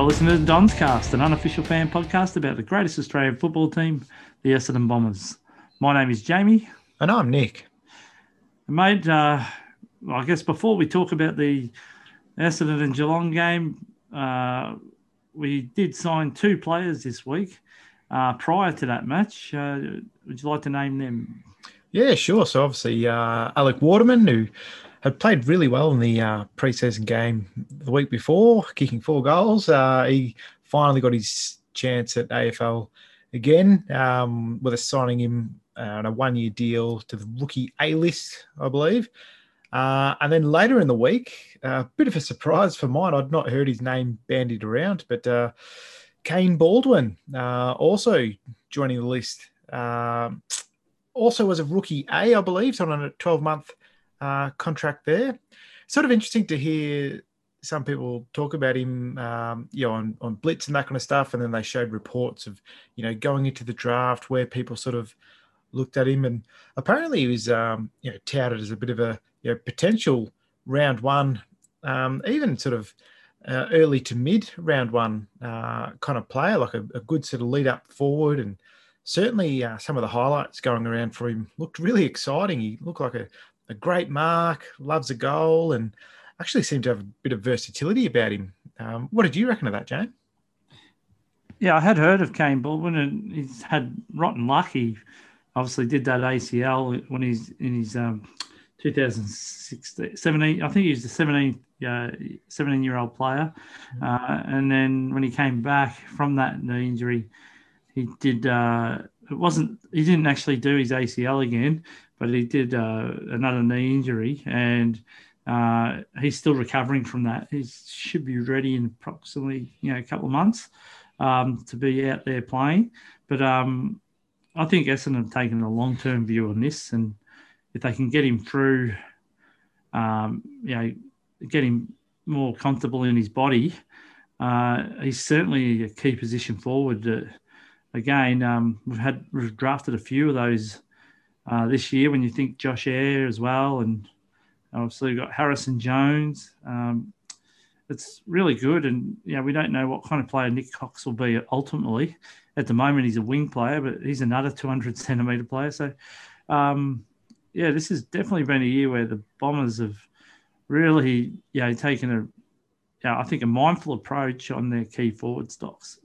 You're listening to Don's Cast, an unofficial fan podcast about the greatest Australian football team, the Essendon Bombers. My name is Jamie. And I'm Nick. Mate, uh, I guess before we talk about the Essendon and Geelong game, uh, we did sign two players this week uh, prior to that match. Uh, would you like to name them? Yeah, sure. So obviously, uh, Alec Waterman, who had played really well in the uh, preseason game the week before, kicking four goals. Uh, he finally got his chance at AFL again, um, with us signing him uh, on a one-year deal to the rookie A list, I believe. Uh, and then later in the week, a bit of a surprise for mine. I'd not heard his name bandied around, but uh, Kane Baldwin uh, also joining the list. Um, also as a rookie A, I believe, so on a 12-month uh, contract there. Sort of interesting to hear some people talk about him, um, you know, on, on Blitz and that kind of stuff. And then they showed reports of, you know, going into the draft where people sort of looked at him. And apparently he was, um, you know, touted as a bit of a you know, potential round one, um, even sort of uh, early to mid round one uh, kind of player, like a, a, good sort of lead up forward. And certainly uh, some of the highlights going around for him looked really exciting. He looked like a, a great mark, loves a goal, and actually seemed to have a bit of versatility about him. Um, what did you reckon of that, Jane? Yeah, I had heard of Kane Baldwin, and he's had rotten luck. He obviously did that ACL when he's in his um, 2016, 17. I think he was the 17, uh, 17 year old player, uh, and then when he came back from that knee injury, he did. Uh, it wasn't. He didn't actually do his ACL again, but he did uh, another knee injury, and uh, he's still recovering from that. He should be ready in approximately you know a couple of months um, to be out there playing. But um, I think Essendon have taken a long term view on this, and if they can get him through, um, you know, get him more comfortable in his body, uh, he's certainly a key position forward. Again, um, we've had we've drafted a few of those uh, this year when you think Josh Eyre as well, and obviously we've got Harrison Jones. Um, it's really good, and you know we don't know what kind of player Nik Cox will be ultimately. At the moment, he's a wing player, but he's another 200 centimeter player. So, um, yeah, this has definitely been a year where the Bombers have really, you know, taken a, you know, I think a mindful approach on their key forward stocks.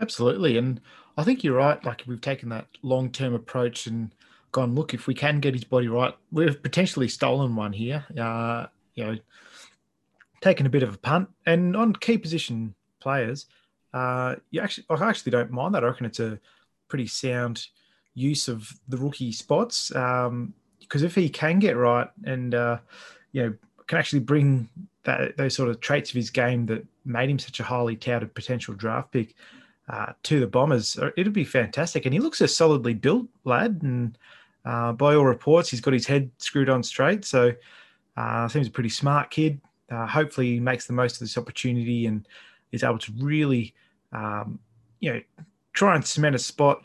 Absolutely, and I think you're right. Like we've taken that long term approach and gone, look, if we can get his body right, we've potentially stolen one here. Uh, you know, taken a bit of a punt. And on key position players, uh, you actually, I actually don't mind that. I reckon it's a pretty sound use of the rookie spots because um, if he can get right and uh, you know can actually bring that those sort of traits of his game that made him such a highly touted potential draft pick uh, to the Bombers, uh, it'll be fantastic. And he looks a solidly built lad, and uh, by all reports, he's got his head screwed on straight. So uh, seems a pretty smart kid. Uh, hopefully, he makes the most of this opportunity and is able to really, um, you know, try and cement a spot.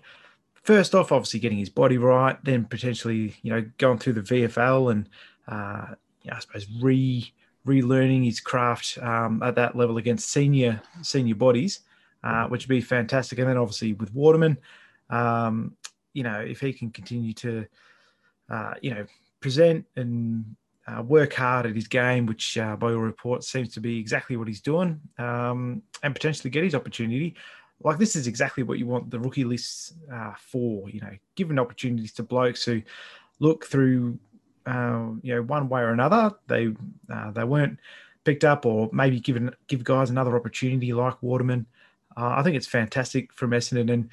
First off, obviously getting his body right, then potentially, you know, going through the VFL and, uh, you know, I suppose re relearning his craft um, at that level against senior senior bodies, uh, which would be fantastic. And then obviously with Waterman, um, you know, if he can continue to, uh, you know, present and uh, work hard at his game, which uh, by all reports seems to be exactly what he's doing, um, and potentially get his opportunity. Like this is exactly what you want the rookie lists uh, for. You know, giving opportunities to blokes who look through, uh, you know, one way or another. They uh, they weren't picked up, or maybe given give guys another opportunity like Waterman. I think it's fantastic from Essendon, and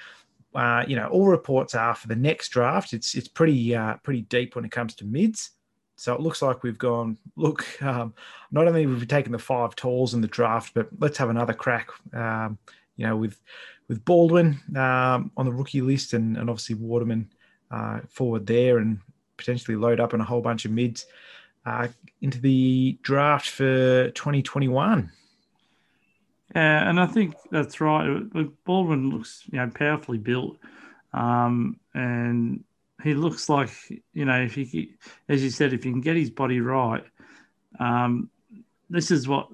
uh, you know, all reports are for the next draft. It's it's pretty uh, pretty deep when it comes to mids. So it looks like we've gone. Look, um, not only have we taken the five talls in the draft, but let's have another crack. Um, you know, with with Baldwin um, on the rookie list, and, and obviously Waterman uh, forward there, and potentially load up on a whole bunch of mids uh, into the draft for 2021. Yeah, and I think that's right. Baldwin looks, you know, powerfully built, um, and he looks like, you know, if he, as you said, if he can get his body right, um, this is what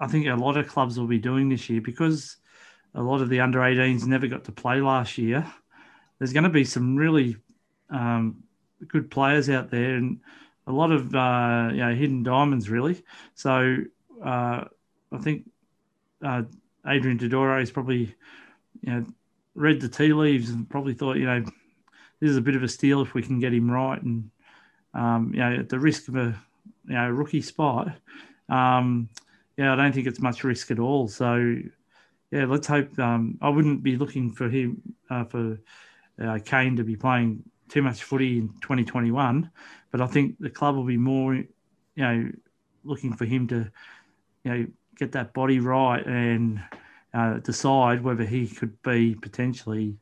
I think a lot of clubs will be doing this year because a lot of the under 18s never got to play last year. There's going to be some really um, good players out there and a lot of uh, you know hidden diamonds really. So uh, I think uh, Adrian Dodoro has probably you know read the tea leaves and probably thought you know this is a bit of a steal if we can get him right and um, you know at the risk of a you know rookie spot. Um, yeah, I don't think it's much risk at all. So yeah, let's hope. Um, I wouldn't be looking for him uh, for uh, Kane to be playing too much footy in 2021, but I think the club will be more, you know, looking for him to, you know, get that body right and uh, decide whether he could be potentially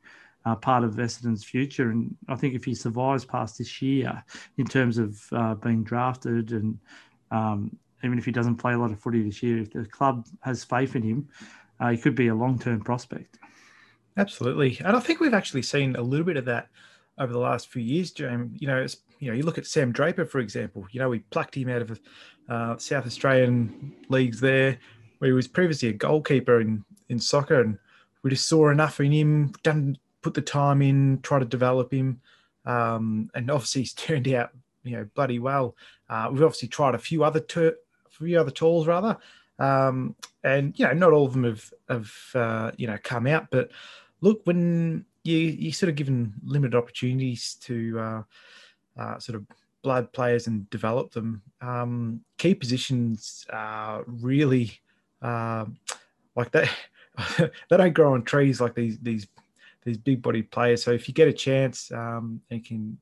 uh, part of Essendon's future. And I think if he survives past this year in terms of uh, being drafted and um, even if he doesn't play a lot of footy this year, if the club has faith in him, uh, he could be a long term prospect. Absolutely, and I think we've actually seen a little bit of that over the last few years, James. You know, you know, you look at Sam Draper, for example. You know, we plucked him out of uh, South Australian leagues there, where he was previously a goalkeeper in in soccer, and we just saw enough in him, done put the time in, try to develop him, um, and obviously he's turned out, you know, bloody well. Uh, we've obviously tried a few other ter- few other tools rather, um, and you know, not all of them have have uh, you know come out, but look when you you sort of given limited opportunities to uh, uh, sort of blood players and develop them. Um, key positions are really uh, like that. they don't grow on trees like these these these big body players. So if you get a chance um, and can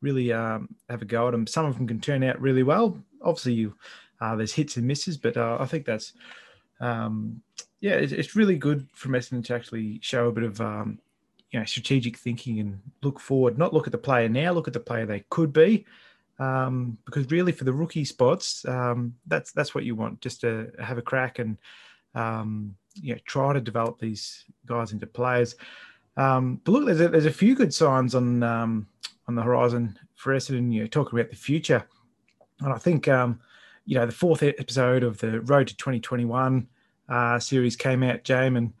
really um, have a go at them, some of them can turn out really well. Obviously, you uh, there's hits and misses, but uh, I think that's um, yeah, it's, it's, really good for Essendon to actually show a bit of um, you know strategic thinking and look forward. Not look at the player now, look at the player they could be. Um, because really, for the rookie spots, um, that's that's what you want, just to have a crack and um, you know, try to develop these guys into players. Um, but look, there's a, there's a few good signs on um, on the horizon for Essendon. You know, talking about the future, and I think um, you know the fourth episode of the Road to 2021 uh, series came out, James, and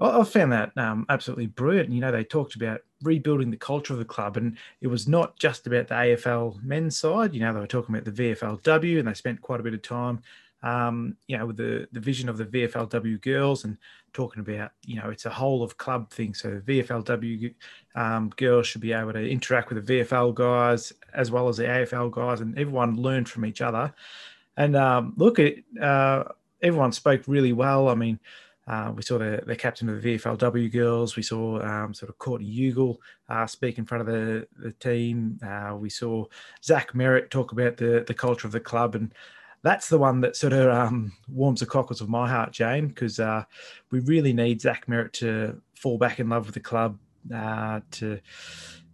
I, found that um, absolutely brilliant. You know, they talked about rebuilding the culture of the club, and it was not just about the AFL men's side. You know, they were talking about the VFLW, and they spent quite a bit of time um, you know, with the, the vision of the VFLW girls and talking about, you know, it's a whole of club thing. So VFLW um, girls should be able to interact with the VFL guys as well as the AFL guys, and everyone learned from each other. And um, look, at uh, everyone spoke really well. I mean, uh, we saw the, the captain of the VFLW girls. We saw um, sort of Courtney Ugle uh, speak in front of the, the team. Uh, we saw Zach Merrett talk about the, the culture of the club. And that's the one that sort of um, warms the cockles of my heart, James, because uh, we really need Zach Merrett to fall back in love with the club. Uh, to,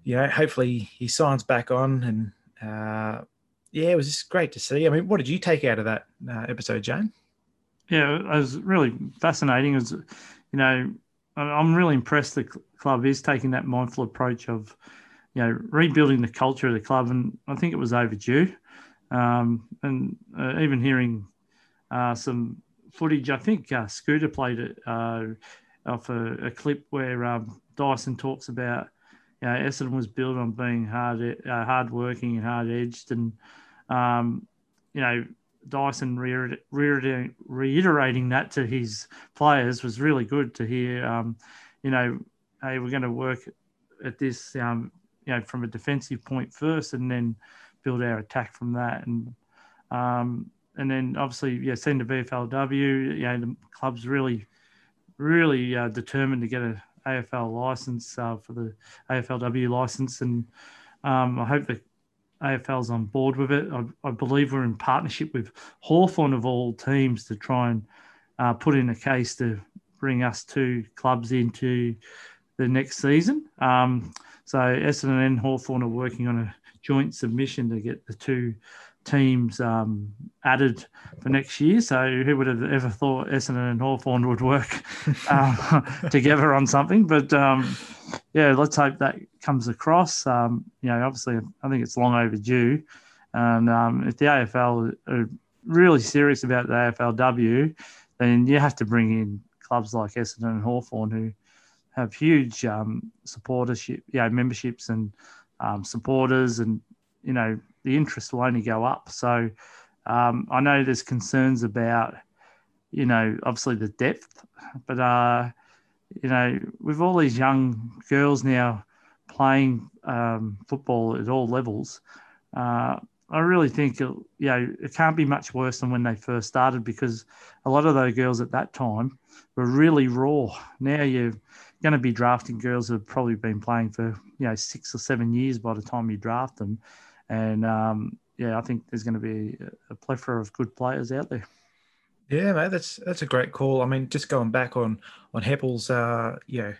you know, hopefully he signs back on, and uh, yeah, it was just great to see. I mean, what did you take out of that episode, James? Yeah, it was really fascinating. Was, you know, I'm really impressed the club is taking that mindful approach of, you know, rebuilding the culture of the club, and I think it was overdue. Um, and uh, even hearing uh, some footage, I think uh, Scooter played it uh, off a, a, clip where um, Dyson talks about, you know, Essendon was built on being hard, uh, hard working and hard edged, and um, you know. Dyson reiterating, reiterating that to his players was really good to hear. Um, you know, hey, we're going to work at this, um, you know, from a defensive point first, and then build our attack from that. And um, and then obviously, yeah, send to VFLW. You know, the club's really, really uh, determined to get a AFL license uh, for the AFLW license, and um, I hope the AFL's on board with it. I, I, believe we're in partnership with Hawthorn of all teams to try and uh, put in a case to bring us two clubs into the next season. Um, so Essendon and Hawthorn are working on a joint submission to get the two teams um, added for next year. So who would have ever thought Essendon and Hawthorn would work uh, together on something? But um, yeah, let's hope that comes across. Um, you know, obviously, I think it's long overdue. And um, if the AFL are really serious about the AFLW, then you have to bring in clubs like Essendon and Hawthorn who have huge um, supportership, you know, memberships and um, supporters, and you know the interest will only go up. So um, I know there's concerns about, you know, obviously the depth, but uh, you know, with all these young girls now playing um, football at all levels, uh, I really think it, you know it can't be much worse than when they first started because a lot of those girls at that time were really raw. Now you're going to be drafting girls who have probably been playing for you know six or seven years by the time you draft them, and um, yeah, I think there's going to be a plethora of good players out there. Yeah, mate, that's that's a great call. I mean, just going back on on Heppell's, uh, you know,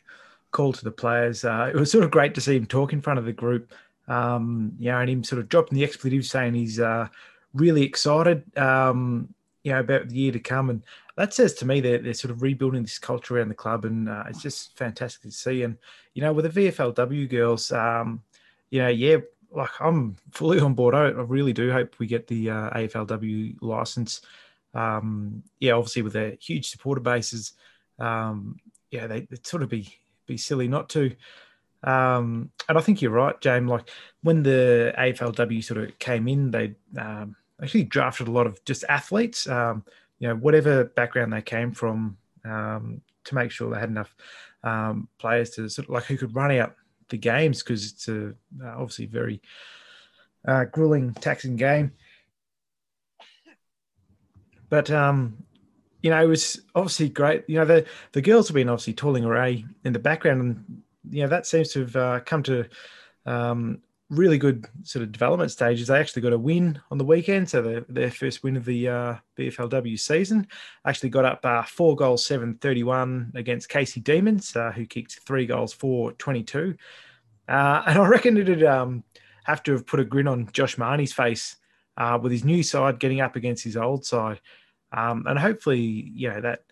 call to the players, uh, it was sort of great to see him talk in front of the group. Um, you know, and him sort of dropping the expletive, saying he's uh, really excited, um, you know, about the year to come, and that says to me that they're sort of rebuilding this culture around the club, and uh, it's just fantastic to see. And you know, with the VFLW girls, um, you know, yeah, like I'm fully on board. I, I really do hope we get the uh, AFLW license. Um, yeah, obviously with their huge supporter bases, um, yeah, they, would sort of be be silly not to. Um, and I think you're right, James. Like when the AFLW sort of came in, they um, actually drafted a lot of just athletes, um, you know, whatever background they came from, um, to make sure they had enough um, players to sort of like who could run out the games because it's a uh, obviously very uh, grueling, taxing game. But um, you know, it was obviously great. You know, the the girls have been obviously tooling array in the background, and you know that seems to have uh, come to um, really good sort of development stages. They actually got a win on the weekend, so their, their first win of the uh, VFLW season. Actually got up uh, four goals, seven thirty-one against Casey Demons, uh, who kicked three goals, four twenty-two. Uh, and I reckon it'd um, have to have put a grin on Josh Marnie's face uh, with his new side getting up against his old side. Um, and hopefully, you know, that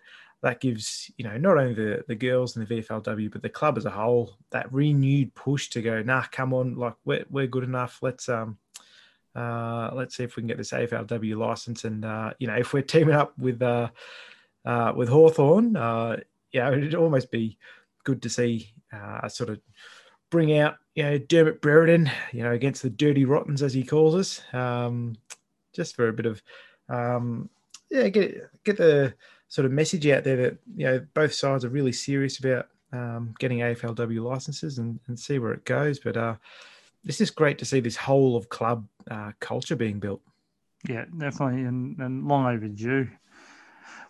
that gives you know not only the the girls and the VFLW but the club as a whole that renewed push to go nah come on like we're, we're good enough. Let's um uh let's see if we can get this AFLW license. And uh you know if we're teaming up with uh uh with Hawthorn uh yeah it'd almost be good to see uh sort of bring out you know Dermott Brereton you know against the dirty rottens as he calls us um just for a bit of um yeah get get the sort of message out there that you know both sides are really serious about um, getting AFLW licenses and, and see where it goes. But uh, just great to see this whole of club uh, culture being built. Yeah, definitely, and, and long overdue.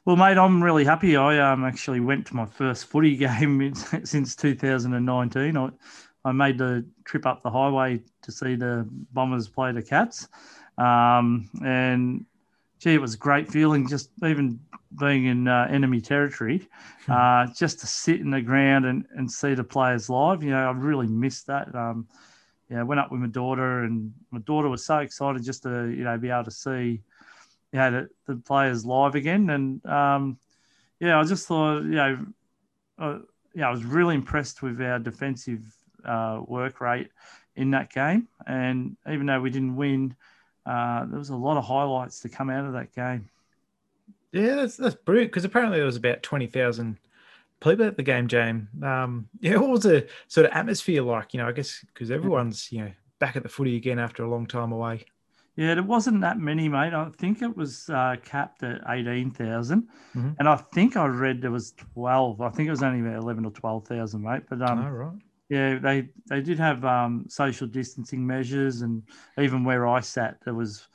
Well, mate, I'm really happy. I um, actually went to my first footy game since 2019. I, I made the trip up the highway to see the Bombers play the Cats. Um, and gee, it was a great feeling just even being in uh, enemy territory, hmm. uh, just to sit in the ground and, and see the players live. You know, I really missed that. Um, yeah, I went up with my daughter, and my daughter was so excited just to you know be able to see, you know, the, the players live again. And um, yeah, I just thought, you know, uh, yeah, I was really impressed with our defensive uh, work rate in that game. And even though we didn't win, uh, there was a lot of highlights to come out of that game. Yeah, that's that's brilliant because apparently there was about twenty thousand people at the game, James. Um, yeah, what was the sort of atmosphere like? You know, I guess because everyone's you know back at the footy again after a long time away. Yeah, there wasn't that many, mate. I think it was uh, capped at 18,000. Mm-hmm. And I think I read there was 12. I think it was only about 11 or 12,000, mate. But um, oh, right. Yeah, they they did have um, social distancing measures, and even where I sat, there was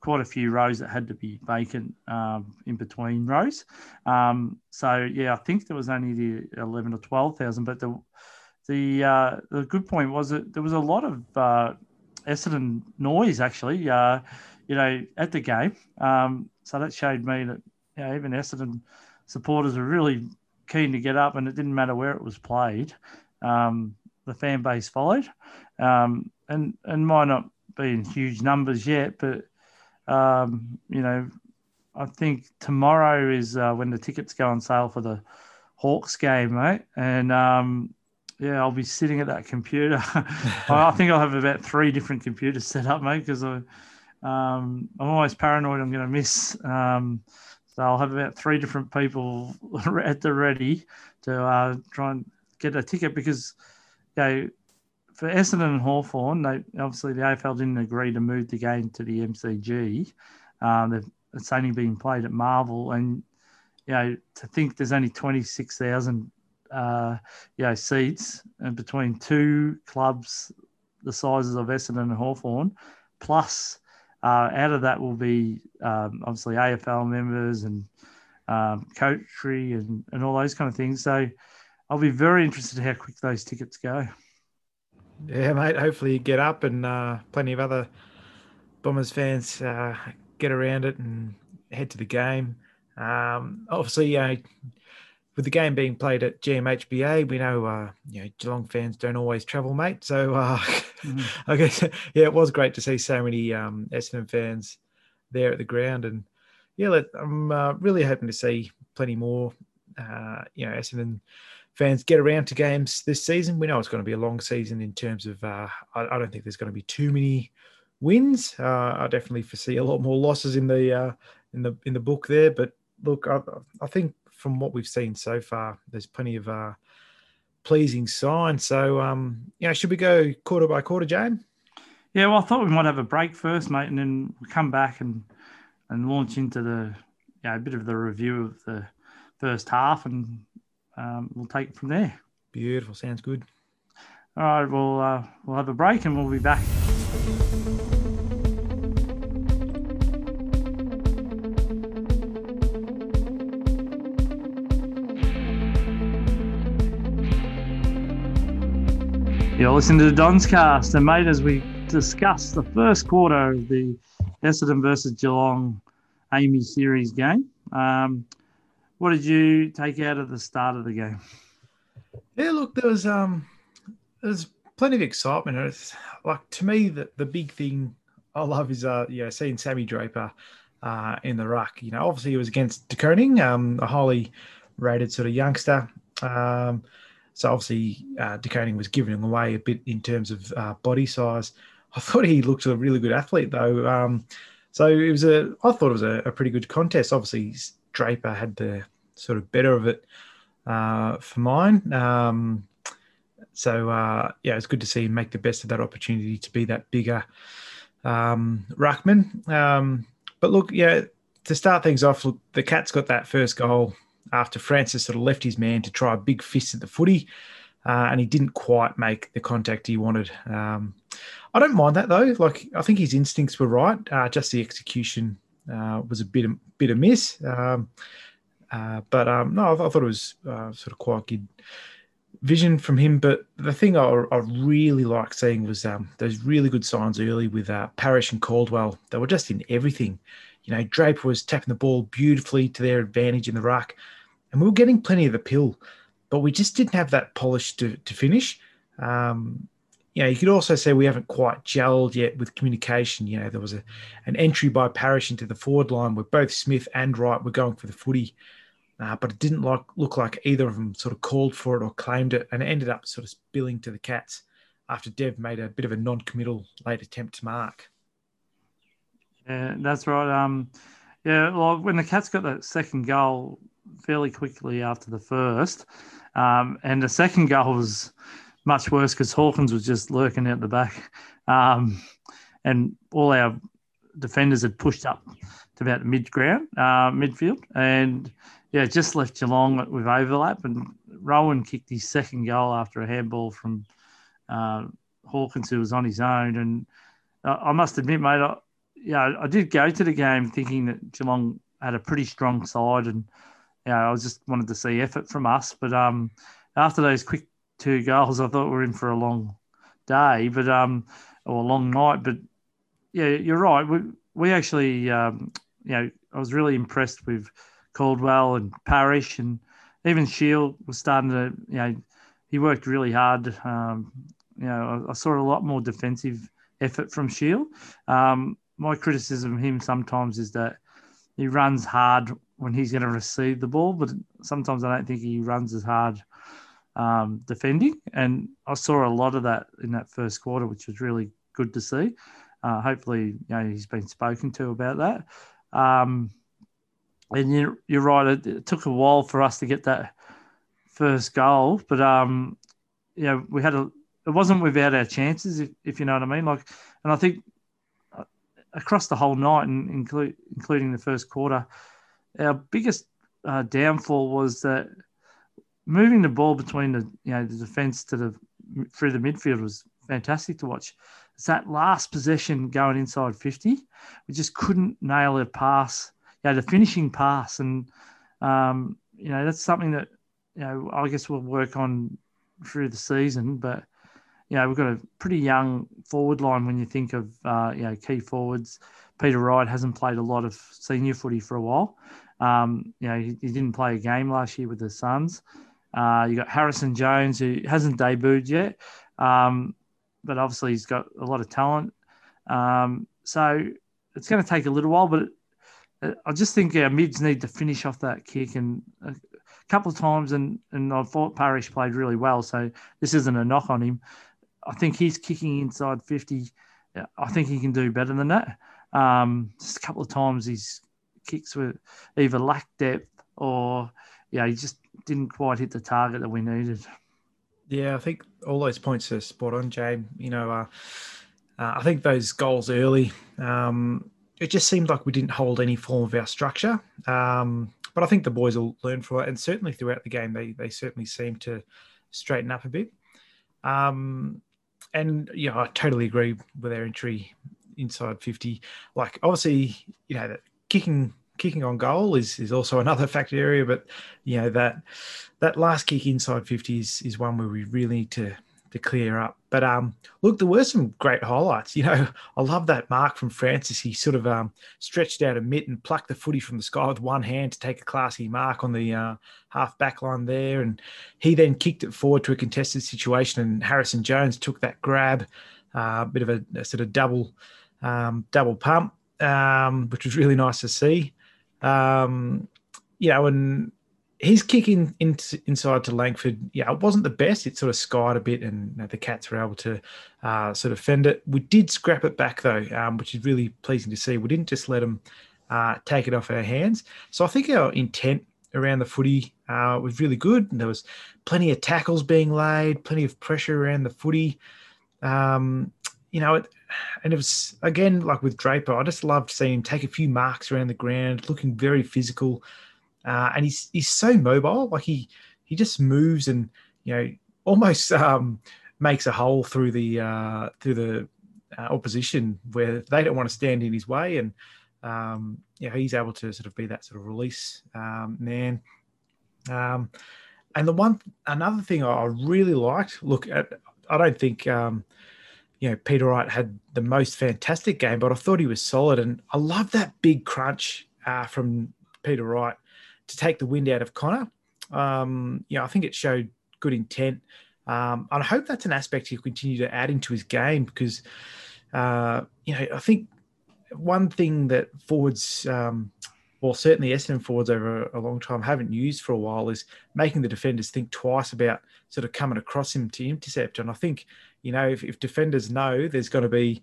quite a few rows that had to be vacant um, in between rows. Um, so yeah, I think there was only the eleven or twelve thousand, but the the uh, the good point was that there was a lot of uh, Essendon noise actually, uh, you know, at the game. Um, so that showed me that you know, even Essendon supporters are really keen to get up, and it didn't matter where it was played um, the fan base followed, um, and and might not be in huge numbers yet, but um, you know, I think tomorrow is uh, when the tickets go on sale for the Hawks game, mate, and um, yeah, I'll be sitting at that computer. I think I'll have about three different computers set up, mate, because I. Um, I'm always paranoid I'm going to miss um, So I'll have about three different people at the ready to uh, try and get a ticket because, you know, for Essendon and Hawthorn, they obviously the AFL didn't agree to move the game to the MCG. Um, it's only being played at Marvel, and you know to think there's only twenty six thousand uh, you know seats and between two clubs the sizes of Essendon and Hawthorn, plus uh, out of that will be um, obviously AFL members and um, coachry and, and all those kind of things. So I'll be very interested how quick those tickets go. Yeah, mate. Hopefully you get up and uh, plenty of other Bombers fans uh, get around it and head to the game. Um, obviously, uh, with the game being played at GMHBA, we know uh, you know Geelong fans don't always travel, mate. So uh, mm-hmm. I guess yeah, it was great to see so many um, Essendon fans there at the ground, and yeah, let, I'm uh, really hoping to see plenty more. Uh, you know, Essendon fans get around to games this season. We know it's going to be a long season in terms of. Uh, I, I, don't think there's going to be too many wins. Uh, I definitely foresee a lot more losses in the uh, in the in the book there. But look, I, I think from what we've seen so far, there's plenty of uh, pleasing signs. So, um, you know, should we go quarter by quarter, Jane? Yeah, well, I thought we might have a break first, mate, and then come back and and launch into the you know, a bit of the review of the first half, and um, we'll take it from there. Beautiful, sounds good. All right, well, uh, we'll have a break, and we'll be back. You're listening to the Dons cast, and mate, as we discuss the first quarter of the Essendon versus Geelong AAMI series game, um, what did you take out of the start of the game? Yeah, look, there was um, there was plenty of excitement. It's like to me, the the big thing I love is uh, yeah, seeing Sammy Draper uh, in the ruck. You know, obviously he was against De Koning, um, a highly rated sort of youngster. Um, so obviously, uh, De Koning was giving him away a bit in terms of uh, body size. I thought he looked a really good athlete, though. Um, so it was a, I thought it was a, a, pretty good contest. Obviously, Draper had the sort of better of it uh, for mine. Um, so uh, yeah, it's good to see him make the best of that opportunity to be that bigger um, ruckman. Um, but look, yeah, to start things off, look, the Cats got that first goal after Francis sort of left his man to try a big fist at the footy, uh, and he didn't quite make the contact he wanted. Um, I don't mind that though. Like I think his instincts were right. Uh, just the execution uh, was a bit bit amiss. Um, uh, but um, no, I, I, thought it was uh, sort of quite good vision from him. But the thing I, I really like seeing was um, those really good signs early with uh, Parish and Caldwell. They were just in everything. You know, Draper was tapping the ball beautifully to their advantage in the ruck and we were getting plenty of the pill, but we just didn't have that polish to, to finish. Um, you know, you could also say we haven't quite gelled yet with communication. You know, there was a, an entry by Parish into the forward line where both Smith and Wright were going for the footy, uh, but it didn't like, look like either of them sort of called for it or claimed it, and it ended up sort of spilling to the Cats after Dev made a bit of a non-committal late attempt to mark. Yeah, that's right. Um, yeah, well, when the Cats got that second goal, fairly quickly after the first. Um, and the second goal was much worse because Hawkins was just lurking out the back. Um, and all our defenders had pushed up to about mid ground, uh, midfield. And yeah, just left Geelong with overlap. And Rohan kicked his second goal after a handball from uh, Hawkins, who was on his own. And I must admit, mate, I, yeah, I did go to the game thinking that Geelong had a pretty strong side and yeah, I just wanted to see effort from us. But um, after those quick two goals, I thought we were in for a long day, but um, or a long night. But yeah, you're right. We we actually, um, you know, I was really impressed with Caldwell and Parish, and even Shiel was starting to, you know, he worked really hard. Um, you know, I, I, saw a lot more defensive effort from Shiel. Um, my criticism of him sometimes is that he runs hard when he's going to receive the ball, but sometimes I don't think he runs as hard um, defending. And I saw a lot of that in that first quarter, which was really good to see. Uh, hopefully, you know, he's been spoken to about that. Um, and you're, you're right. It, it, took a while for us to get that first goal, but um, yeah, we had a. It wasn't without our chances, if, if you know what I mean. Like, and I think uh, across the whole night, and including the first quarter, our biggest uh, downfall was that moving the ball between the you know the defense to the through the midfield was fantastic to watch. It's that last possession going inside 50. We just couldn't nail a pass, you know, the finishing pass. And, um, you know, that's something that, you know, I guess we'll work on through the season. But, you know, we've got a pretty young forward line when you think of, uh, you know, key forwards. Peter Wright hasn't played a lot of senior footy for a while. Um, you know, he, he, didn't play a game last year with the Suns. Uh, you got Harrison Jones, who hasn't debuted yet. Um, but obviously he's got a lot of talent. Um, so it's going to take a little while, but I just think our mids need to finish off that kick and a couple of times. And, and I thought Parish played really well. So this isn't a knock on him. I think he's kicking inside 50. I think he can do better than that. Um, just a couple of times his kicks were either lack depth or, yeah, he just didn't quite hit the target that we needed. Yeah, I think all those points are spot on, James. You know, uh, uh, I think those goals early, um, it just seemed like we didn't hold any form of our structure. Um, but I think the boys will learn from it, and certainly throughout the game, they they certainly seem to straighten up a bit. Um, and you know, I totally agree with our entry inside fifty. Like, obviously, you know, that kicking kicking on goal is is also another factor area, but you know that that last kick inside 50 is, is one where we really need to to clear up. But um, look, there were some great highlights. You know, I love that mark from Francis. He sort of um, stretched out a mitt and plucked the footy from the sky with one hand to take a classy mark on the uh, half back line there. And he then kicked it forward to a contested situation, and Harrison Jones took that grab, a uh, bit of a, a, sort of double um, double pump, um, which was really nice to see. Um, you know, and he's kicking in, inside to Langford. Yeah, it wasn't the best. It sort of skied a bit, and you know, the Cats were able to uh, sort of fend it. We did scrap it back though, um, which is really pleasing to see. We didn't just let them uh, take it off our hands. So I think our intent around the footy uh, was really good. And there was plenty of tackles being laid, plenty of pressure around the footy. Um, you know, it, and it was again like with Draper. I just loved seeing him take a few marks around the ground, looking very physical, uh, and he's he's so mobile. Like he he just moves and you know almost um, makes a hole through the uh, through the uh, opposition where they don't want to stand in his way, and um, he's able to sort of be that sort of release um, man. Um, and the one another thing I really liked. Look, at, I don't think um, you know, Peter Wright had the most fantastic game, but I thought he was solid. And I love that big crunch uh, from Peter Wright to take the wind out of Connor. Um, you know, I think it showed good intent. Um, and I hope that's an aspect he'll continue to add into his game because, uh, you know, I think one thing that forwards, um, well, certainly Essendon forwards over a long time haven't used for a while is making the defenders think twice about sort of coming across him to intercept. And I think you know, if, if defenders know there's going to be,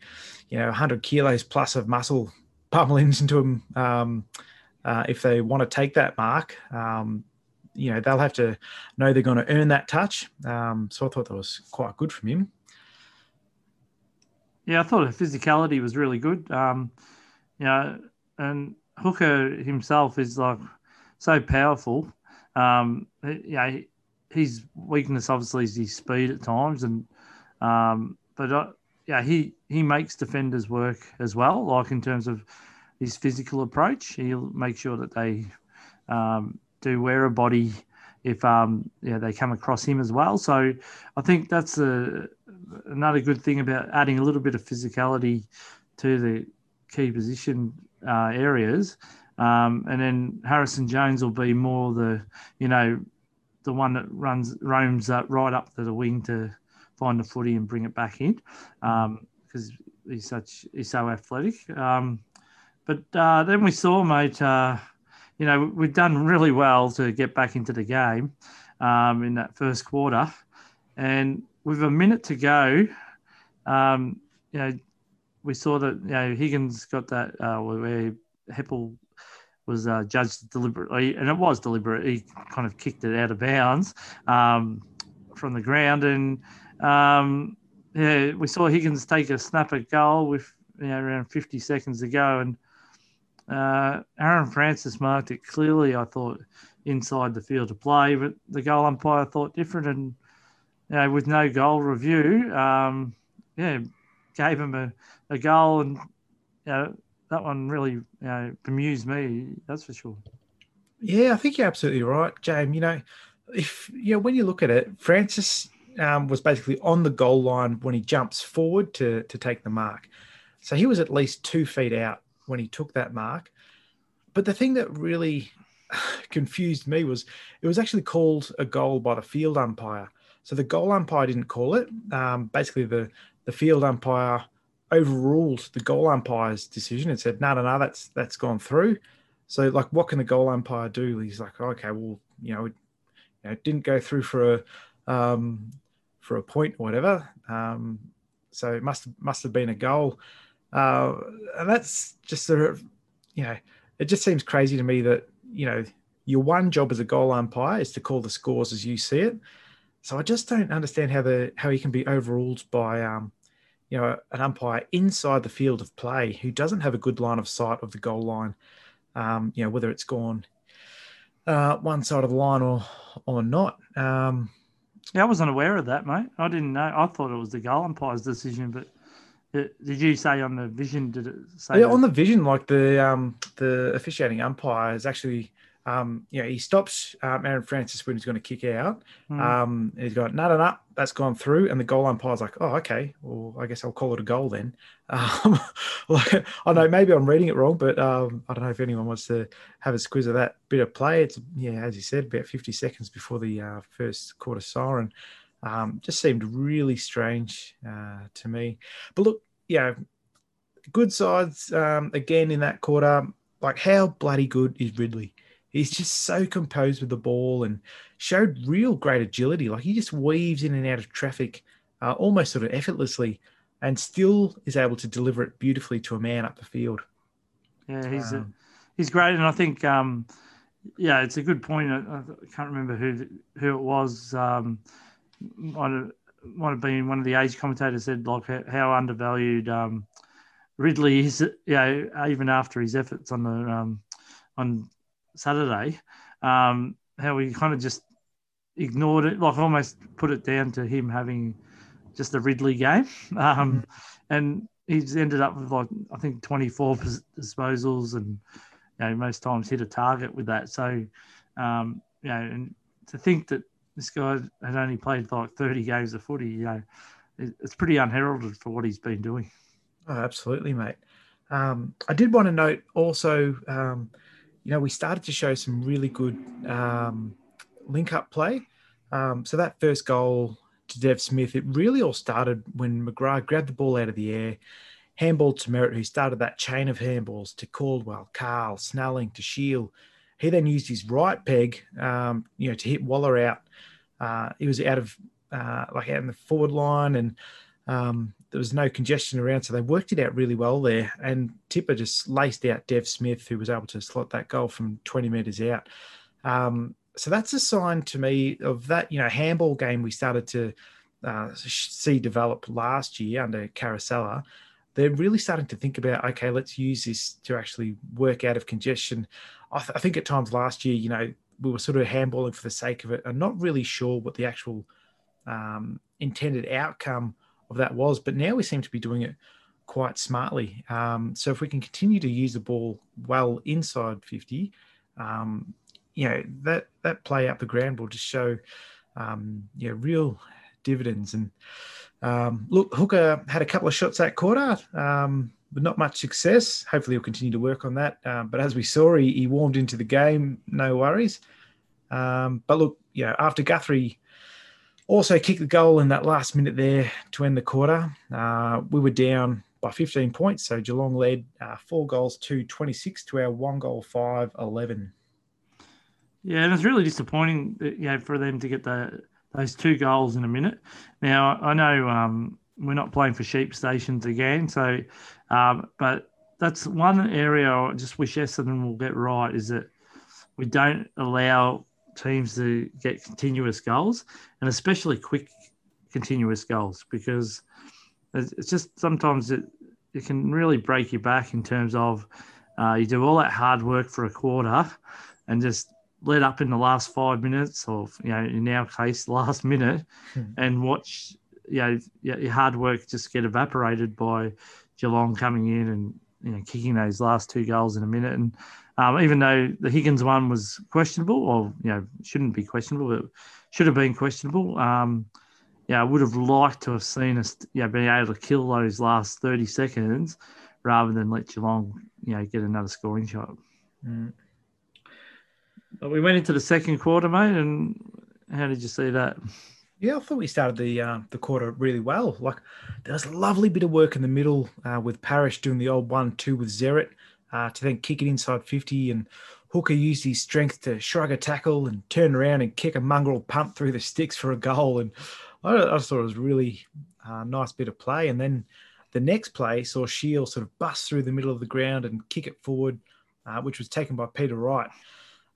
you know, 100 kilos plus of muscle pummeling into them, um, uh, if they want to take that mark, um, you know, they'll have to know they're going to earn that touch. Um, so I thought that was quite good from him. Yeah, I thought the physicality was really good. Um, you know, and Hooker himself is like so powerful. Um, yeah, his weakness obviously is his speed at times, and um, but uh, yeah, he he makes defenders work as well. Like in terms of his physical approach, he'll make sure that they um, do wear a body if um, yeah they come across him as well. So I think that's a, another good thing about adding a little bit of physicality to the key position uh, areas. Um, and then Harrison Jones will be more the, you know, the one that runs roams uh, right up to the wing to find the footy and bring it back in because um, he's such he's so athletic. Um, but uh, then we saw, mate. Uh, you know, we've done really well to get back into the game um, in that first quarter, and with a minute to go, um, you know, we saw that you know Higgins got that uh, where Heppell was uh, judged deliberately, and it was deliberate. He kind of kicked it out of bounds um, from the ground, and um, yeah, we saw Higgins take a snapper goal with you know, around 50 seconds to go, and uh, Aaron Francis marked it clearly. I thought inside the field of play, but the goal umpire thought different, and you know, with no goal review, um, yeah, gave him a, a goal, and you know, that one really you know, bemused me. That's for sure. Yeah, I think you're absolutely right, James. You know, if you know when you look at it, Francis um, was basically on the goal line when he jumps forward to to take the mark. So he was at least two feet out when he took that mark. But the thing that really confused me was it was actually called a goal by the field umpire. So the goal umpire didn't call it. Um, basically, the the field umpire overruled the goal umpire's decision and said, "No, no, no, that's that's gone through." So, like, what can the goal umpire do? He's like, "Okay, well, you know, it, you know, it didn't go through for a um, for a point or whatever. Um, so it must must have been a goal." Uh, and that's just sort of, you know, it just seems crazy to me that you know your one job as a goal umpire is to call the scores as you see it. So I just don't understand how the how he can be overruled by um, you know, an umpire inside the field of play who doesn't have a good line of sight of the goal line, um, you know, whether it's gone uh, one side of the line or or not. Um, yeah, I wasn't aware of that, mate. I didn't know. I thought it was the goal umpire's decision, but it, did you say on the vision? Did it say? Yeah, that? on the vision, like the um, the officiating umpire is actually um, you know, he stops um, Aaron Francis when he's going to kick out. Mm. Um, he's going, no, no, no, that's gone through. And the goal umpire's like, oh, okay, well, I guess I'll call it a goal then. Um, like, I know maybe I'm reading it wrong, but um, I don't know if anyone wants to have a squeeze of that bit of play. It's, yeah, as you said, about 50 seconds before the uh, first quarter siren. Um, just seemed really strange uh, to me. But look, yeah, good sides um, again in that quarter. Like, how bloody good is Ridley? He's just so composed with the ball and showed real great agility. Like he just weaves in and out of traffic uh, almost sort of effortlessly and still is able to deliver it beautifully to a man up the field. Yeah, he's um, a, he's great, and I think um, yeah, it's a good point. I, I, can't remember who who it was. Um, might have, might have been one of the age commentators said like how undervalued um, Ridley is. You know, even after his efforts on the um, on Saturday, um, how we kind of just ignored it, like almost put it down to him having just a Ridley game. Um, and he's ended up with like, I think 24 disposals and, you know, most times hit a target with that. So, um, you know, and to think that this guy had only played like 30 games of footy, you know, it's pretty unheralded for what he's been doing. Oh, absolutely, mate. Um, I did want to note also, um, you know, we started to show some really good um, link up play. Um, so that first goal to Dev Smith, it really all started when McGrath grabbed the ball out of the air, handball to Merrett, who started that chain of handballs to Caldwell, Carl, Snelling to Shiel. He then used his right peg, um, you know, to hit Waller out. Uh, he was out of uh, like out in the forward line, and um, there was no congestion around, so they worked it out really well there. And Tipper just laced out Dev Smith, who was able to slot that goal from 20 metres out. Um, so that's a sign to me of that, you know, handball game we started to uh, see develop last year under Caracella. They're really starting to think about, okay, let's use this to actually work out of congestion. I, th- I think at times last year, you know, we were sort of handballing for the sake of it and not really sure what the actual um, intended outcome of that was. But now we seem to be doing it quite smartly. Um, so if we can continue to use the ball well inside 50, um, you know, that, that play up the ground will just show, um, yeah, real dividends. And um, look, Hooker had a couple of shots that quarter, um, but not much success. Hopefully he'll continue to work on that. Um, but as we saw, he, he warmed into the game, no worries. Um, but look, you know, after Guthrie also kicked the goal in that last minute there to end the quarter. Uh, we were down by 15 points, so Geelong led uh, four goals to 26 to our one goal five 11. Yeah, and it's really disappointing, that, you know, for them to get the those two goals in a minute. Now I know um, we're not playing for sheep stations again, so um, but that's one area I just wish Essendon will get right is that we don't allow teams to get continuous goals and especially quick continuous goals because it's just sometimes it, it can really break you back in terms of uh, you do all that hard work for a quarter and just let up in the last five minutes or you know in our case last minute hmm. and watch you know your hard work just get evaporated by Geelong coming in and you know kicking those last two goals in a minute and um, even though the Higgins one was questionable or you know shouldn't be questionable but should have been questionable um, yeah I would have liked to have seen us you know being able to kill those last 30 seconds rather than let Geelong you know get another scoring shot mm. But we went into the second quarter, mate, and how did you see that? Yeah, I thought we started the uh, the quarter really well. Like there was a lovely bit of work in the middle uh, with Parish doing the old one-two with Zeret uh, to then kick it inside fifty, and Hooker used his strength to shrug a tackle and turn around and kick a mongrel punt through the sticks for a goal. And I, I thought it was really uh, nice bit of play. And then the next play saw Shiel sort of bust through the middle of the ground and kick it forward, uh, which was taken by Peter Wright.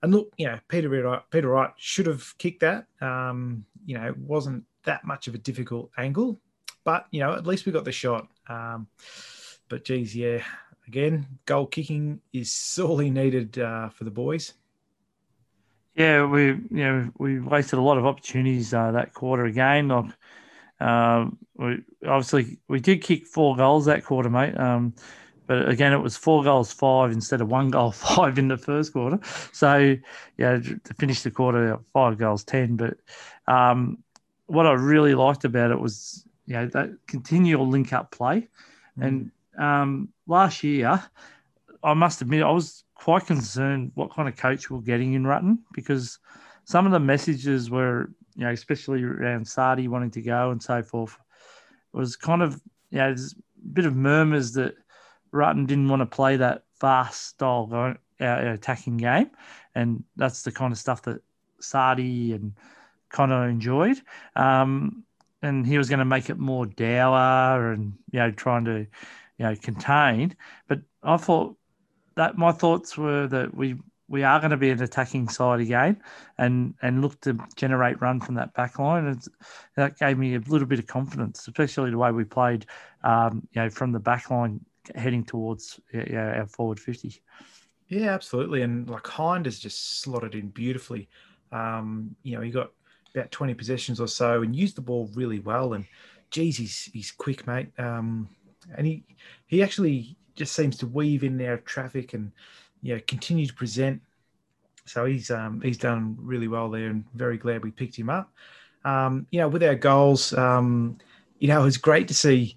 And look, you know, Peter Wright, Peter Wright should have kicked that. Um, you know, it wasn't that much of a difficult angle, but you know, at least we got the shot. Um, but geez, yeah, again, goal kicking is sorely needed uh, for the boys. Yeah, we you know we wasted a lot of opportunities uh, that quarter again. Like, um, we obviously we did kick four goals that quarter, mate. Um, but again, it was four goals five instead of one goal five in the first quarter. So yeah, to finish the quarter, five goals ten. But um, what I really liked about it was you know that continual link up play. Mm. And um, last year, I must admit, I was quite concerned what kind of coach we're getting in Rutten because some of the messages were, you know, especially around Sardi wanting to go and so forth, was kind of, you know, there's a bit of murmurs that Rutten didn't want to play that fast style uh, attacking game, and that's the kind of stuff that Sardi and Connor enjoyed. Um, and he was going to make it more dour and you know trying to you know contain. But I thought that my thoughts were that we we are going to be an attacking side again and and look to generate run from that back line. And that gave me a little bit of confidence, especially the way we played, um, you know, from the back line heading towards yeah, our forward 50. Yeah, absolutely. And like Hind has just slotted in beautifully. Um, you know, he got about 20 possessions or so and used the ball really well. And geez, he's, he's quick, mate. Um, and he, he actually just seems to weave in there traffic and, you know, continue to present. So he's, um, he's done really well there and very glad we picked him up. Um, you know, with our goals, um, you know, it was great to see,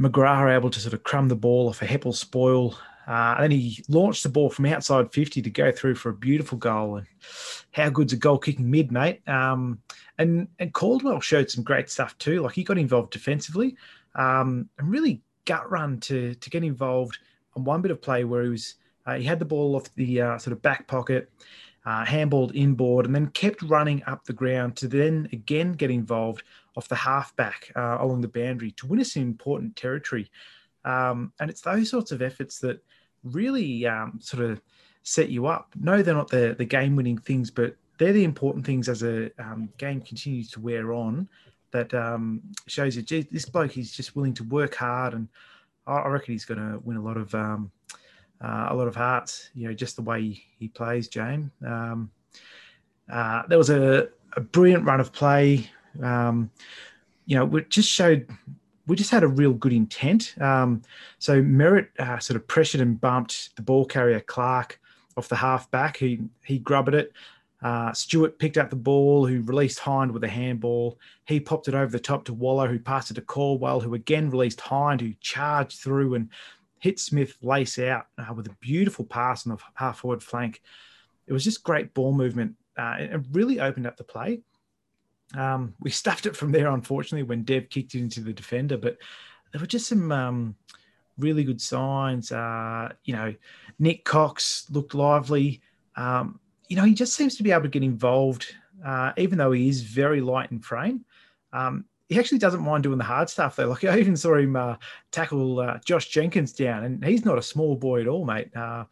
McGrath able to sort of crumb the ball off a Heppell spoil. Uh, and then he launched the ball from outside 50 to go through for a beautiful goal. And how good's a goal kicking mid, mate? Um, and, and Caldwell showed some great stuff too. Like he got involved defensively um, and really gut run to, to get involved on one bit of play where he was uh, he had the ball off the uh, sort of back pocket, uh, handballed inboard, and then kept running up the ground to then again get involved off the halfback uh, along the boundary to win us important territory. Um, and it's those sorts of efforts that really um, sort of set you up. No, they're not the, the game winning things, but they're the important things as a um, game continues to wear on that um, shows you gee, this bloke is just willing to work hard. And I, reckon he's going to win a lot of. Um, uh, a lot of hearts, you know, just the way he, plays, James. Um, uh, there was a, a brilliant run of play um, you know, it just showed we just had a real good intent. Um, so Merrett uh, sort of pressured and bumped the ball carrier Clark off the half back. He he grubbed it. Uh, Stewart picked up the ball, who released Hind with a handball. He popped it over the top to Waller, who passed it to Caldwell, who again released Hind, who charged through and hit Smith lace out uh, with a beautiful pass on the half forward flank. It was just great ball movement. Uh, it really opened up the play. Um, we stuffed it from there, unfortunately, when Dev kicked it into the defender. But there were just some um, really good signs. Uh, you know, Nik Cox looked lively. Um, you know, he just seems to be able to get involved, uh, even though he is very light in frame. Um, he actually doesn't mind doing the hard stuff though. Like I even saw him uh, tackle uh, Josh Jenkins down, and he's not a small boy at all, mate. Uh,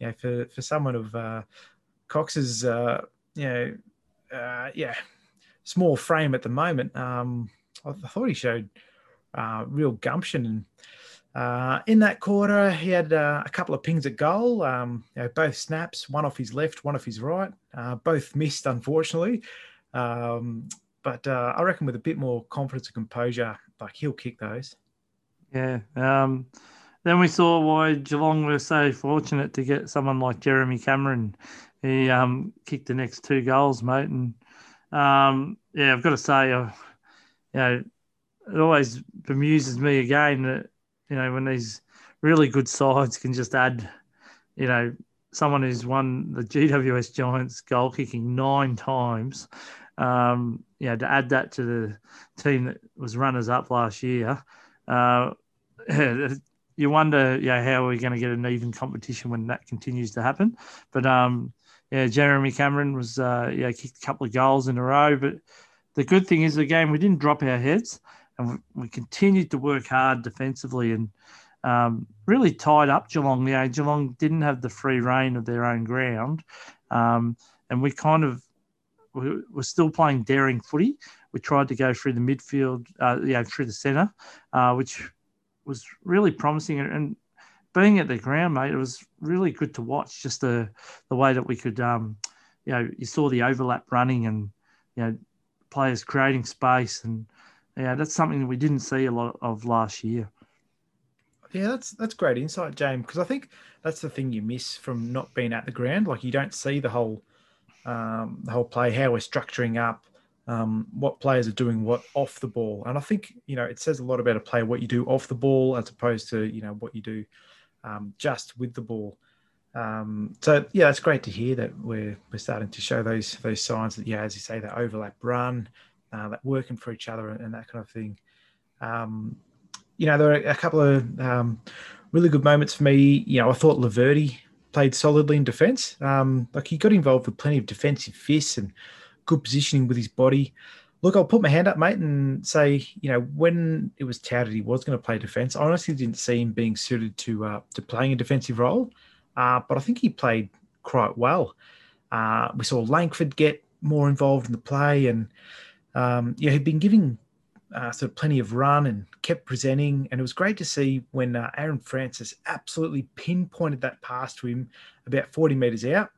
you know, for for someone of uh, Cox's, uh, you know, uh, yeah, small frame at the moment, um, I, thought he showed real gumption and. Uh, in that quarter, he had uh, a couple of pings at goal, um, you know, both snaps, one off his left, one off his right. Uh, both missed, unfortunately. Um, but uh, I reckon with a bit more confidence and composure, like he'll kick those. Yeah. Um, then we saw why Geelong were so fortunate to get someone like Jeremy Cameron. He um, kicked the next two goals, mate. And um, yeah, I've got to say, uh, you know, it always bemuses me again that you know when these really good sides can just add, you know, someone who's won the GWS Giants goal kicking nine times um, you know, to add that to the team that was runners up last year, uh, you wonder, yeah, how are we going to get an even competition when that continues to happen? But um, yeah, Jeremy Cameron was uh, yeah kicked a couple of goals in a row. But the good thing is, again, we didn't drop our heads, and we, continued to work hard defensively and. Um, really tied up Geelong. You know, Geelong didn't have the free reign of their own ground, um, and we kind of we were still playing daring footy. We tried to go through the midfield, uh, yeah, through the centre, uh, which was really promising. And being at the ground, mate, it was really good to watch. Just the the way that we could, um, you know, you saw the overlap running and you know players creating space, and yeah, that's something we didn't see a lot of last year. Yeah, that's that's great insight, James. Because I think that's the thing you miss from not being at the ground. Like you don't see the whole um, the whole play, how we're structuring up, um, what players are doing what off the ball. And I think, you know, it says a lot about a player, what you do off the ball as opposed to, you know, what you do um, just with the ball. Um, so yeah, it's great to hear that we're, we're starting to show those, those signs that, yeah, as you say, that overlap run, uh, that working for each other and, and that kind of thing. Um, you know, there are a couple of um, really good moments for me. You know, I thought Laverde played solidly in defence. Um, like he got involved with plenty of defensive fists and good positioning with his body. Look, I'll put my hand up, mate, and say, you know, when it was touted he was going to play defence, I honestly didn't see him being suited to uh, to playing a defensive role. Uh, but I think he played quite well. Uh, we saw Langford get more involved in the play, and um, yeah, he'd been giving uh, sort of plenty of run and kept presenting. And it was great to see when uh, Aaron Francis absolutely pinpointed that pass to him about 40 metres out.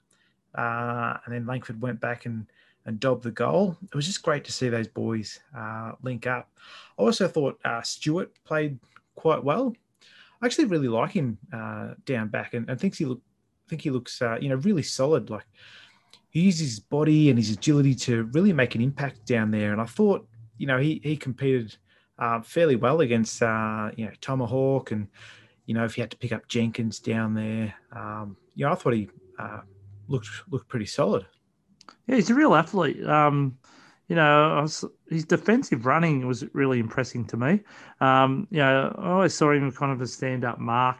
Uh, and then Langford went back and, and dobbed the goal. It was just great to see those boys uh, link up. I also thought uh, Stewart played quite well. I actually really like him uh, down back and, and thinks he look, think he looks, you know, really solid. Like he used his body and his agility to really make an impact down there. And I thought you know, he he competed uh, fairly well against uh, you know Tomahawk, and you know if he had to pick up Jenkins down there, um, you know I thought he uh, looked looked pretty solid. Yeah, he's a real athlete. Um, you know, was, his defensive running was really impressing to me. Um, you know, I always saw him kind of a stand up mark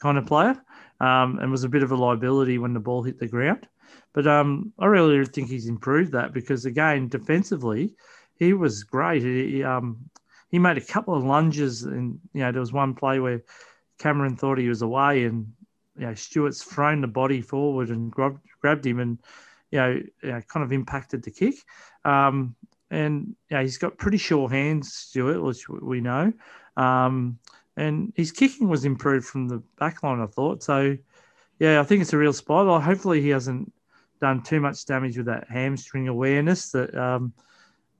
kind of player, um, and was a bit of a liability when the ball hit the ground. But um, I really think he's improved that because again, defensively, he was great. He um, he made a couple of lunges, and you know there was one play where Cameron thought he was away, and you know Stewart's thrown the body forward and grabbed grabbed him, and you know, you know kind of impacted the kick. Um, and yeah, he's got pretty sure hands, Stewart, which we know. Um, and his kicking was improved from the back line, I thought. So, yeah, I think it's a real spot. Hopefully, he hasn't done too much damage with that hamstring awareness that um,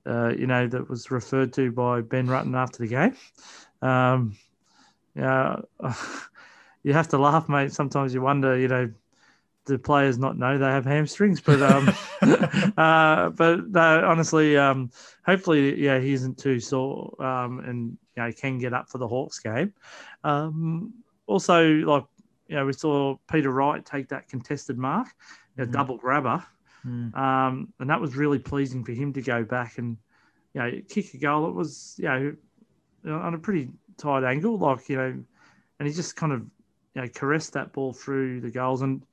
uh, you know, that was referred to by Ben Rutten after the game. Um, yeah, you have to laugh, mate. Sometimes you wonder, you know, the players not know they have hamstrings, but um, uh, but honestly, um, hopefully, yeah, he isn't too sore, um, and you know, can get up for the Hawks game. Um, also, like you know, we saw Peter Wright take that contested mark, a mm. double grabber. Mm. Um, and that was really pleasing for him to go back and, you know, kick a goal. It was, you know, on a pretty tight angle, like, you know, and he just kind of, you know, caressed that ball through the goals. And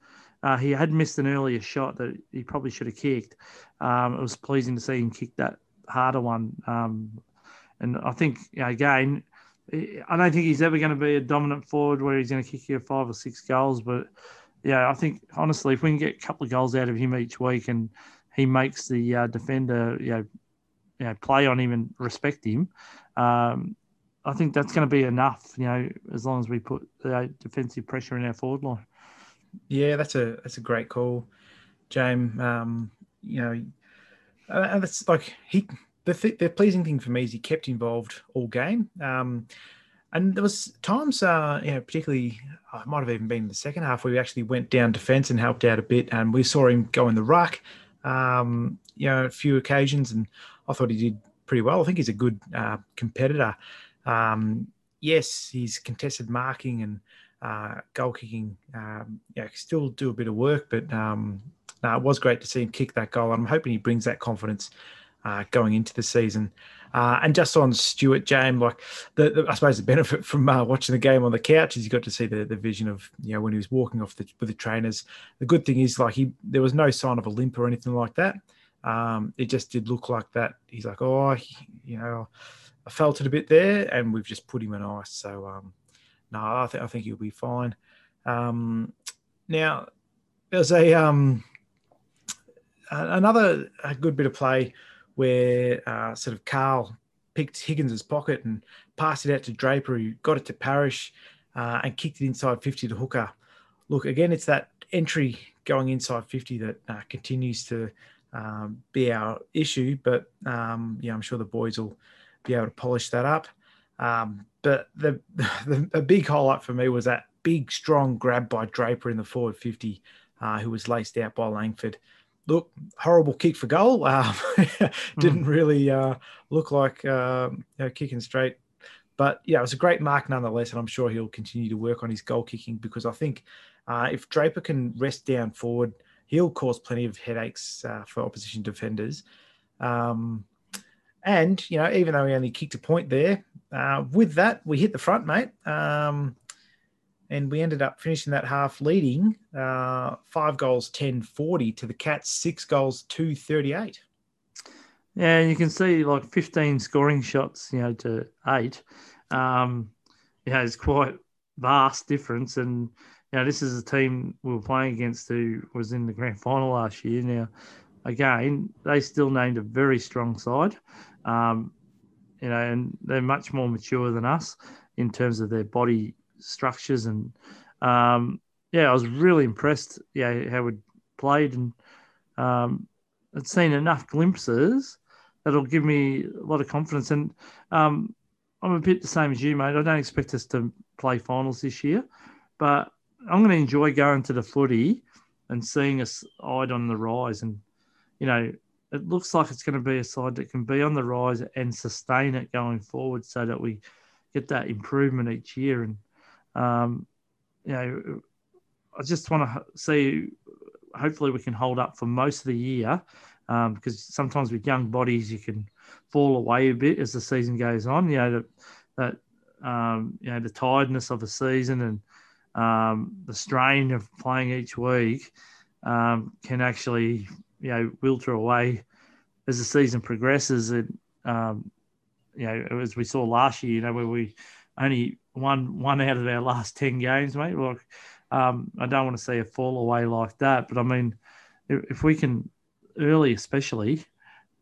uh, he had missed an earlier shot that he probably should have kicked. Um, it was pleasing to see him kick that harder one. Um, And I think you know, again, I don't think he's ever going to be a dominant forward where he's going to kick you five or six goals. But yeah, I think honestly, if we can get a couple of goals out of him each week and he makes the uh, defender, you know, you know, play on him and respect him, um, I think that's going to be enough. You know, as long as we put uh, defensive pressure in our forward line. Yeah, that's a that's a great call, James. Um, you know, and that's like he the th- the pleasing thing for me is he kept involved all game. Um, and there was times, uh, you know, particularly, I might have even been in the second half where we actually went down defence and helped out a bit, and we saw him go in the ruck, um, you know, a few occasions, and I thought he did pretty well. I think he's a good uh, competitor. Um, yes, he's contested marking and uh, goal kicking. Um, yeah, still do a bit of work, but um, no, it was great to see him kick that goal. I'm hoping he brings that confidence uh, going into the season. Uh, and just on Stewart James, like the, the, I suppose the benefit from uh, watching the game on the couch is you got to see the, the vision of you know when he was walking off the, with the trainers. The good thing is like he there was no sign of a limp or anything like that. Um, it just did look like that. He's like, oh, he, you know, I felt it a bit there, and we've just put him in ice. So um, no, I think I think he'll be fine. Um, now there's a um, another a good bit of play where uh, sort of Carl picked Higgins's pocket and passed it out to Draper, who got it to Parish uh, and kicked it inside 50 to Hooker. Look, again, it's that entry going inside 50 that uh, continues to um, be our issue, but um, yeah, I'm sure the boys will be able to polish that up. Um, but the, the, the big highlight for me was that big, strong grab by Draper in the forward 50, uh, who was laced out by Langford look, horrible kick for goal. Um, didn't mm. really uh, look like uh, you know, kicking straight. But yeah, it was a great mark nonetheless, and I'm sure he'll continue to work on his goal kicking because I think uh, if Draper can rest down forward, he'll cause plenty of headaches uh, for opposition defenders. Um, and you know, even though he only kicked a point there, uh, with that we hit the front, mate. Um, and we ended up finishing that half leading uh, five goals 10 40 to the cats six goals 2 38 yeah you can see like 15 scoring shots you know to eight. Um yeah it's quite vast difference. And you know this is a team we were playing against who was in the grand final last year. Now again they still named a very strong side. Um you know and they're much more mature than us in terms of their body structures and um, yeah, I was really impressed. Yeah, how we played and um, I'd seen enough glimpses that'll give me a lot of confidence. And um, I'm a bit the same as you, mate. I don't expect us to play finals this year, but I'm going to enjoy going to the footy and seeing us side on the rise. And you know, it looks like it's going to be a side that can be on the rise and sustain it going forward, so that we get that improvement each year. And um, you know, I just want to see. Hopefully, we can hold up for most of the year um, because sometimes with young bodies you can fall away a bit as the season goes on. You know that, um, you know the tiredness of a season and um, the strain of playing each week um, can actually you know wilter away as the season progresses. And um, you know as we saw last year, you know where we only one one out of our last ten games, mate. Like, um, I don't want to see a fall away like that, but I mean, if, we can early, especially,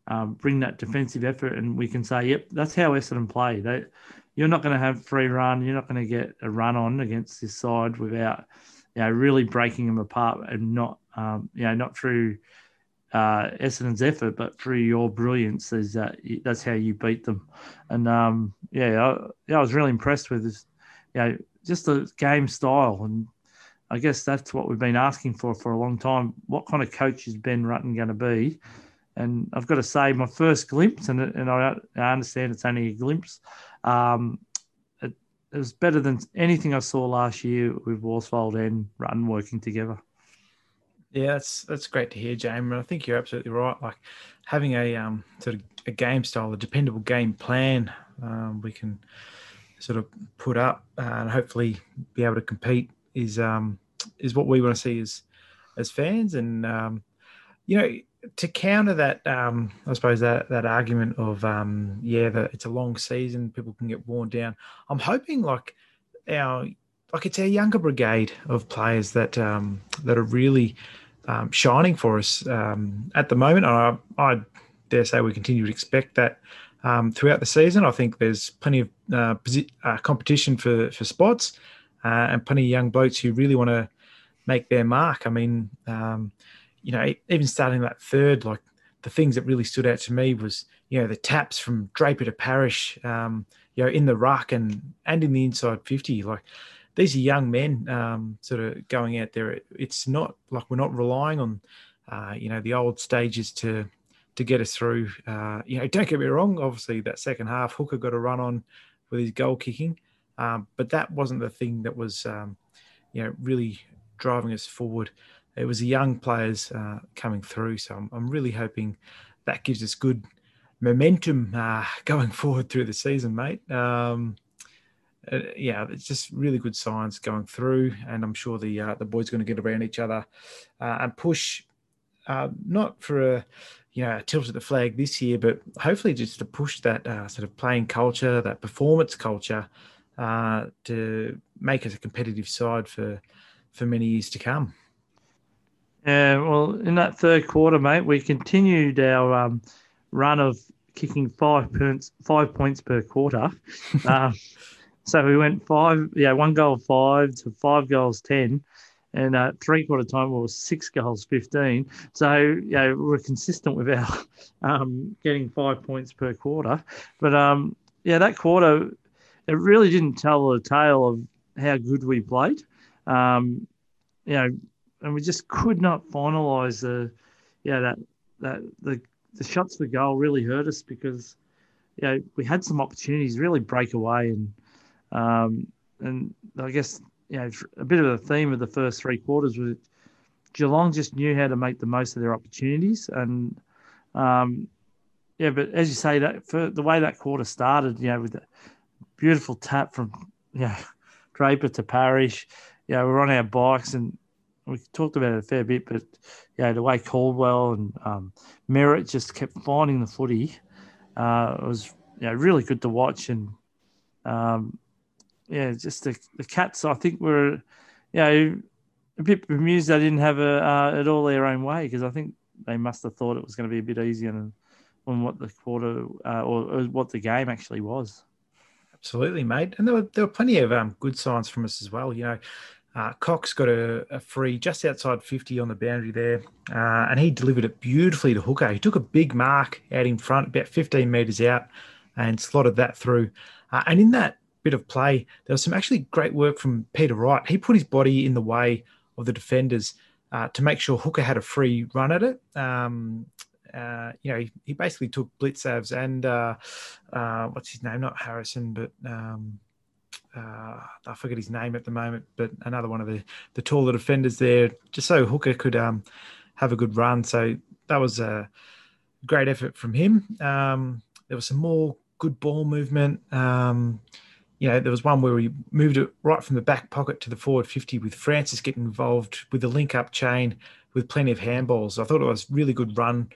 um, bring that defensive effort, and we can say, "Yep, that's how Essendon play." They, you're not going to have free run. You're not going to get a run on against this side without, you know, really breaking them apart and not, um, you know, not through uh, Essendon's effort, but through your brilliance, is that that's how you beat them. And um, yeah, I, yeah, I was really impressed with this, you know, just the game style, and I guess that's what we've been asking for for a long time. What kind of coach is Ben Rutten going to be? And I've got to say, my first glimpse, and and I, I understand it's only a glimpse. Um, it, it was better than anything I saw last year with Worsfold and Rutten working together. Yeah, that's that's great to hear, James. I think you're absolutely right. Like having a um, sort of a game style, a dependable game plan, um, we can sort of put up and hopefully be able to compete is um, is what we want to see as as fans. And um, you know, to counter that, um, I suppose that that argument of um, yeah, that it's a long season, people can get worn down. I'm hoping like our like it's our younger brigade of players that um, that are really um, shining for us um, at the moment. I, I dare say we continue to expect that um, throughout the season. I think there's plenty of uh, posi- uh, competition for for spots uh, and plenty of young blokes who really want to make their mark. I mean, um, you know, even starting that third, like the things that really stood out to me was you know the taps from Draper to Parish, um, you know, in the ruck and and in the inside fifty, like. These are young men, um, sort of going out there. It's not like we're not relying on, uh, you know, the old stages to to get us through. Uh, you know, don't get me wrong. Obviously, that second half, Hooker got a run on with his goal kicking, um, but that wasn't the thing that was, um, you know, really driving us forward. It was the young players uh, coming through. So I'm, I'm, really hoping that gives us good momentum uh, going forward through the season, mate. Um, uh, yeah, it's just really good signs going through, and I'm sure the uh, the boys are going to get around each other uh, and push. Uh, not for a you know, tilted the flag this year, but hopefully just to push that uh, sort of playing culture, that performance culture, uh, to make us a competitive side for for many years to come. Yeah, well, in that third quarter, mate, we continued our um, run of kicking five points, five points per quarter. so we went five, yeah, one goal five to five goals ten, and uh, three quarter time was six goals, 15. So, yeah, we're consistent with our um, getting five points per quarter. But um, yeah, that quarter, it really didn't tell the tale of how good we played. Um, you know, and we just could not finalise the, yeah, that, that, the, the shots for goal really hurt us because, you know, we had some opportunities really break away and, um, and I guess you know, a bit of a theme of the first three quarters was Geelong just knew how to make the most of their opportunities, and um, yeah, but as you say, that for the way that quarter started, you know, with the beautiful tap from you know, Draper to Parish, you know, we're on our bikes and we talked about it a fair bit, but you know, the way Caldwell and um, Merrett just kept finding the footy, uh, it was you know, really good to watch and. Um, yeah, just the, the cats. I think were, you know, a bit bemused they didn't have a, uh, it all their own way because I think they must have thought it was going to be a bit easier than, than what the quarter uh, or, or, what the game actually was. Absolutely, mate. And there were there were plenty of um, good signs from us as well. You know, uh, Cox got a, a, free just outside 50 on the boundary there, uh, and he delivered it beautifully to Hooker. He took a big mark out in front, about 15 metres out, and slotted that through. Uh, and in that bit of play, there was some actually great work from Peter Wright. He put his body in the way of the defenders uh, to make sure Hooker had a free run at it. Um, uh, you know, he, he, basically took Blicavs and uh, uh, what's his name? Not Harrison, but um, uh, I forget his name at the moment. But another one of the the taller defenders there, just so Hooker could um, have a good run. So that was a great effort from him. Um, there was some more good ball movement. Um, you know, there was one where we moved it right from the back pocket to the forward 50 with Francis getting involved with the link up chain with plenty of handballs. I thought it was really good run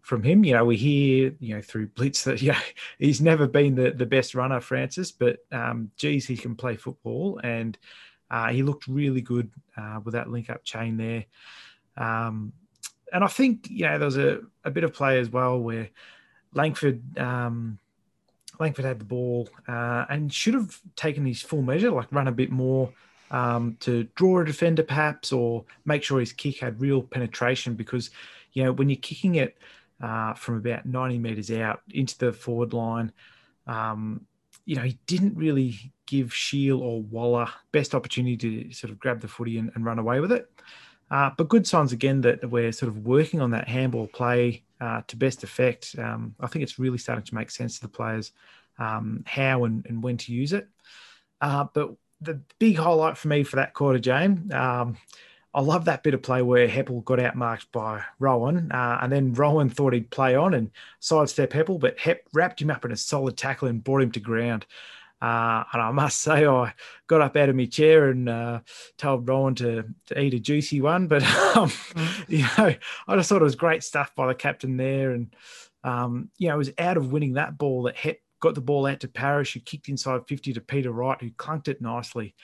from him. You know, we hear, you know, through Blitz that, yeah, he's never been the, the best runner, Francis, but um, geez, he can play football. And uh, he looked really good uh, with that link up chain there. Um, and I think, you know, there was a, a bit of play as well where Langford, um, Langford had the ball uh, and should have taken his full measure, like run a bit more um, to draw a defender perhaps, or make sure his kick had real penetration. Because you know when you're kicking it uh, from about 90 meters out into the forward line, um, you know he didn't really give Shiel or Waller best opportunity to sort of grab the footy and, and run away with it. Uh, but good signs again that we're sort of working on that handball play uh, to best effect. Um, I think it's really starting to make sense to the players um, how and, and, when to use it. Uh, but the big highlight for me for that quarter, James, um, I love that bit of play where Heppell got outmarked by Rohan, uh, and then Rohan thought he'd play on and sidestep Heppell, but Hep wrapped him up in a solid tackle and brought him to ground. Uh, and I must say, I got up out of my chair and uh, told Rohan to, to eat a juicy one. But, um, mm. you know, I just thought it was great stuff by the captain there. And, um, you know, it was out of winning that ball that hit, got the ball out to Parish, who kicked inside 50 to Peter Wright, who clunked it nicely.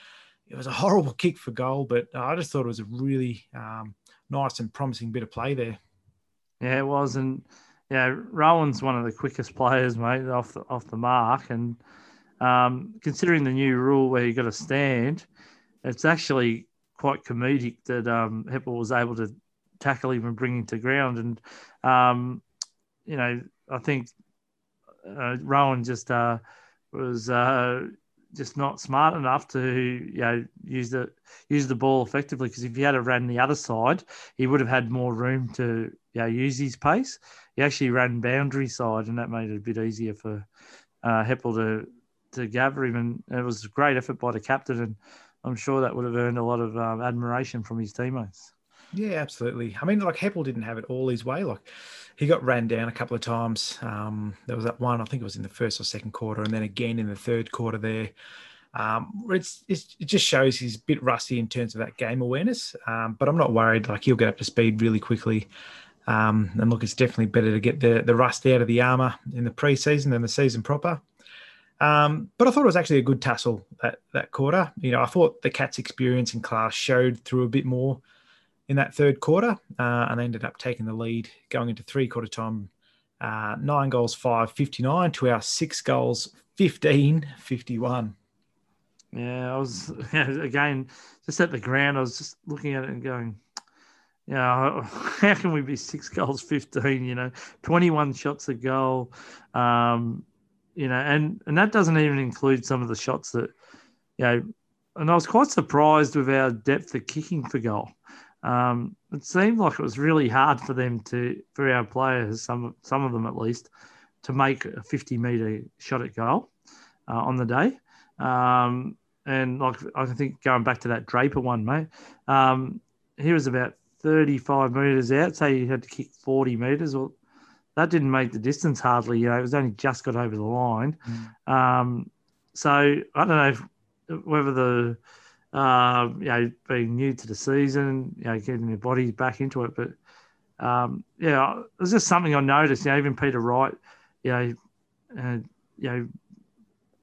It was a horrible kick for goal, but I just thought it was a really um, nice and promising bit of play there. Yeah, it was. And, yeah, Rohan's one of the quickest players, mate, off the, off the mark. And, um, considering the new rule where you got to stand, it's actually quite comedic that um, Heppell was able to tackle him and bring him to ground. And um, you know, I think uh, Rohan just uh, was uh, just not smart enough to you know use the use the ball effectively. Because if he had ran the other side, he would have had more room to you know, use his pace. He actually ran boundary side, and that made it a bit easier for uh, Heppell to to gather him, and it was a great effort by the captain, and I'm sure that would have earned a lot of um, admiration from his teammates. Yeah, absolutely. I mean, like Heppell didn't have it all his way. Like he got ran down a couple of times. Um, there was that one, I think it was in the first or second quarter, and then again in the third quarter there. Um, it's, it's, it just shows he's a bit rusty in terms of that game awareness. Um, but I'm not worried. Like he'll get up to speed really quickly. Um, and look, it's definitely better to get the, the rust out of the armour in the preseason than the season proper. Um, but I thought it was actually a good tussle that, that quarter. You know, I thought the Cats' experience in class showed through a bit more in that third quarter, uh, and they ended up taking the lead going into three quarter time. Uh, nine goals, five, 59 to our six goals, 15, 51. Yeah, I was, again, just at the ground, I was just looking at it and going, yeah, how can we be six goals, 15, you know, 21 shots a goal, um, you know, and, and that doesn't even include some of the shots that, you know, and I was quite surprised with our depth of kicking for goal. Um, it seemed like it was really hard for them to, for our players, some some of them at least, to make a 50 meter shot at goal uh, on the day. Um, and like I think going back to that Draper one, mate, um, he was about 35 meters out, so he had to kick 40 meters. Well, that didn't make the distance hardly. You know, it was only just got over the line. Mm. Um, so I don't know if, whether the uh, you know, being new to the season, you know, getting your body back into it. But um, yeah, it was just something I noticed. You know, even Peter Wright, you know, uh, you know,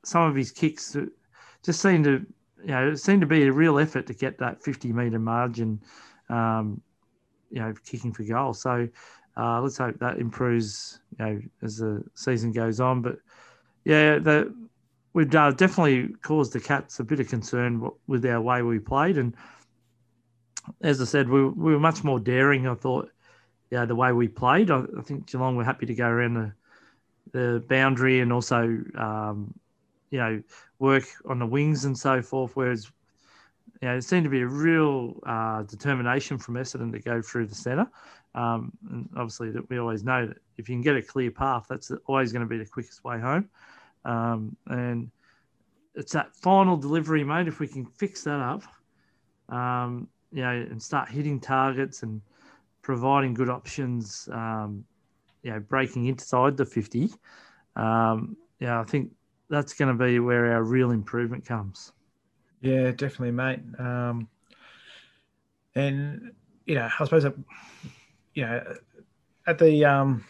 some of his kicks just seemed to, you know, it seemed to be a real effort to get that 50 meter margin, um, you know, kicking for goal. So uh, let's hope that improves, you know, as the season goes on. But yeah, the we've uh, definitely caused the Cats a bit of concern with our way we played. And as I said, we, we were much more daring, I thought, yeah, the way we played. I, I, think Geelong were happy to go around the, the boundary and also, um, you know, work on the wings and so forth. Whereas, you know, it seemed to be a real uh, determination from Essendon to go through the centre. Um, and obviously, that we always know that if you can get a clear path, that's always going to be the quickest way home. Um, and it's that final delivery, mate. If we can fix that up, um, you know, and start hitting targets and providing good options, um, you know, breaking inside the 50, um, yeah, I think that's going to be where our real improvement comes. Yeah, definitely, mate. Um, and, you know, I suppose, you know, at the, um,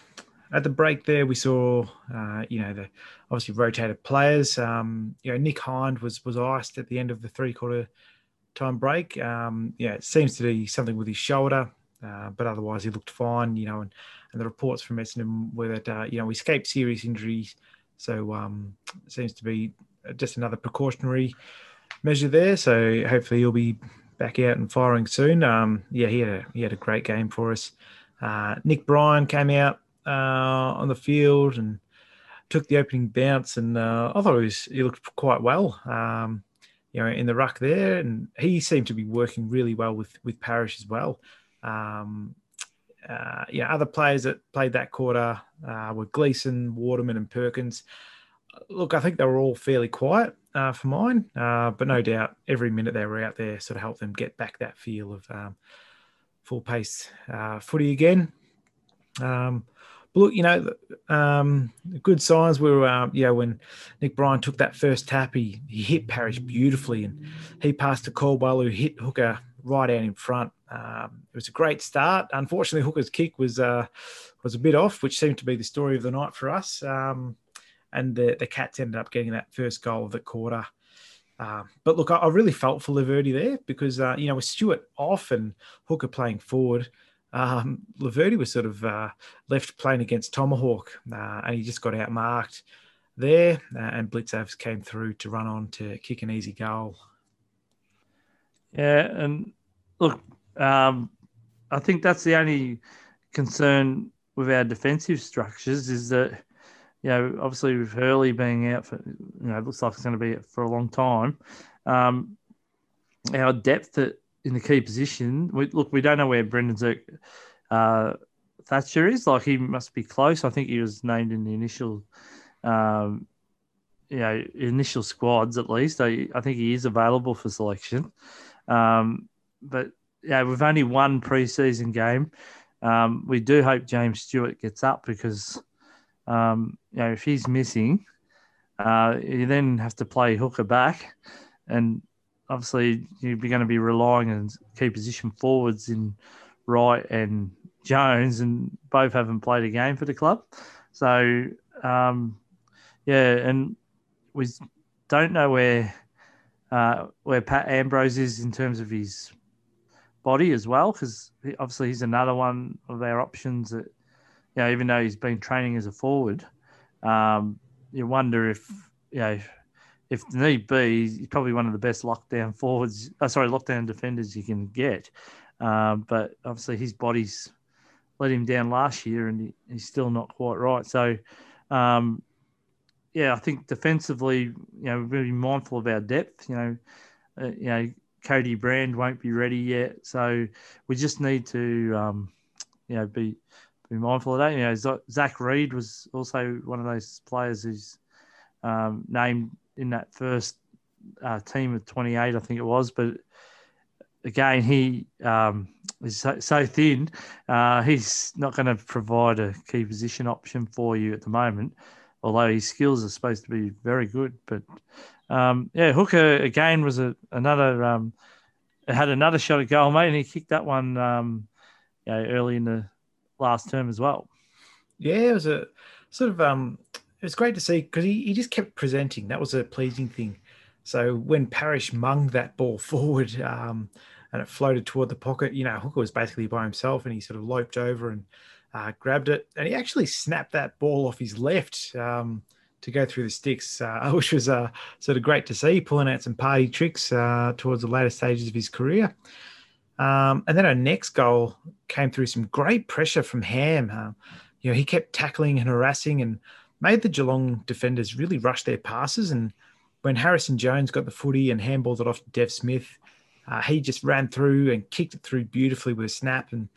at the break there, we saw, uh, you know, the obviously rotated players. Um, you know, Nick Hind was was iced at the end of the three quarter time break. Um, yeah, it seems to be something with his shoulder, uh, but otherwise he looked fine. You know, and, and the reports from Essendon were that uh, you know we escaped serious injuries, so um, seems to be just another precautionary measure there. So hopefully he'll be back out and firing soon. Um, yeah, he had a, he had a great game for us. Uh, Nick Bryan came out uh, on the field and took the opening bounce, and uh, I thought he, was, he looked quite well. Um, you know, in the ruck there, and he seemed to be working really well with with Parish as well. Um, uh, yeah, other players that played that quarter uh, were Gleeson, Waterman, and Perkins. Look, I think they were all fairly quiet uh, for mine, uh, but no doubt every minute they were out there sort of helped them get back that feel of um, full pace uh, footy again. Um, but look, you know, um, good signs were, uh, you know, when Nick Bryan took that first tap, he, he hit Parish beautifully and he passed to Caldwell, who hit Hooker right out in front. Um, it was a great start. Unfortunately, Hooker's kick was uh, was a bit off, which seemed to be the story of the night for us. Um, and the, the Cats ended up getting that first goal of the quarter. Uh, but look, I, I, really felt for Laverde there because, uh, you know, with Stewart off and Hooker playing forward, um, Laverde was sort of uh, left playing against Tomahawk uh, and he just got outmarked there. Uh, and Blicavs came through to run on to kick an easy goal. Yeah. And look, um, I think that's the only concern with our defensive structures is that you know, obviously with Hurley being out for, you know, it looks like it's going to be for a long time. Um, our depth at, in the key position, we, look, we don't know where Brendan uh, Thatcher is. Like he must be close. I think he was named in the initial, um, you know, initial squads at least. I, I think he is available for selection. Um, but yeah, we've only one preseason game. Um, we do hope James Stewart gets up because um, you know, if he's missing, uh, you then have to play Hooker back, and obviously you're going to be relying on key position forwards in Wright and Jones, and both haven't played a game for the club. So, um, yeah, and we don't know where uh, where Pat Ambrose is in terms of his body as well, because obviously he's another one of our options that you know, even though he's been training as a forward, um, you wonder if, you know, if need be, he's probably one of the best lockdown forwards, uh, sorry, lockdown defenders you can get. Um, but obviously his body's let him down last year and he, he's still not quite right. So, um, yeah, I think defensively, you know, we're be mindful of our depth. You know, uh, you know, Cody Brand won't be ready yet, so we just need to, um, you know, be be mindful of that. You know, Zach Reid was also one of those players who's um, named in that first uh, team of 28, I think it was. But again, he um, is so, so thin. Uh, he's not going to provide a key position option for you at the moment, although his skills are supposed to be very good. But um, yeah, Hooker again was a, another. Um, had another shot at goal, mate, and he kicked that one. Um, you know, early in the last term as well. Yeah, it was a sort of um, it was great to see because he, he just kept presenting. That was a pleasing thing. So when Parish munged that ball forward um, and it floated toward the pocket, you know, Hooker was basically by himself and he sort of loped over and uh, grabbed it. And he actually snapped that ball off his left um, to go through the sticks, uh, which was uh, sort of great to see, pulling out some party tricks uh, towards the later stages of his career. Um, and then our next goal came through some great pressure from Ham. Uh, you know, he kept tackling and harassing and made the Geelong defenders really rush their passes. And when Harrison Jones got the footy and handballed it off to Dev Smith, uh, he just ran through and kicked it through beautifully with a snap. And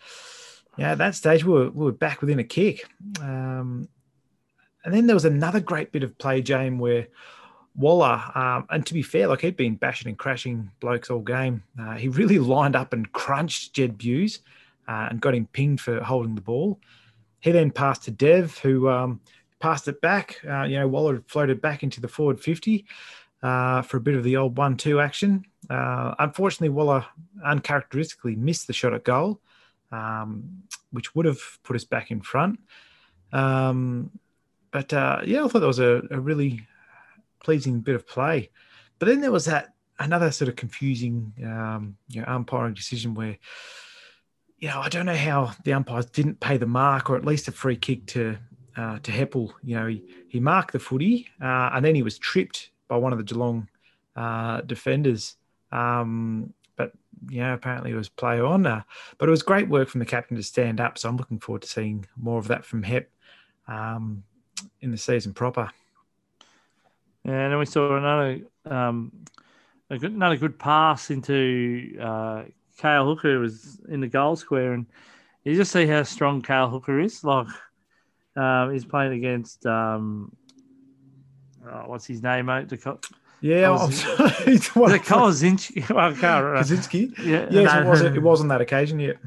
yeah, at that stage we were, we were back within a kick. Um, and then there was another great bit of play, James, where Waller, um, and to be fair, like he'd been bashing and crashing blokes all game. Uh, he really lined up and crunched Jed Bews uh, and got him pinged for holding the ball. He then passed to Dev, who um, passed it back. Uh, you know, Waller floated back into the forward 50 uh, for a bit of the old 1 2 action. Uh, unfortunately, Waller uncharacteristically missed the shot at goal, um, which would have put us back in front. Um, but uh, yeah, I thought that was a, a really pleasing bit of play. But then there was that another sort of confusing, um, you know, umpiring decision where, you know, I don't know how the umpires didn't pay the mark or at least a free kick to uh, to Heppell. You know, he, he marked the footy uh, and then he was tripped by one of the Geelong uh, defenders. Um, but you know, apparently it was play on. But it was great work from the captain to stand up. So I'm looking forward to seeing more of that from Hep um, in the season proper. And then we saw another um, a good, another good pass into uh, Cale Hooker who was in the goal square, and you just see how strong Cale Hooker is. Like um, he's playing against um, oh, what's his name, mate? Yeah, I'm sorry. the Kozinski. Kaczynski. Yeah, yes, no, it wasn't. It wasn't that occasion yet.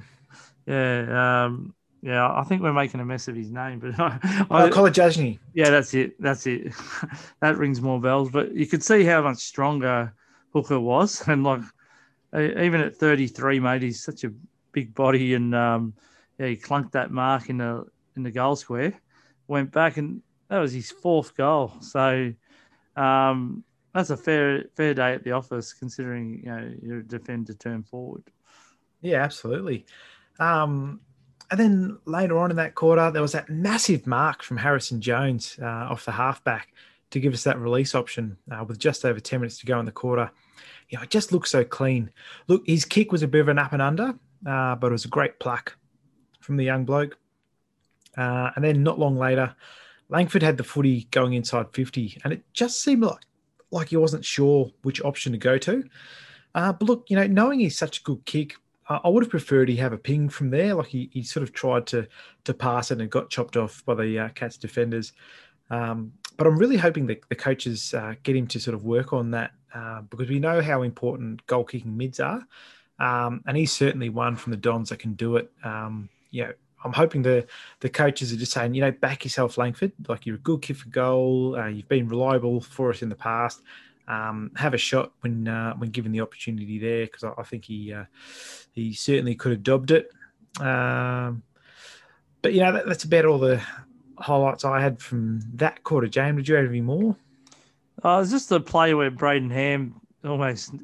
Yeah, um, yeah, I think we're making a mess of his name, but I, oh, Kolodjashnij. Yeah, that's it. That's it. that rings more bells. But you could see how much stronger Hooker was, and like even at 33, mate, he's such a big body, and um, yeah, he clunked that mark in the in the goal square. Went back, and that was his fourth goal. So um, that's a fair fair day at the office, considering you know you're a defender turned forward. Yeah, absolutely. Um, and then later on in that quarter, there was that massive mark from Harrison Jones uh, off the halfback to give us that release option uh, with just over 10 minutes to go in the quarter. You know, it just looked so clean. Look, his kick was a bit of an up and under, uh, but it was a great pluck from the young bloke. Uh, and then not long later, Langford had the footy going inside 50, and it just seemed like, like he wasn't sure which option to go to. Uh, but look, you know, knowing he's such a good kick, I would have preferred he have a ping from there. Like he, he sort of tried to to pass it and got chopped off by the uh, Cats defenders. Um, but I'm really hoping that the coaches uh, get him to sort of work on that uh, because we know how important goal kicking mids are. Um, and he's certainly one from the Dons that can do it. Um, you know, I'm hoping the the coaches are just saying, you know, back yourself, Langford. Like you're a good kick for goal. Uh, you've been reliable for us in the past um, have a shot when uh, when given the opportunity there because I, I, think he uh, he certainly could have dubbed it. Um, but you know that, that's about all the highlights I had from that quarter. James, did you have any more? Uh, was just a play where Brayden Ham almost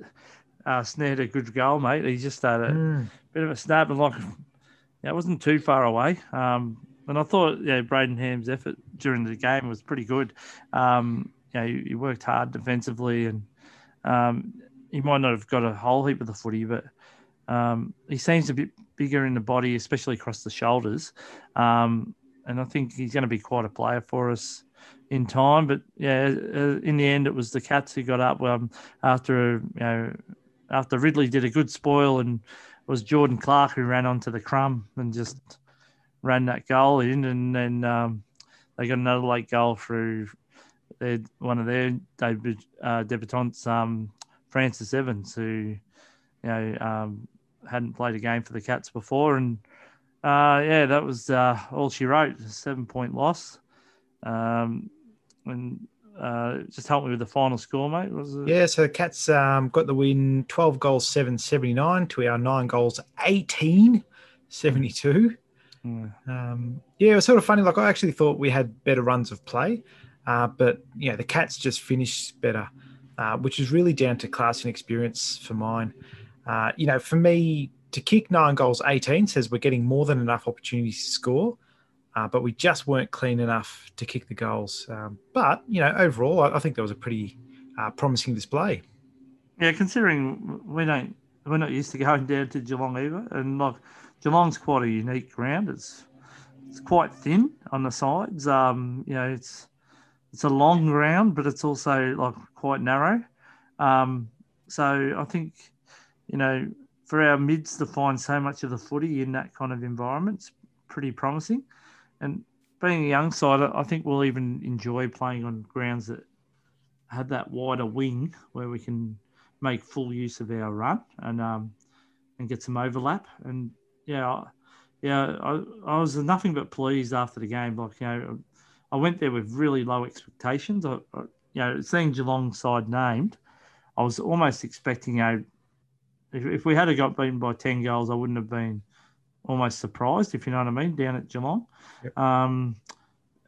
uh, snared a good goal, mate. He just had a mm. bit of a snap and like yeah, it wasn't too far away. Um, and I thought yeah, Brayden Ham's effort during the game was pretty good. Um, you know, he, he worked hard defensively, and um, he might not have got a whole heap of the footy, but um, he seems a bit bigger in the body, especially across the shoulders. Um, and I think he's going to be quite a player for us in time. But yeah, uh, in the end, it was the Cats who got up um, after you know after Ridley did a good spoil, and it was Jordan Clark who ran onto the crumb and just ran that goal in, and then um, they got another late goal through their one of their debut, uh, debutants, um, Francis Evans, who you know um, hadn't played a game for the Cats before, and uh, yeah, that was uh, all she wrote. A seven point loss, um, and uh, just help me with the final score, mate. Was it? Yeah, so the Cats um, got the win, twelve goals, seven seventy nine to our nine goals, 18 72. Mm. Um, yeah, it was sort of funny. Like I actually thought we had better runs of play. Uh, but yeah, the Cats just finished better, uh, which is really down to class and experience for mine. Uh, you know, for me to kick nine goals, 18 says we're getting more than enough opportunities to score, uh, but we just weren't clean enough to kick the goals. Um, but you know, overall, I, I think that was a pretty uh, promising display. Yeah, considering we don't we're not used to going down to Geelong either, and like Geelong's quite a unique ground. It's it's quite thin on the sides. Um, you know, it's it's a long ground, but it's also like quite narrow. Um, so I think, you know, for our mids to find so much of the footy in that kind of environment, it's pretty promising. And being a young side, I think we'll even enjoy playing on grounds that have that wider wing where we can make full use of our run and um, and get some overlap. And yeah, yeah, I, I was nothing but pleased after the game. Like you know, I went there with really low expectations. I, I, you know, seeing Geelong side named, I was almost expecting a. If, if we had got beaten by ten goals, I wouldn't have been almost surprised, if you know what I mean, down at Geelong. Yep. Um,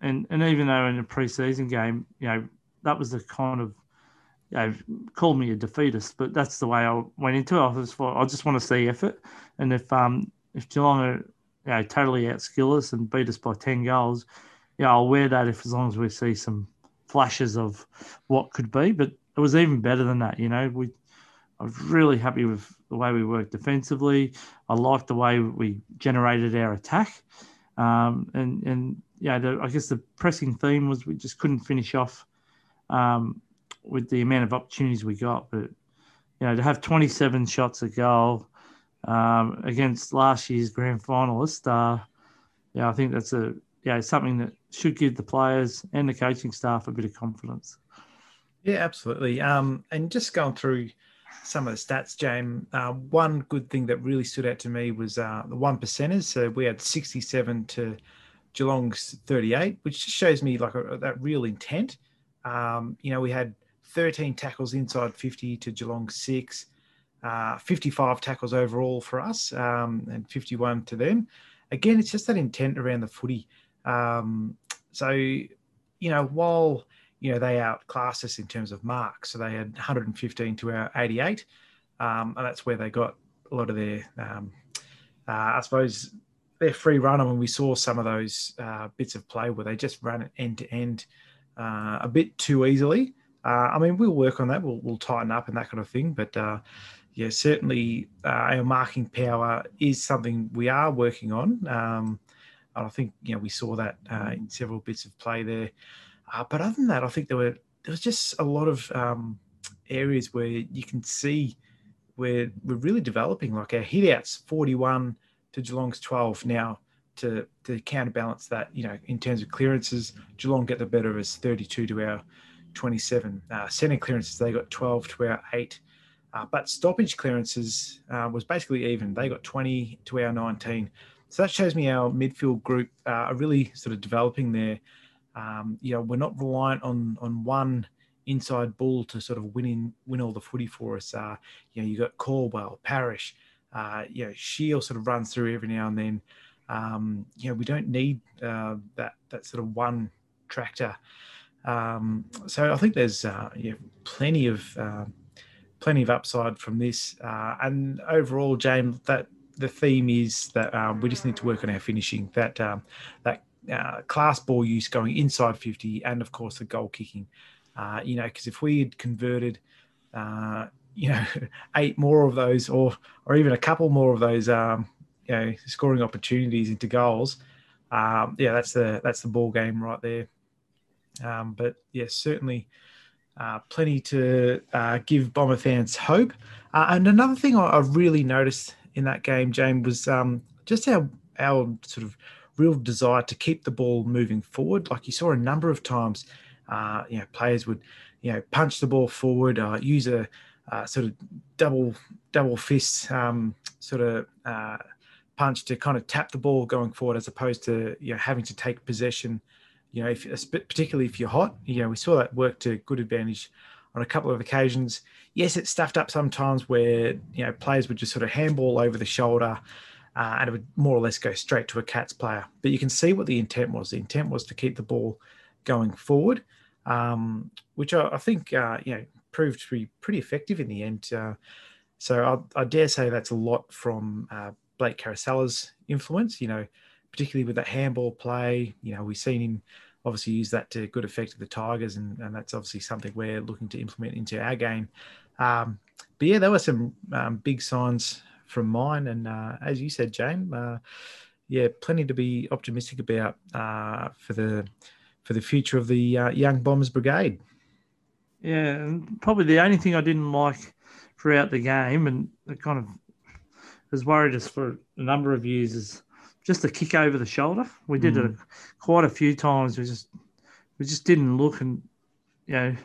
and and even though in a preseason game, you know, that was the kind of, you know, called me a defeatist, but that's the way I went into it. I was for, I just want to see effort, and if um if Geelong are you know totally outskill us and beat us by ten goals, yeah, I'll wear that if as long as we see some flashes of what could be. But it was even better than that. You know, we I was really happy with the way we worked defensively. I liked the way we generated our attack, um, and and yeah, the, I guess the pressing theme was we just couldn't finish off um, with the amount of opportunities we got. But you know, to have 27 shots a goal um, against last year's grand finalist, uh, yeah, I think that's a yeah something that should give the players and the coaching staff a bit of confidence. Yeah, absolutely. Um, and just going through some of the stats, James. Uh, one good thing that really stood out to me was uh, the one percenters. So we had 67 to Geelong's 38, which just shows me like a, that real intent. Um, you know, we had 13 tackles inside 50 to Geelong six, uh, 55 tackles overall for us, um, and 51 to them. Again, it's just that intent around the footy. Um, so, you know, while you know they outclassed us in terms of marks, so they had 115 to our 88, um, and that's where they got a lot of their, um, uh, I suppose, their free runner. When we saw some of those uh, bits of play where they just run it end to end uh, a bit too easily. Uh, I mean, we'll work on that. We'll, we'll tighten up and that kind of thing. But uh, yeah, certainly our marking power is something we are working on. Um, and I think you know we saw that uh, in several bits of play there. Uh, but other than that, I think there were there was just a lot of um, areas where you can see where we're really developing. Like our hitouts, forty one to Geelong's twelve now. To, to counterbalance that, you know, in terms of clearances, Geelong get the better of us 32 to our 27. Uh, centre clearances, they got 12 to our 8. Uh, but stoppage clearances uh, was basically even. They got 20 to our 19. So that shows me our midfield group uh, are really sort of developing there. Um, you know, we're not reliant on on one inside bull to sort of win in, win all the footy for us. Uh, you know, you got Caldwell, Parish. Uh, you know, Shiel sort of runs through every now and then. Um, you know, we don't need uh, that that sort of one tractor um, so I think there's uh, yeah, plenty of uh, plenty of upside from this, uh, and overall, James, that the theme is that um, we just need to work on our finishing. That um, that uh, class ball use going inside 50, and of course the goal kicking. Uh, you know, because if we had converted, uh, you know, eight more of those, or or even a couple more of those, um, you know, scoring opportunities into goals, um, yeah, that's the that's the ball game right there. Um, but yes, certainly uh, plenty to uh, give Bomber fans hope. Uh, and another thing I, I, really noticed in that game, James, was um, just our our sort of real desire to keep the ball moving forward. Like you saw a number of times, uh, you know, players would you know punch the ball forward, uh, use a uh, sort of double double fist um, sort of punch to kind of tap the ball going forward, as opposed to you know having to take possession you know, if, particularly if you're hot, you know, we saw that work to good advantage on a couple of occasions. Yes, it stuffed up sometimes where you know players would just sort of handball over the shoulder, uh, and it would more or less go straight to a Cats player. But you can see what the intent was. The intent was to keep the ball going forward, um, which I, I think uh, you know proved to be pretty effective in the end. Uh, so I, I, dare say that's a lot from uh, Blake Caracella's influence. You know, particularly with that handball play. You know, we've seen him obviously use that to good effect with the Tigers, and, and that's obviously something we're looking to implement into our game. Um, but yeah, there were some um, big signs from mine, and uh, as you said, James, uh, yeah, plenty to be optimistic about uh, for the for the future of the uh, young Bombers Brigade. Yeah, and probably the only thing I didn't like throughout the game, and it kind of has worried us for a number of years, is just a kick over the shoulder. We did mm. it quite a few times. We just we just didn't look, and you know,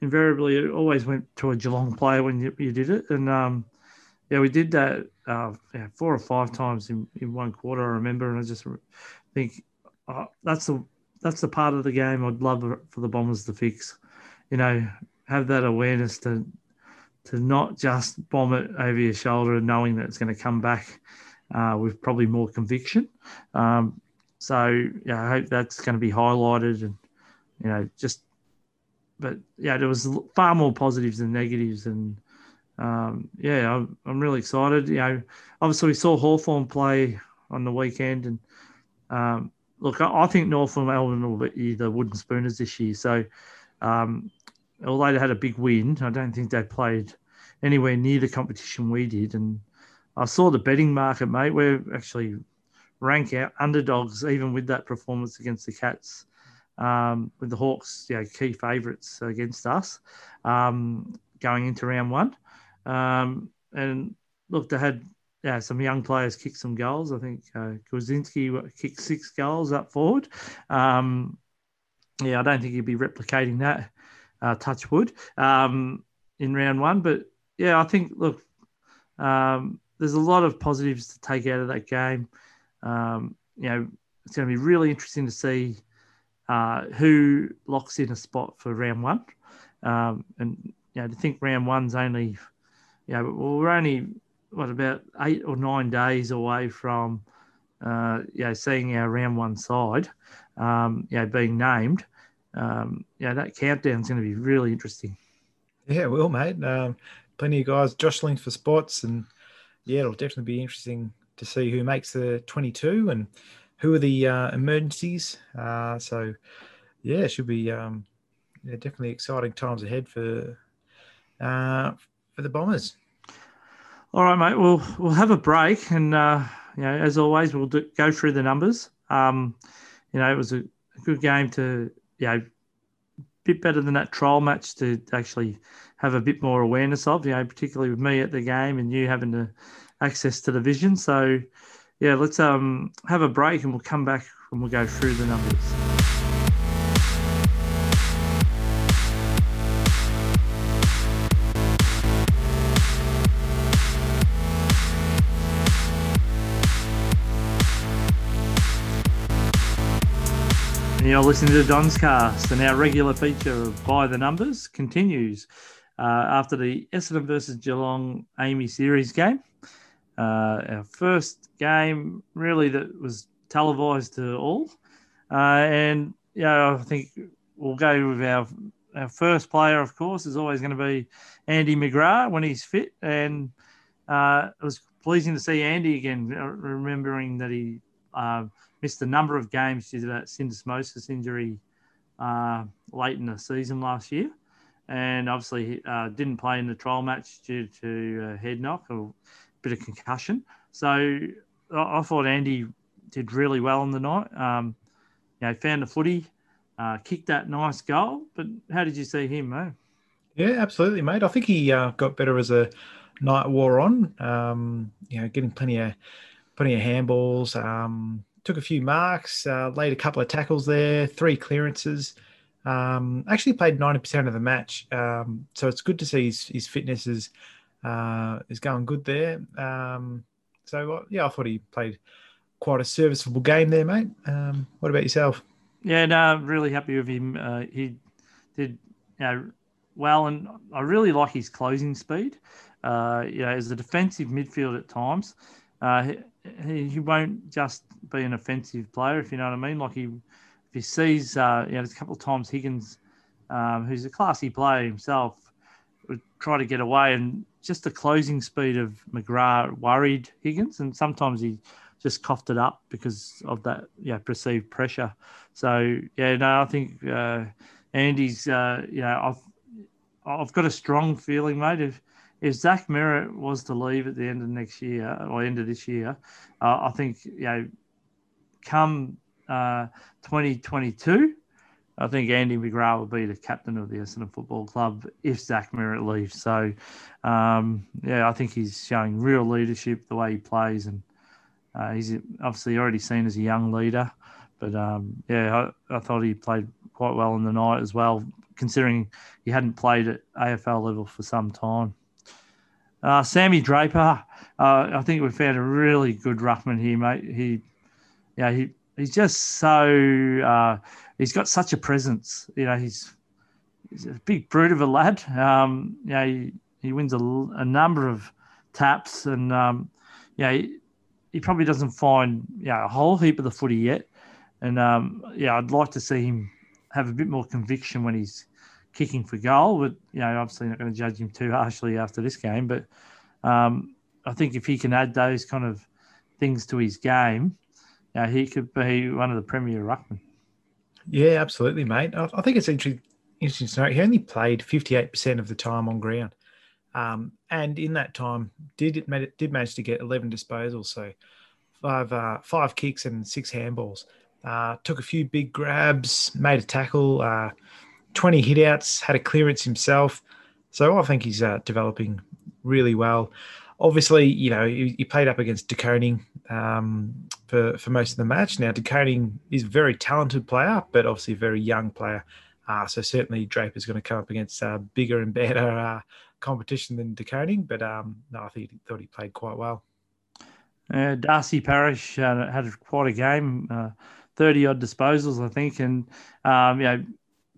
invariably it always went to a Geelong player when you, you did it. And um, yeah, we did that uh, yeah, four or five times in, in one quarter. I remember, and I just think uh, that's the that's the part of the game I'd love for the Bombers to fix. You know, have that awareness to to not just bomb it over your shoulder, knowing that it's going to come back uh, with probably more conviction. Um, so yeah, I hope that's going to be highlighted and you know just. But yeah, there was far more positives than negatives, and um, yeah, I'm, I'm really excited. You know, obviously we saw Hawthorn play on the weekend, and um, look, I, I think North and Melbourne will be the wooden spooners this year. So, um, although they had a big win, I don't think they played anywhere near the competition we did, and I saw the betting market, mate. We're actually rank out underdogs, even with that performance against the Cats, um, with the Hawks, you know, key favourites against us um, going into round one. Um, and look, they had yeah, some young players kick some goals. I think uh, Kozinski kicked six goals up forward. Um, yeah, I don't think he'd be replicating that. Uh, touch wood um, in round one, but yeah, I think look, um, there's a lot of positives to take out of that game. Um, you know, it's going to be really interesting to see uh, who locks in a spot for round one. Um, and you know, to think round one's only, you know, well, we're only what about eight or nine days away from, uh, you know, seeing our round one side, um, you know, being named. Um, you know, that countdown's going to be really interesting. Yeah, well, mate. Um, plenty of guys jostling for spots, and yeah, it'll definitely be interesting to see who makes the 22 and who are the uh, emergencies. Uh, so, yeah, it should be um, yeah, definitely exciting times ahead for uh, for the Bombers. All right, mate. We'll we'll have a break, and uh, you know, as always, we'll do, go through the numbers. Um, you know, it was a, good game to you know, bit better than that trial match to actually have a bit more awareness of. You know, particularly with me at the game and you having the access to the vision. So, yeah, let's um have a break, and we'll come back and we'll go through the numbers. And you're listening to Don's Cast, and our regular feature of By the Numbers continues uh, after the Essendon versus Geelong AAMI series game. Uh, our first game, really, that was televised to all. Uh, and, yeah, I think we'll go with our, our first player, of course, is always going to be Andy McGrath when he's fit. And uh, it was pleasing to see Andy again, uh, remembering that he uh, missed a number of games due to that syndesmosis injury late in the season last year. And obviously uh, didn't play in the trial match due to a head knock or a bit of concussion. So I, thought Andy did really well in the night. Um, you know, found the footy, uh, kicked that nice goal. But how did you see him, Mo? Yeah, absolutely, mate. I think he uh, got better as a night wore on. Um, you know, getting plenty of plenty of handballs. Um, took a few marks, uh, laid a couple of tackles there, three clearances. Um, actually played 90% of the match. Um, so it's good to see his, his fitness is, uh, is going good there. Um, so, yeah, I thought he played quite a serviceable game there, mate. Um, what about yourself? Yeah, no, I'm really happy with him. Uh, he did you know, well, and I really like his closing speed. Uh, you know, as a defensive midfield at times, uh, he, he won't just be an offensive player, if you know what I mean. Like he, if he sees, uh, you know, there's a couple of times Higgins, um, who's a classy player himself, would try to get away, and just the closing speed of McGrath worried Higgins, and sometimes he just coughed it up because of that, yeah, perceived pressure. So yeah, no, I think uh, Andy's, uh, you know, I've I've got a strong feeling, mate. If if Zach Merrett was to leave at the end of next year or end of this year, uh, I think you know, come uh, 2022, I think Andy McGrath will be the captain of the Essendon Football Club if Zach Merrett leaves. So, um, yeah, I think he's showing real leadership the way he plays, and uh, he's obviously already seen as a young leader. But um, yeah, I, I, thought he played quite well in the night as well, considering he hadn't played at AFL level for some time. Uh, Sammy Draper, uh, I think we found a really good ruckman here, mate. He, yeah, he he's just so uh, he's got such a presence. You know, he's he's a big brute of a lad. Um, yeah, he, he wins a, a number of taps, and um, yeah, he, he probably doesn't find yeah a whole heap of the footy yet. And um, yeah, I'd like to see him have a bit more conviction when he's kicking for goal. But you know, obviously not going to judge him too harshly after this game. But um, I think if he can add those kind of things to his game, know, he could be one of the premier ruckmen. Yeah, absolutely, mate. I, think it's interesting, interesting to note he only played fifty-eight percent of the time on ground, um, and in that time did it did manage to get eleven disposals, so five uh, five kicks and six handballs. Uh, took a few big grabs, made a tackle. Uh, 20 hitouts, had a clearance himself. So I think he's uh, developing really well. Obviously, you know, he, he played up against De Koning um, for, for most of the match. Now, De Koning is a very talented player, but obviously a very young player. Uh, so certainly Draper's going to come up against uh, bigger and better uh, competition than De Koning, but um, no, I think thought he played quite well. Darcy Parish had quite a game, uh, 30 odd disposals, I think. And, um, you know,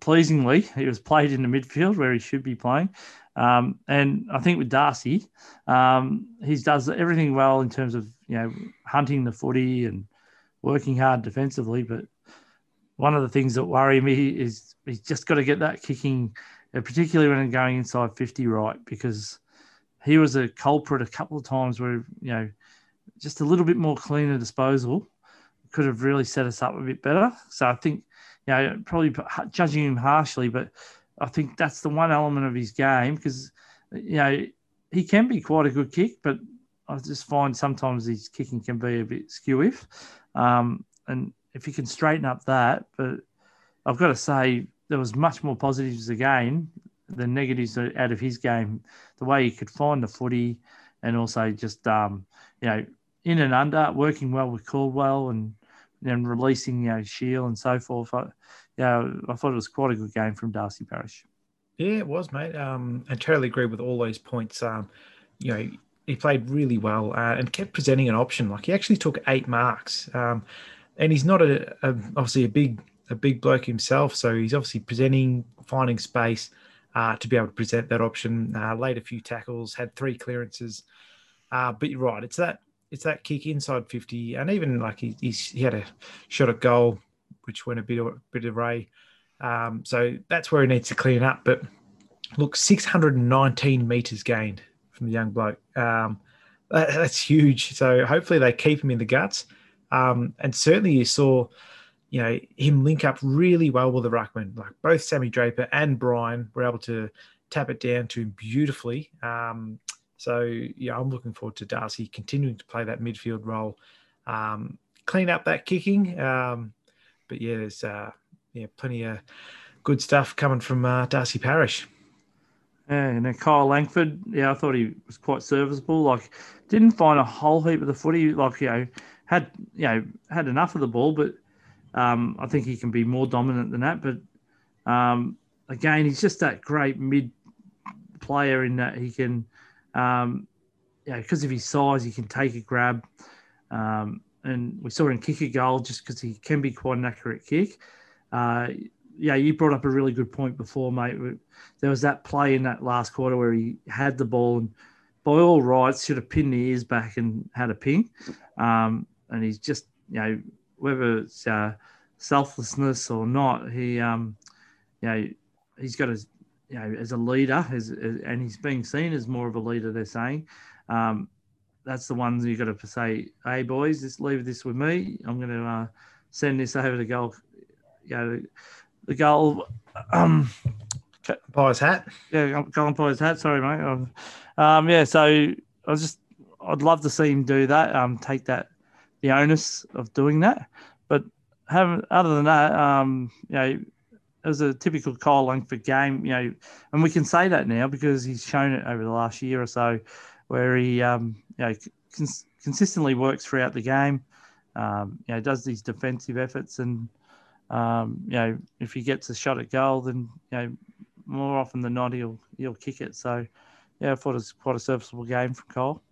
pleasingly, he was played in the midfield where he should be playing. Um, and I think with Darcy, um, he does everything well in terms of, you know, hunting the footy and working hard defensively. But one of the things that worry me is he's just got to get that kicking, uh, particularly when going inside 50 right, because he was a culprit a couple of times where, you know, just a little bit more cleaner disposal could have really set us up a bit better. So I think, you know, probably judging him harshly, but I think that's the one element of his game because, you know, he can be quite a good kick, but I just find sometimes his kicking can be a bit skew Um, and if he can straighten up that, but I've got to say there was much more positives again than negatives out of his game. The way he could find the footy, and also just um, you know in and under, working well with Caldwell and then releasing you know Shiel and so forth. I, yeah, I thought it was quite a good game from Darcy Parish. Yeah, it was, mate. Um, I totally agree with all those points. Um, you know, he played really well uh, and kept presenting an option. Like he actually took eight marks, um, and he's not a, a, obviously a big a big bloke himself, so he's obviously presenting, finding space uh, to be able to present that option. Uh, laid a few tackles, had three clearances. Uh, but you're right, it's that it's that kick inside 50, and even like he, he had a shot at goal, which went a bit of a bit away. Um, so that's where he needs to clean up. But look, 619 meters gained from the young bloke. Um, that, that's huge. So hopefully they keep him in the guts. Um, and certainly you saw, you know, him link up really well with the ruckman. Like both Sammy Draper and Brian were able to tap it down to him beautifully. Um, so yeah, I'm looking forward to Darcy continuing to play that midfield role, um, clean up that kicking. But yeah, there's uh, yeah plenty of good stuff coming from uh, Darcy Parish. Yeah, and then Kyle Langford, yeah, I thought he was quite serviceable. Like, didn't find a whole heap of the footy. Like, you know, had you know had enough of the ball, but um, I think he can be more dominant than that. But um, again, he's just that great mid player in that he can um, yeah, because of his size, he can take a grab. Um, and we saw him kick a goal just because he can be quite an accurate kick. Uh, yeah, you brought up a really good point before, mate. There was that play in that last quarter where he had the ball and, by all rights, should have pinned the ears back and had a ping. Um, and he's just, you know, whether it's uh, selflessness or not, he, um, you know, he's got his you know, as a leader, as, as, and he's being seen as more of a leader. They're saying um, that's the ones you got to say, "Hey, boys, just leave this with me. I'm going to uh, send this over to goal." You know, the goal. Um, Pies hat. Yeah, Colin Pies hat. Sorry, mate. Um, um, yeah, so I was just, I'd love to see him do that. Um, take that, the onus of doing that. But have, other than that, um, you know, it was a typical Kyle Langford game, you know, and we can say that now because he's shown it over the last year or so, where he, um, you know, cons- consistently works throughout the game, um, you know, does these defensive efforts, and um, you know, if he gets a shot at goal, then you know, more often than not, he'll he'll kick it. So, yeah, I thought it was quite a serviceable game from Cole.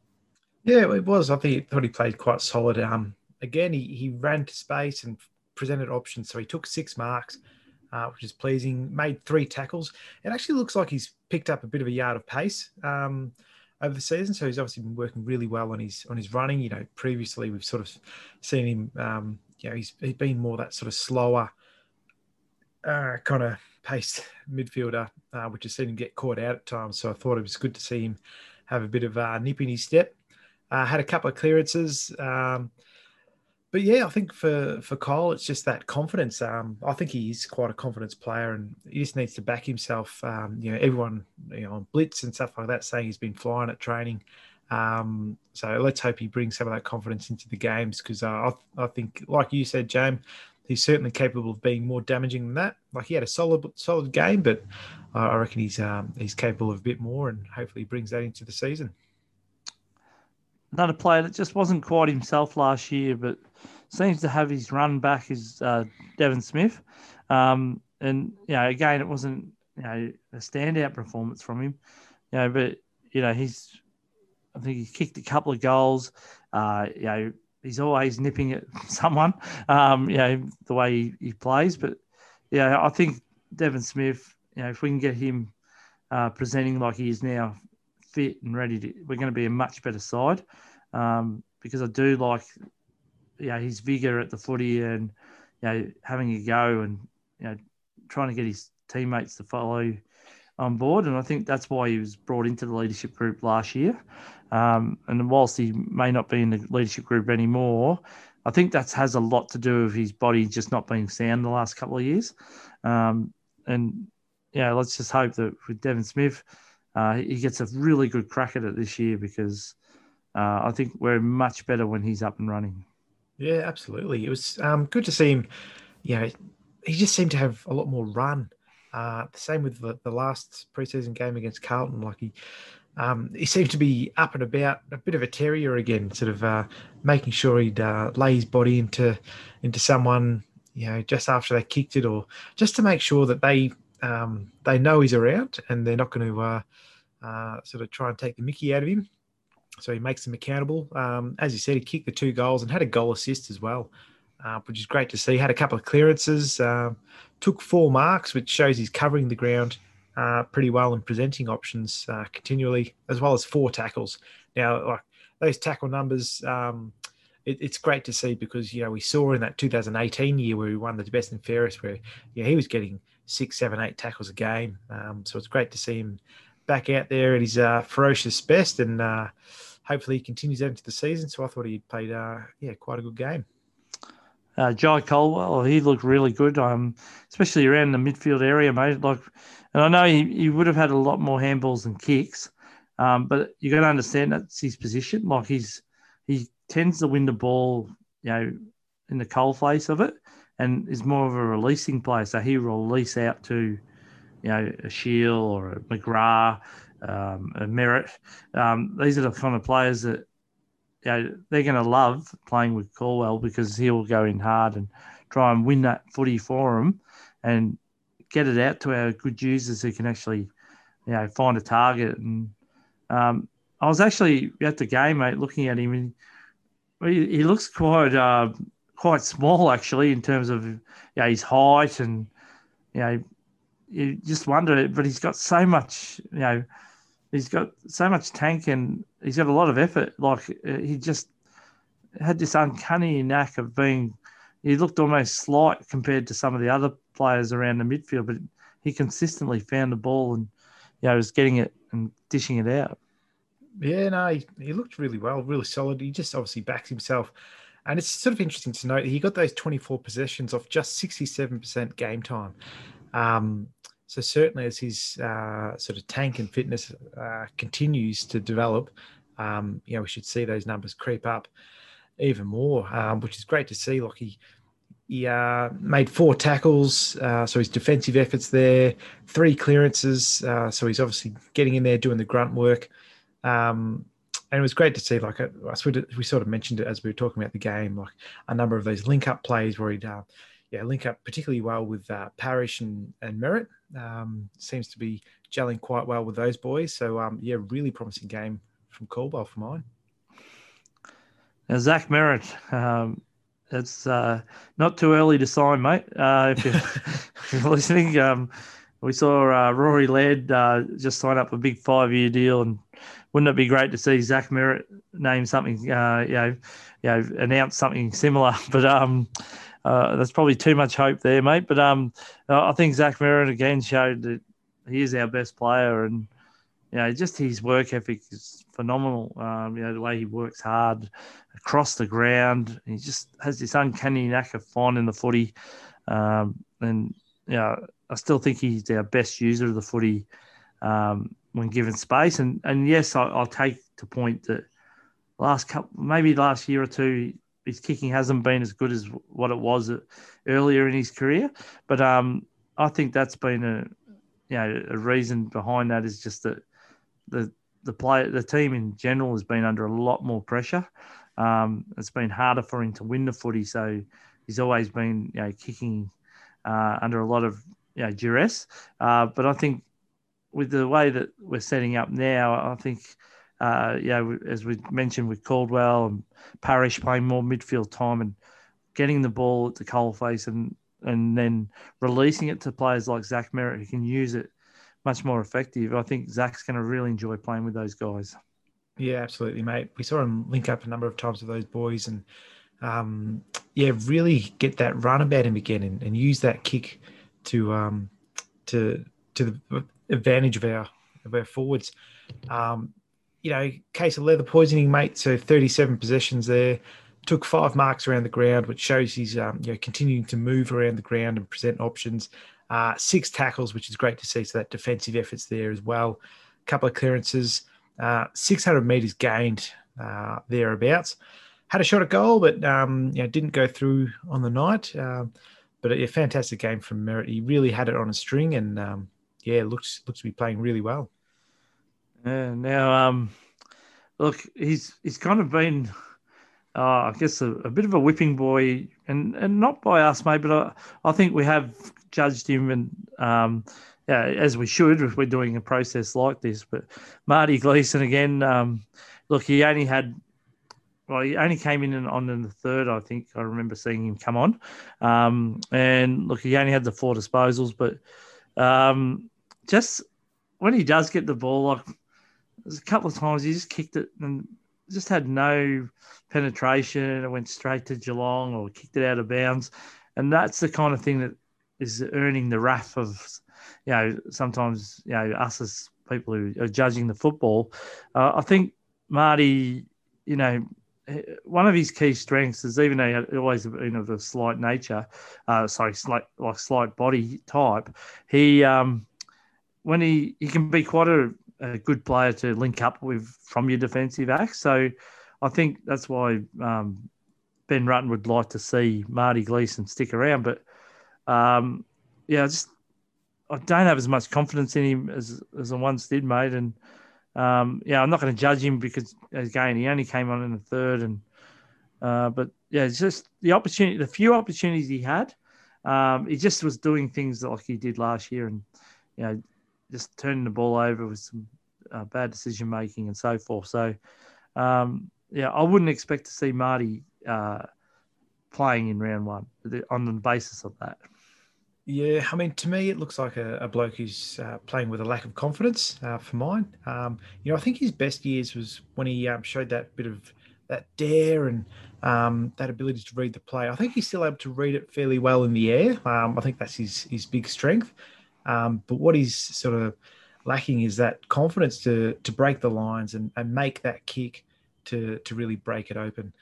Yeah, it was. I think thought he played quite solid. Um, again, he he ran to space and presented options, so he took six marks uh, which is pleasing. Made three tackles. It actually looks like he's picked up a bit of a yard of pace um, over the season. So he's obviously been working really well on his on his running. You know, previously we've sort of seen him. Um, you know, he's he's been more that sort of slower, uh, kind of paced midfielder, uh, which has seen him get caught out at times. So I thought it was good to see him have a bit of uh, nip in his step. Uh, had a couple of clearances. Um, but yeah, I think for for Kyle, it's just that confidence. Um, I think he is quite a confidence player, and he just needs to back himself. Um, you know, everyone you know on blitz and stuff like that saying he's been flying at training. Um, so let's hope he brings some of that confidence into the games because uh, I, I think, like you said, James, he's certainly capable of being more damaging than that. Like he had a solid solid game, but I reckon he's um, he's capable of a bit more, and hopefully he brings that into the season another player that just wasn't quite himself last year, but seems to have his run back is uh, Devon Smith. Um, and you know, again, it wasn't you know a standout performance from him, you know, but you know he's I think he kicked a couple of goals. Uh, you know, he's always nipping at someone. Um, you know the way he, he plays, but yeah, I think Devon Smith. You know, if we can get him uh, presenting like he is now, fit and ready to, we're going to be a much better side. Um, because I do like, you know, his vigor at the footy and you know having a go and you know trying to get his teammates to follow on board. And I think that's why he was brought into the leadership group last year. Um, and whilst he may not be in the leadership group anymore, I think that has a lot to do with his body just not being sound the last couple of years. Um, and yeah, let's just hope that with Devon Smith, uh, he gets a really good crack at it this year because uh, I think we're much better when he's up and running. Yeah, absolutely. It was um, good to see him. You know, he just seemed to have a lot more run. Uh, the same with the, the last preseason game against Carlton. Like he, um, he seemed to be up and about, a bit of a terrier again, sort of uh, making sure he'd uh, lay his body into into someone, you know, just after they kicked it, or just to make sure that they um, they know he's around and they're not going to uh, uh, sort of try and take the Mickey out of him. So he makes them accountable. Um, as you said, he kicked the two goals and had a goal assist as well, uh, which is great to see. Had a couple of clearances, um, took four marks, which shows he's covering the ground uh, pretty well and presenting options uh, continually, as well as four tackles. Now, like those tackle numbers, um, it, it's great to see because you know we saw in that 2018 year where we won the best and fairest, where yeah he was getting six, seven, eight tackles a game. Um, so it's great to see him back out there at his uh, ferocious best, and uh, hopefully he continues out into the season. So I thought he played, uh, yeah, quite a good game. Uh, Jye Caldwell, he looked really good, um, especially around the midfield area, mate. Like, and I know he, he would have had a lot more handballs and kicks, um, but you got to understand that's his position. Like he's he tends to win the ball, you know, in the coal face of it, and is more of a releasing player. So he will release out to you know, a Shiel or a McGrath, um, a Merrett. Um, these are the kind of players that you know, they're going to love playing with Caldwell because he'll go in hard and try and win that footy for them and get it out to our good users who can actually, you know, find a target. And um, I was actually at the game, mate, looking at him, and he, he looks quite uh, quite small actually in terms of you know, his height and you know you just wonder. But he's got so much, you know, he's got so much tank and he's got a lot of effort. Like uh, he just had this uncanny knack of being. He looked almost slight compared to some of the other players around the midfield, but he consistently found the ball and you know was getting it and dishing it out. Yeah, no, he, he looked really well, really solid. He just obviously backs himself. And it's sort of interesting to note that he got those 24 possessions off just 67% game time. Um, so certainly, as his uh, sort of tank and fitness uh, continues to develop, um, you know, we should see those numbers creep up even more, um, which is great to see. Like he, he uh, made four tackles, uh, so his defensive efforts there, three clearances, uh, so he's obviously getting in there doing the grunt work. Um, and it was great to see, like I, we sort of mentioned it as we were talking about the game, like a number of those link up plays where he'd, uh, yeah, link up particularly well with uh, Parish and, and Merrett. Um, seems to be gelling quite well with those boys. So um, yeah, really promising game from Caldwell for mine. Now, Zach Merrett, um, it's uh, not too early to sign, mate. Uh, if, you're, if, you're, listening, um, we saw uh, Rory Laird uh, just sign up a big five-year deal, and wouldn't it be great to see Zach Merrett name something, uh, you know, you know, announce something similar? But um, uh, that's probably too much hope there, mate. But um, I think Zach Merrett again showed that he is our best player, and you know, just his work ethic is phenomenal. Um, you know, the way he works hard across the ground, he just has this uncanny knack of finding the footy, um, and you know, I still think he's our best user of the footy um, when given space. And and yes, I, will take to point that last couple, maybe last year or two, his kicking hasn't been as good as what it was earlier in his career. But um, I think that's been a you know a reason behind that is just that the the play the team in general has been under a lot more pressure. Um, it's been harder for him to win the footy, so he's always been you know kicking uh, under a lot of you know duress. Uh, but I think with the way that we're setting up now, I think, uh, yeah, as we mentioned with Caldwell and Parish playing more midfield time and getting the ball at the coalface and and then releasing it to players like Zach Merrett who can use it much more effective. I think Zach's going to really enjoy playing with those guys. Yeah, absolutely, mate. We saw him link up a number of times with those boys and, um, yeah, really get that run about him again and, and use that kick to um, to to the advantage of our of our forwards. Um, you know, case of leather poisoning, mate. So 37 possessions there. Took five marks around the ground, which shows he's um, you know continuing to move around the ground and present options. Uh, six tackles, which is great to see. So that defensive efforts there as well. A couple of clearances, uh, 600 meters gained uh, thereabouts. Had a shot at goal, but um, you know, didn't go through on the night. Um, but a, a, fantastic game from Merrett. He really had it on a string, and um, yeah, looks looks to be playing really well. Yeah. Now, um, look, he's he's kind of been, uh, I guess, a, a, bit of a whipping boy, and and not by us, mate, but I, I think we have judged him, and um, yeah, as we should if we're doing a process like this. But Marty Gleeson again, um, look, he only had. Well, he only came in and on in the third. I think I remember seeing him come on, um, and look, he only had the four disposals, but um, just when he does get the ball, like there's a couple of times he just kicked it and just had no penetration. It went straight to Geelong or kicked it out of bounds, and that's the kind of thing that is earning the wrath of, you know, sometimes you know us as people who are judging the football. Uh, I think Marty, you know, one of his key strengths is even though he had always been of a slight nature, uh, sorry, slight like slight body type, he um, when he he can be quite a, a, good player to link up with from your defensive acts. So I think that's why um, Ben Rutten would like to see Marty Gleeson stick around. But um, yeah, I just I don't have as much confidence in him as as I once did, mate. And um, yeah, I'm not going to judge him because again he only came on in the third, and uh, but yeah, it's just the opportunity, the few opportunities he had, um, he just was doing things like he did last year, and you know just turning the ball over with some uh, bad decision making and so forth. So, um, yeah, I wouldn't expect to see Marty uh, playing in round one on the basis of that. Yeah, I mean, to me, it looks like a, a bloke who's uh, playing with a lack of confidence uh, for mine. Um, you know, I think his best years was when he um, showed that bit of that dare and um, that ability to read the play. I think he's still able to read it fairly well in the air. Um, I think that's his his big strength. Um, but what he's sort of lacking is that confidence to to break the lines and, and make that kick to to really break it open.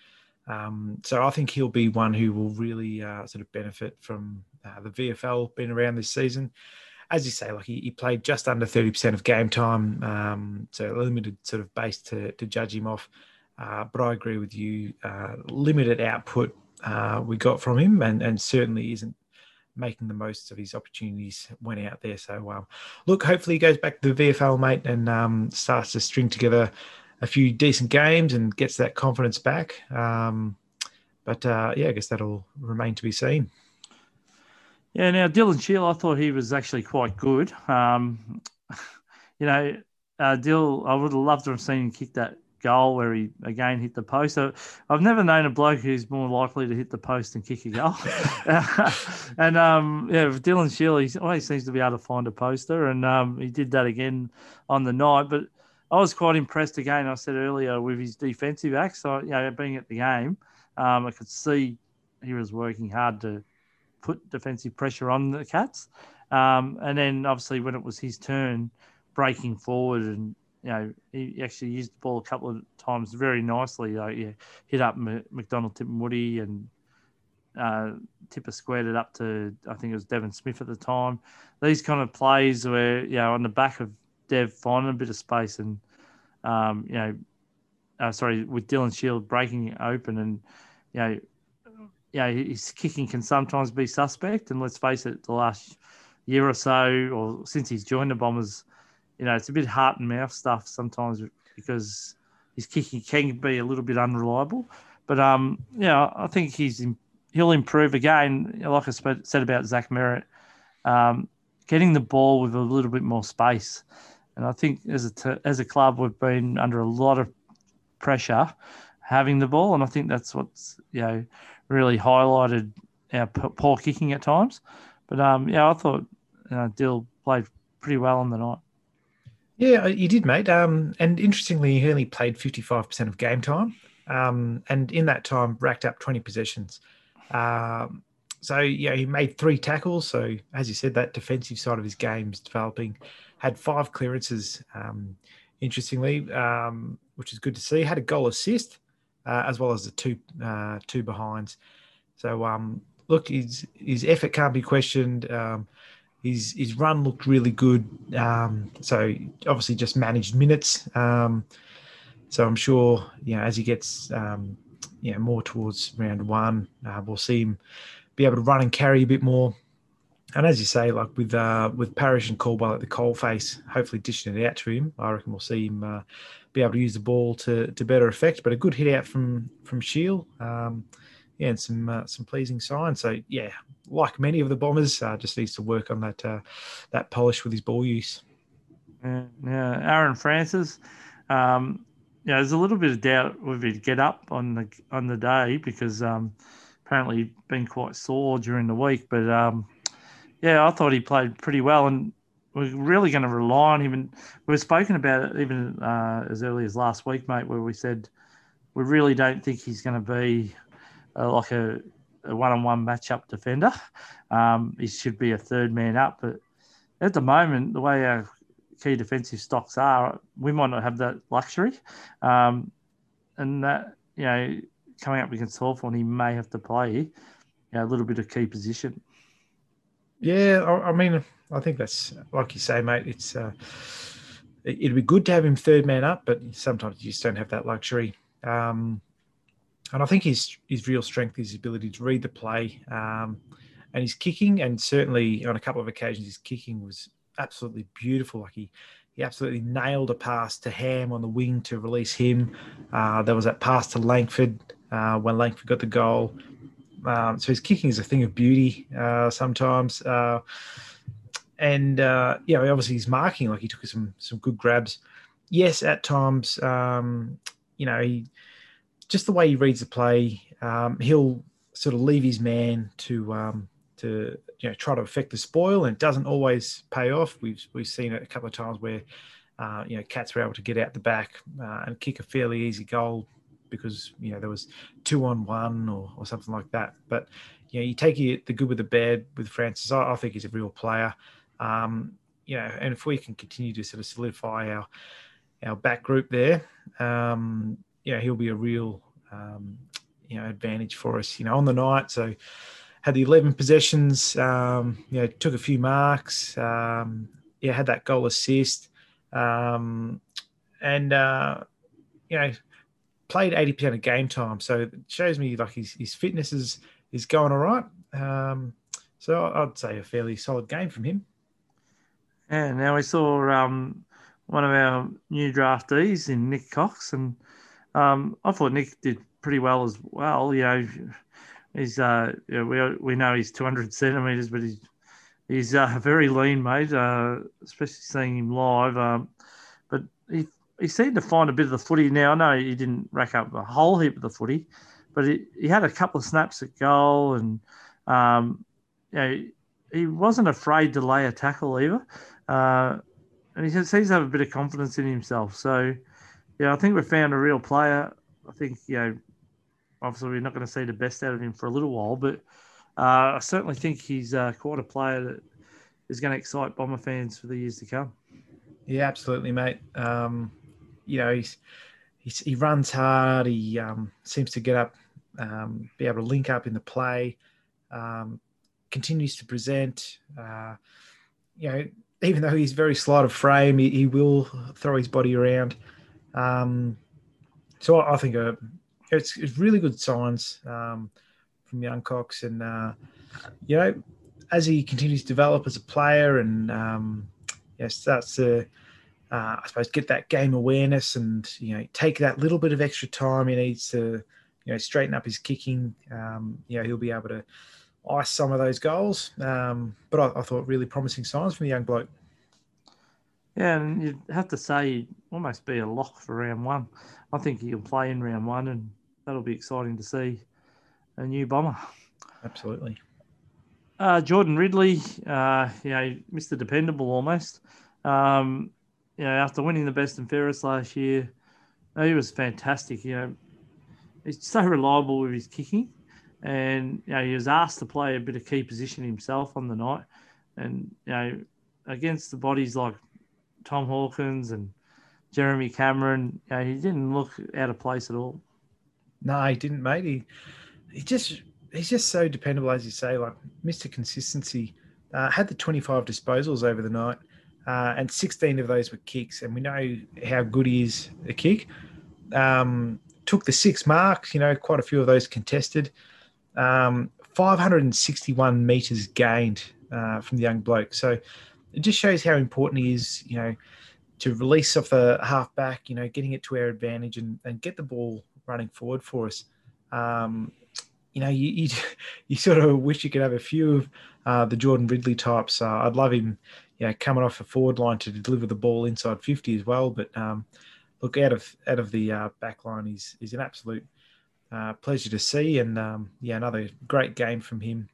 Um, so I think he'll be one who will really uh, sort of benefit from uh, the VFL being around this season. As you say, like he, he played just under thirty percent of game time, um, so limited sort of base to to judge him off. Uh, but I agree with you. Uh, limited output uh, we got from him, and and certainly isn't making the most of his opportunities when out there. So, um, look, hopefully he goes back to the VFL, mate, and um, starts to string together a few decent games and gets that confidence back. Um, but uh, yeah, I guess that'll remain to be seen. Yeah, now Dylan Shiel, I thought he was actually quite good. Um, you know, uh, Dill, I would have loved to have seen him kick that goal where he again hit the post. So I've never known a bloke who's more likely to hit the post and kick a goal. and um, yeah, Dylan Shiel, he always seems to be able to find a poster, and um, he did that again on the night. But I was quite impressed again. I said earlier with his defensive acts. So you know, being at the game, um, I could see he was working hard to put defensive pressure on the Cats. Um, and then obviously when it was his turn, breaking forward and you know, he actually used the ball a couple of times very nicely. Like, yeah, hit up McDonald-Tipungwuti, and uh, Tipper squared it up to, I think it was Devon Smith at the time. These kind of plays where, you know, on the back of Dev finding a bit of space and, um, you know, uh, sorry, with Dylan Shiel breaking open and, you know, you know, his kicking can sometimes be suspect. And let's face it, the last year or so, or since he's joined the Bombers, you know, it's a bit heart and mouth stuff sometimes because his kicking can be a little bit unreliable. But um, yeah, I think he's he'll improve again. Like I said about Zach Merrett, um, getting the ball with a little bit more space. And I think as a t- as a club, we've been under a lot of pressure having the ball, and I think that's what's you know really highlighted our poor kicking at times. But um, yeah, I thought uh, Dill played pretty well on the night. Yeah, you did, mate. Um, and interestingly, he only played 55% of game time. Um, and in that time, racked up 20 possessions. Um, so, yeah, he made three tackles. So, as you said, that defensive side of his game is developing. Had five clearances, um, interestingly, um, which is good to see. Had a goal assist, uh, as well as the two uh, two behinds. So, um, look, his, his effort can't be questioned. Um, his his run looked really good. Um, so obviously just managed minutes. Um, so I'm sure you know as he gets um, you know more towards round one, uh, we'll see him be able to run and carry a bit more. And as you say, like with uh, with Parish and Caldwell at the coal face, hopefully dishing it out to him, I reckon we'll see him uh, be able to use the ball to, to better effect. But a good hit out from from Shiel. Um, yeah, and some uh, some pleasing signs. So yeah, like many of the bombers, uh, just needs to work on that uh, that polish with his ball use. Yeah, yeah. Aaron Francis. Um, yeah, there's a little bit of doubt whether he'd get up on the on the day because um, apparently he'd been quite sore during the week. But um, yeah, I thought he played pretty well, and we're really going to rely on him. And we've spoken about it even uh, as early as last week, mate, where we said we really don't think he's going to be uh, like a, a, one-on-one matchup defender. Um, he should be a third man up, but at the moment, the way our key defensive stocks are, we might not have that luxury. Um, and that you know, coming up against Hawthorn, he may have to play you know, a little bit of key position. Yeah, I, I mean, I think that's like you say, mate. It's uh, it'd be good to have him third man up, but sometimes you just don't have that luxury. Um, and I think his his real strength is his ability to read the play, um, and his kicking, and certainly on a couple of occasions his kicking was absolutely beautiful. Like he he absolutely nailed a pass to Ham on the wing to release him. Uh, there was that pass to Langford uh, when Langford got the goal. Um, so his kicking is a thing of beauty uh, sometimes. Uh, and uh, yeah, obviously he's marking like he took some some good grabs. Yes, at times, um, you know, he just the way he reads the play, um, he'll sort of leave his man to um, to you know try to affect the spoil, and it doesn't always pay off. We've we've seen it a couple of times where uh, you know cats were able to get out the back uh, and kick a fairly easy goal because you know there was two on one or, or something like that. But you know you take the good with the bad with Francis. I, I think he's a real player. Um, you know, and if we can continue to sort of solidify our our back group there, um, know, he'll be a real, um, you know, advantage for us, you know, on the night. So had the 11 possessions, um, you know, took a few marks, um, yeah, had that goal assist, um, and, uh, you know, played 80% of game time. So it shows me like his, his fitness is, is going all right. Um, so I'd say a fairly solid game from him. Yeah, now we saw um, one of our new draftees in Nik Cox, and um, I thought Nik did pretty well as well. You know, he's uh, we we know he's 200 centimeters, but he's he's uh, very lean, mate. Uh, especially seeing him live. Um, but he he seemed to find a bit of the footy now. I know he didn't rack up a whole heap of the footy, but he, he had a couple of snaps at goal, and um, you know, he wasn't afraid to lay a tackle either. Uh, and he seems to have a bit of confidence in himself. So yeah, I think we've found a real player. I think, you know, obviously we're not going to see the best out of him for a little while, but uh, I certainly think he's uh, quite a player that is going to excite Bomber fans for the years to come. Yeah, absolutely, mate. Um, you know, he's, he's, he runs hard. He um, seems to get up, um, be able to link up in the play, um, continues to present. Uh, you know, even though he's very slight of frame, he, he will throw his body around. Um, so I, think uh, it's, it's really good signs um, from young Cox, and uh, you know, as he continues to develop as a player and um, know, starts to, uh, I suppose, get that game awareness and you know, take that little bit of extra time he needs to, you know, straighten up his kicking. Um, you know, he'll be able to ice some of those goals. Um, but I, I, thought really promising signs from the young bloke. Yeah, and you'd have to say almost be a lock for round one. I think he'll play in round one, and that'll be exciting to see a new bomber. Absolutely. Uh, Jordan Ridley, uh, you know, Mr. Dependable almost. Um, you know, after winning the best and fairest last year, he was fantastic. You know, he's so reliable with his kicking, and you know he was asked to play a bit of key position himself on the night, and you know against the bodies like Tom Hawkins and Jeremy Cameron, you know, he didn't look out of place at all. No, he didn't, mate. He he just he's just so dependable, as you say, like Mr. Consistency. Uh, had the 25 disposals over the night, uh, and 16 of those were kicks. And we know how good he is a kick. Um, took the six marks, you know, quite a few of those contested. Um, 561 meters gained uh, from the young bloke. So it just shows how important he is, you know, to release off the half back, you know, getting it to our advantage and, and get the ball running forward for us. Um, you know, you, you, you sort of wish you could have a few of uh, the Jordan Ridley types. Uh, I'd love him, you know, coming off the forward line to deliver the ball inside 50 as well. But um, look out of out of the uh, back line he's is an absolute uh, pleasure to see, and um, yeah, another great game from him.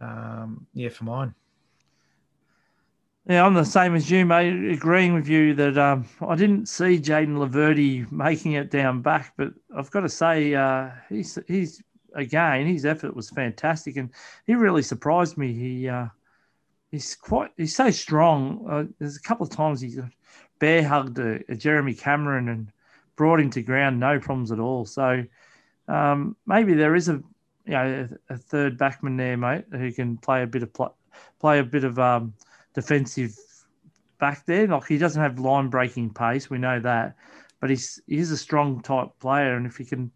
Um, yeah, for mine. Yeah, I'm the same as you, mate. Agreeing with you that um, I didn't see Jayden Laverde making it down back, but I've got to say uh, he's he's again his effort was fantastic, and he really surprised me. He uh, he's quite he's so strong. Uh, there's a couple of times he bear hugged a, a Jeremy Cameron and brought him to ground, no problems at all. So um, maybe there is a you know a, a, third backman there, mate, who can play a bit of pl- play a bit of um, defensive back there. Like he doesn't have line breaking pace, we know that, but he's he's a strong type player, and if he can,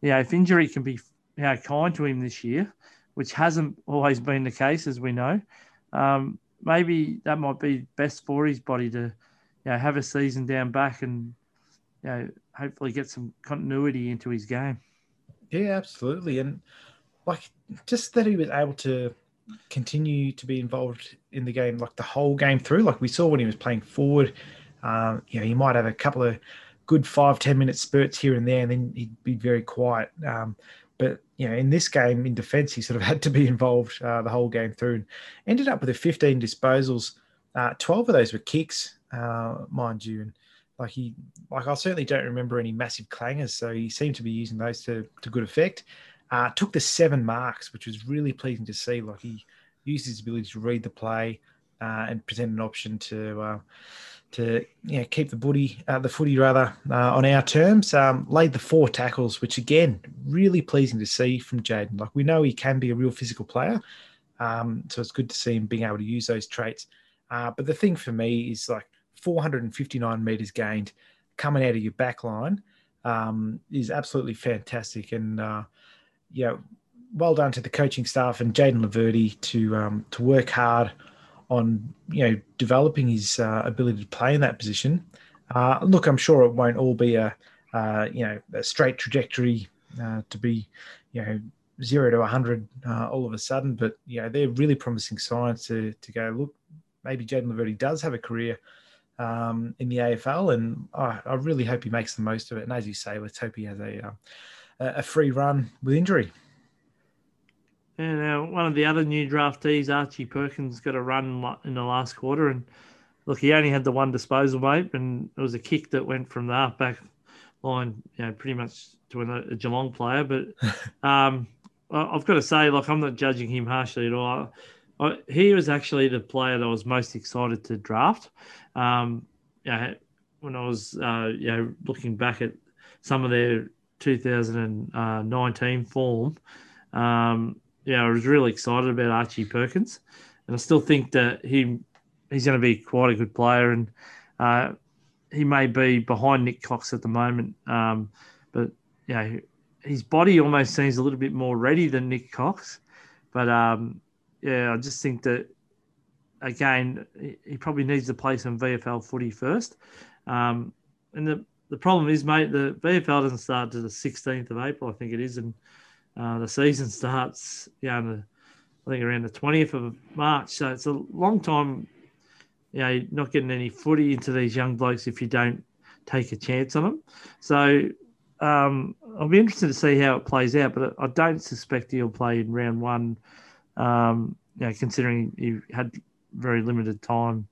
you know, if injury can be you know kind to him this year, which hasn't always been the case, as we know. Um, maybe that might be best for his body to you know, have a season down back and you know, hopefully get some continuity into his game. Yeah, absolutely. And like just that he was able to continue to be involved in the game like the whole game through. Like we saw when he was playing forward, um, you know, he might have a couple of good five ten minute spurts here and there, and then he'd be very quiet. Um, but you know, in this game in defence, he sort of had to be involved uh, the whole game through, and ended up with a 15 disposals. Uh, 12 of those were kicks, uh, mind you. And like he, like I certainly don't remember any massive clangers, so he seemed to be using those to, to good effect. Uh, took the seven marks, which was really pleasing to see. Like he used his ability to read the play uh, and present an option to uh, to you know, keep the booty, uh, the footy rather, uh, on our terms. Um, laid the four tackles, which again really pleasing to see from Jayden. Like we know he can be a real physical player, um, so it's good to see him being able to use those traits. Uh, but the thing for me is like 459 meters gained coming out of your back line um, is absolutely fantastic. And, yeah, well done to the coaching staff and Jayden Laverde to um, to work hard on you know developing his uh, ability to play in that position. Uh, look, I'm sure it won't all be a uh, you know a straight trajectory uh, to be you know zero to 100 uh, all of a sudden, but you know they're really promising signs to to go look. Maybe Jayden Laverde does have a career um, in the AFL, and oh, I really hope he makes the most of it. And as you say, let's hope he has a um, a free run with injury. And uh, one of the other new draftees, Archie Perkins, got a run in the last quarter, and look, he only had the one disposal, mate, and it was a kick that went from the halfback line, you know, pretty much to a, a Geelong player. But um, I've got to say, like, I'm not judging him harshly at all. I, he was actually the player that I was most excited to draft. Um, you know, when I was uh, you know looking back at some of their 2019 form, um, yeah, I was really excited about Archie Perkins, and I still think that he he's going to be quite a good player, and uh, he may be behind Nik Cox at the moment, um, but know his body almost seems a little bit more ready than Nik Cox, but um, yeah, I just think that again he probably needs to play some VFL footy first. Um, and the the problem is, mate, the VFL doesn't start to the 16th of April, I think it is, and uh, the season starts, you know, I think around the 20th of March. So it's a long time, you know, not getting any footy into these young blokes if you don't take a chance on them. So um, I'll be interested to see how it plays out, but I don't suspect he'll play in round one, um, you know, considering he had very limited time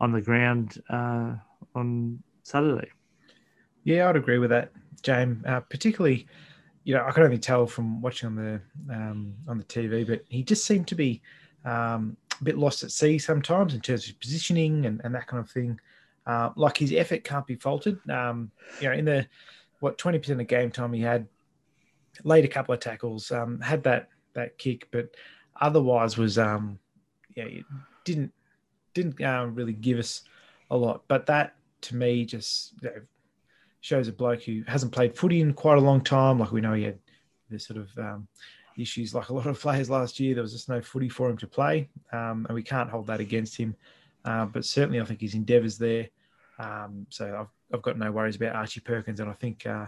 on the ground uh, on Saturday. Yeah, I'd agree with that, James. Uh, particularly, you know, I can only tell from watching on the um, on the TV, but he just seemed to be um, a bit lost at sea sometimes in terms of positioning and, and that kind of thing. Uh, like his effort can't be faulted. Um, you know, in the what twenty percent of game time he had, laid a couple of tackles, um, had that that kick, but otherwise was um, yeah, it didn't didn't uh, really give us a lot. But that to me just you know, shows a bloke who hasn't played footy in quite a long time. Like we know he had this sort of um, issues, like a lot of players last year. There was just no footy for him to play, um, and we can't hold that against him. Uh, but certainly, I think his endeavours there um, so I've, I've got no worries about Archie Perkins, and I think uh,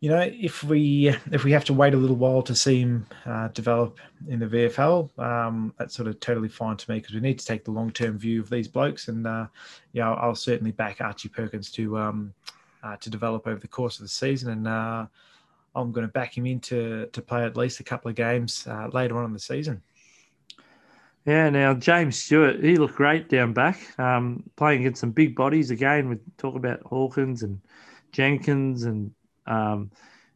you know if we if we have to wait a little while to see him uh, develop in the VFL, um, that's sort of totally fine to me because we need to take the long term view of these blokes, and uh, yeah, I'll, I'll, certainly back Archie Perkins to um, uh, to develop over the course of the season, and uh, I'm going to back him in to, to play at least a couple of games uh, later on in the season. Yeah, now James Stewart, he looked great down back, um, playing against some big bodies. Again, we talk about Hawkins and Jenkins and, um,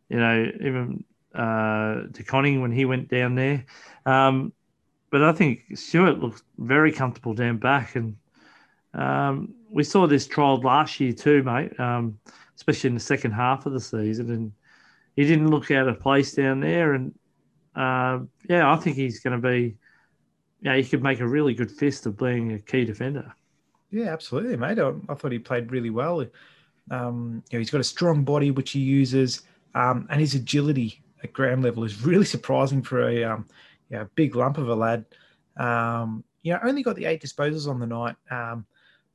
you know, even uh, when he went down there. Um, but I think Stewart looked very comfortable down back. And um, we saw this trial last year too, mate, um, especially in the second half of the season. And he didn't look out of place down there. And uh, yeah, I think he's going to be – yeah, he could make a really good fist of being a key defender. Yeah, absolutely, mate. I, I thought he played really well. Um, you know, he's got a strong body which he uses, um, and his agility at ground level is really surprising for a um, you know, big lump of a lad. Um, you know, only got the eight disposals on the night, um,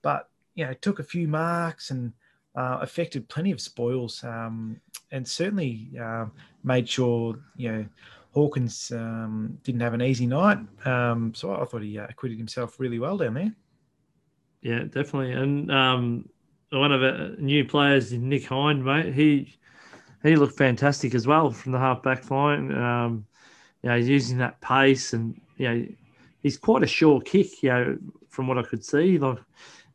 but you know, took a few marks and uh, affected plenty of spoils, um, and certainly uh, made sure you know Hawkins um, didn't have an easy night, um, so I thought he uh, acquitted himself really well down there. Yeah, definitely. And um, one of our new players, Nick Hind, mate, he he looked fantastic as well from the half back line. Um, you know, using that pace, and you know, he's quite a sure kick. You know, from what I could see, like,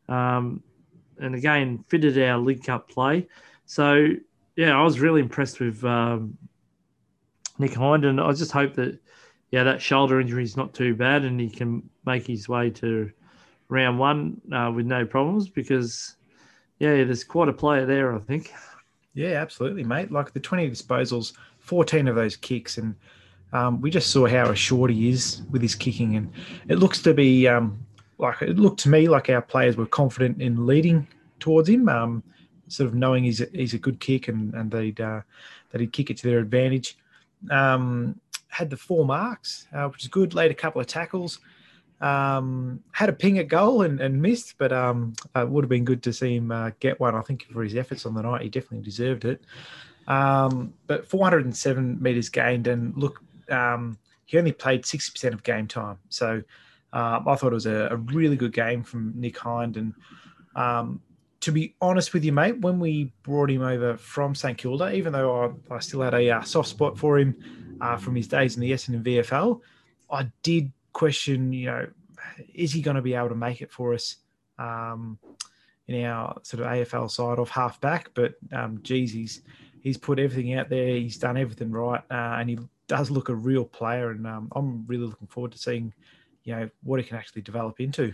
um, and again, fitted our link up play. So yeah, I was really impressed with um, Nick Hind, and I just hope that yeah that shoulder injury is not too bad, and he can make his way to round one uh, with no problems because yeah, there's quite a player there, I think. Yeah, absolutely, mate. Like the 20 disposals, 14 of those kicks, and um, we just saw how assured he is with his kicking, and it looks to be um, like it looked to me like our players were confident in leading towards him, um, sort of knowing he's a, he's a good kick and and they'd uh, that he'd kick it to their advantage. Um, had the four marks, uh, which is good. Laid a couple of tackles. Um, had a ping at goal and, and missed, but um, it would have been good to see him uh, get one. I think for his efforts on the night, he definitely deserved it. Um, but 407 meters gained, and look, um, he only played 60% of game time. So uh, I thought it was a, a, really good game from Nick Hind. And um, to be honest with you, mate, when we brought him over from St Kilda, even though I, I still had a uh, soft spot for him uh, from his days in the Essendon VFL, I did question, you know, is he going to be able to make it for us um, in our sort of AFL side of half back? But um, geez, he's he's put everything out there. He's done everything right, uh, and he does look a real player. And um, I'm really looking forward to seeing, you know, what he can actually develop into.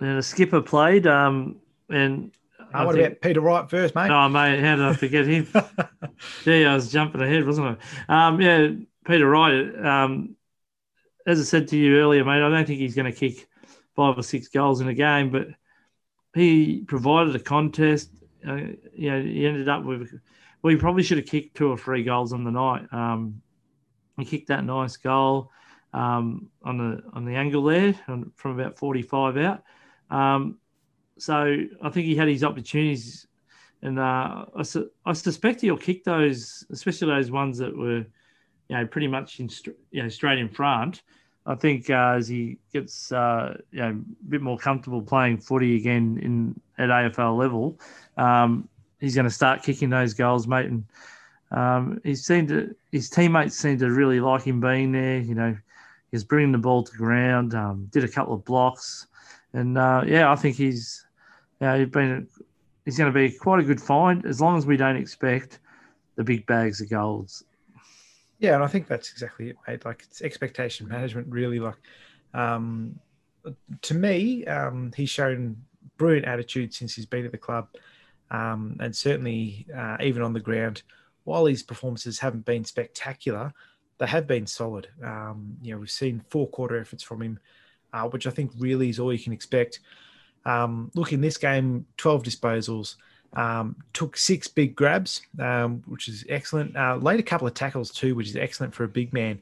And a skipper played. Um, and I what think, about Peter Wright first, mate? Oh, mate, how did I forget him? Gee, I was jumping ahead, wasn't I? Um, yeah, Peter Wright. Um, as I said to you earlier, mate, I don't think he's going to kick five or six goals in a game, but he provided a contest. Uh, you know, he ended up with. Well, he probably should have kicked two or three goals on the night. Um, he kicked that nice goal um, on the on the angle there from about forty five out. Um, so I think he had his opportunities, and uh, I, su- I, suspect he'll kick those, especially those ones that were you know, pretty much in, you know, straight in front. I think uh, as he gets uh, you know, a bit more comfortable playing footy again in at AFL level, um, he's going to start kicking those goals, mate. And um, he seemed to his teammates seemed to really like him being there. You know, he was bringing the ball to ground, um, did a couple of blocks, and uh, yeah, I think he's you know, he's been he's going to be quite a good find as long as we don't expect the big bags of goals yeah, and I think that's exactly it, mate. Like it's expectation management, really. Like, um, to me, um, he's shown brilliant attitude since he's been at the club, um, and certainly uh, even on the ground. While his performances haven't been spectacular, they have been solid. Um, you know, we've seen four quarter efforts from him, uh, which I think really is all you can expect. Um, look, in this game, 12 disposals, um, took six big grabs, um, which is excellent. Uh, laid a couple of tackles too, which is excellent for a big man.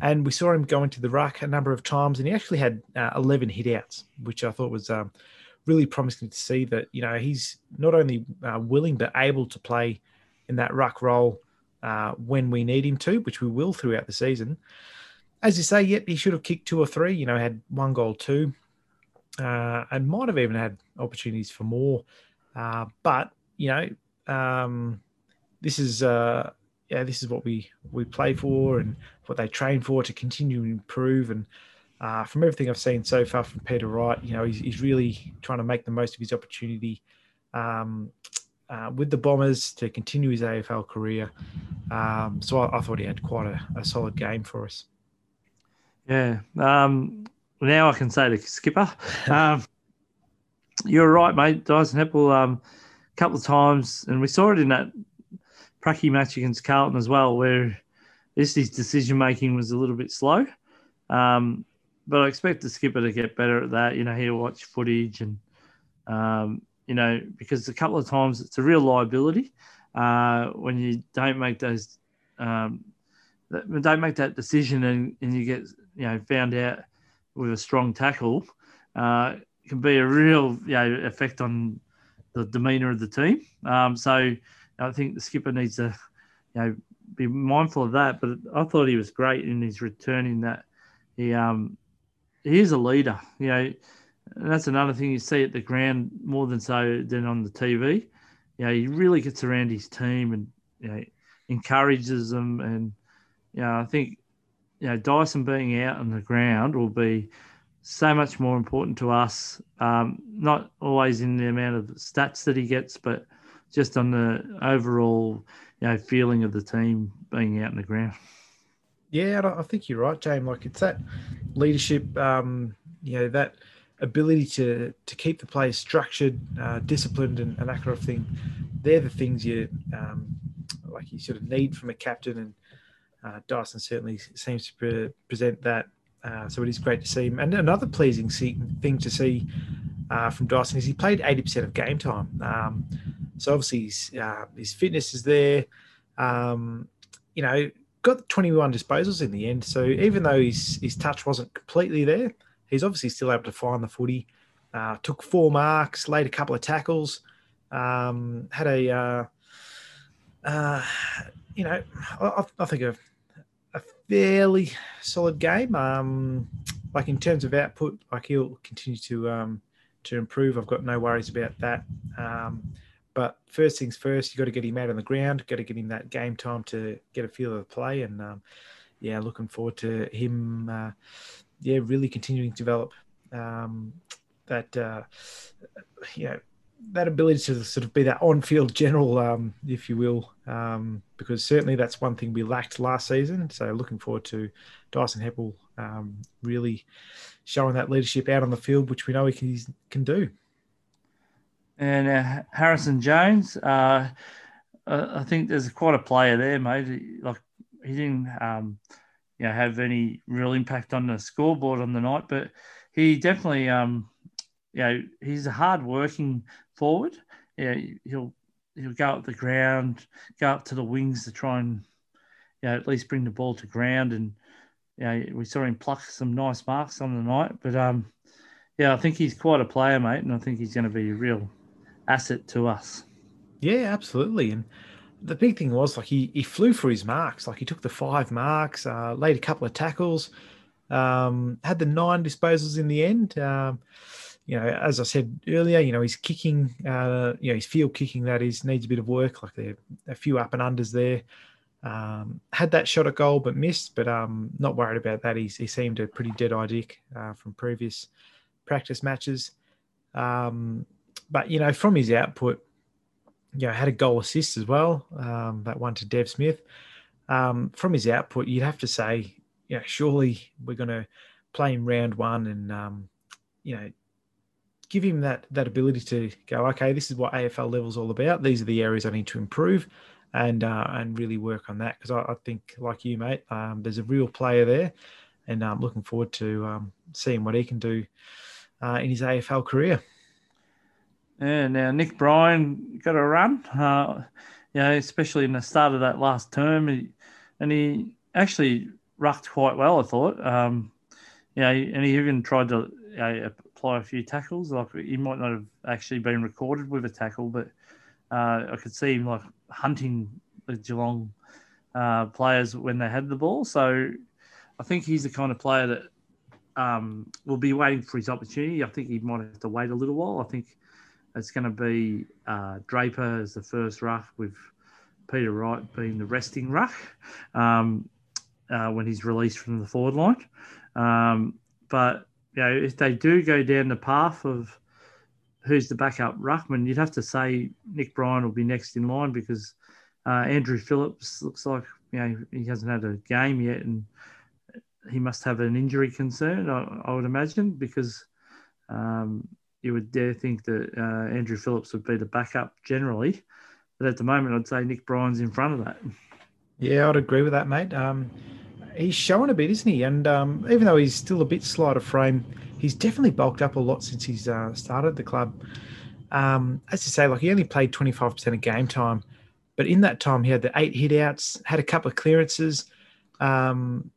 And we saw him go into the ruck a number of times, and he actually had uh, 11 hitouts, which I thought was um, really promising to see that, you know, he's not only uh, willing but able to play in that ruck role uh, when we need him to, which we will throughout the season. As you say, yep, he should have kicked two or three, you know, had one goal two, uh, and might have even had opportunities for more. Uh, but you know, um, this is uh, yeah, this is what we we play for and what they train for to continue to improve. And uh, from everything I've seen so far from Peter Wright, you know, he's, he's really trying to make the most of his opportunity um, uh, with the Bombers to continue his AFL career. Um, so I, I, thought he had quite a, a solid game for us. Yeah. Um, now I can say to Skipper. Um, you're right, mate. Dyson Heppell, um, a couple of times, and we saw it in that Pracky match against Carlton as well, where this his decision making was a little bit slow. Um, but I expect the skipper to get better at that. You know, he'll watch footage and, um, you know, because a couple of times it's a real liability uh, when you don't make those, um, don't make that decision and, and you get, you know, found out with a strong tackle. Uh, can be a real you know, effect on the demeanour of the team. Um, so I think the skipper needs to you know be mindful of that. But I thought he was great in his return in that he um he is a leader. You know, and that's another thing you see at the ground more than so than on the TV. You know, he really gets around his team and you know encourages them and you know I think you know Dyson being out on the ground will be so much more important to us. Um, not always in the amount of stats that he gets, but just on the overall, you know, feeling of the team being out in the ground. Yeah, I think you're right, James. Like it's that leadership, um, you know, that ability to to keep the players structured, uh, disciplined, and, and, that kind of thing. They're the things you um, like you sort of need from a captain, and uh, Dyson certainly seems to pre- present that uh, so it is great to see him. And another pleasing see, thing to see uh, from Dyson is he played 80% of game time. Um, so obviously his, uh, his fitness is there. Um, you know, got 21 disposals in the end. So even though his, his touch wasn't completely there, he's obviously still able to find the footy. Uh, took four marks, laid a couple of tackles, um, had a, uh, uh, you know, I, I think a a fairly solid game. Um, like in terms of output, like he'll continue to um, to improve. I've got no worries about that. Um, but first things first, you've got to get him out on the ground. Got to get him that game time to get a feel of the play. And um, yeah, looking forward to him. Yeah, really continuing to develop um, that. Uh, that ability to sort of be that on-field general, um, if you will, um, because certainly that's one thing we lacked last season. So looking forward to Dyson Heppell um, really showing that leadership out on the field, which we know he can, can do. And uh, Harrison Jones, uh, I think there's quite a player there, mate. Like he didn't, um, you know, have any real impact on the scoreboard on the night, but he definitely, um, you know, he's a hard-working forward. Yeah, he'll he'll go up the ground, go up to the wings to try and you know, at least bring the ball to ground. And you know, we saw him pluck some nice marks on the night. But um, yeah, I think he's quite a player, mate, and I think he's going to be a real asset to us. Yeah, absolutely. And the big thing was like he he flew for his marks. Like he took the five marks, uh, laid a couple of tackles, um, had the nine disposals in the end. Um, you know, as I said earlier, you know, he's kicking, uh, you know, his field kicking that is needs a bit of work. Like there a few up and unders there. Um, had that shot at goal but missed, but um, not worried about that. He's, he seemed a pretty dead eye dick uh, from previous practice matches. Um, but you know, from his output, you know, had a goal assist as well. Um, that one to Dev Smith. Um, from his output, you'd have to say, you know, surely we're going to play him round one and um, you know give him that that ability to go, okay, this is what AFL level is all about. These are the areas I need to improve and uh, and really work on that because I, I, think, like you, mate, um, there's a real player there, and I'm looking forward to um, seeing what he can do uh, in his AFL career. Yeah, now Nick Bryan got a run, uh, you know, especially in the start of that last term, he, and he actually rucked quite well, I thought. Um, you know, and he even tried to you know, apply a few tackles. Like he might not have actually been recorded with a tackle, but uh, I could see him like hunting the Geelong uh, players when they had the ball. So I think he's the kind of player that um, will be waiting for his opportunity. I think he might have to wait a little while. I think it's going to be uh, Draper as the first ruck with Peter Wright being the resting ruck um, uh, when he's released from the forward line. Um, but you know, if they do go down the path of who's the backup ruckman, you'd have to say Nick Bryan will be next in line because uh, Andrew Phillips looks like you know he hasn't had a game yet, and he must have an injury concern. I, I would imagine because um, you would dare think that uh, Andrew Phillips would be the backup generally, but at the moment I'd say Nick Bryan's in front of that. Yeah, I'd agree with that, mate. Um, he's showing a bit, isn't he? And um, even though he's still a bit slight of frame he's definitely bulked up a lot since he's uh, started the club. Um, as you say, like he only played 25% of game time, but in that time he had the eight hitouts, had a couple of clearances, um,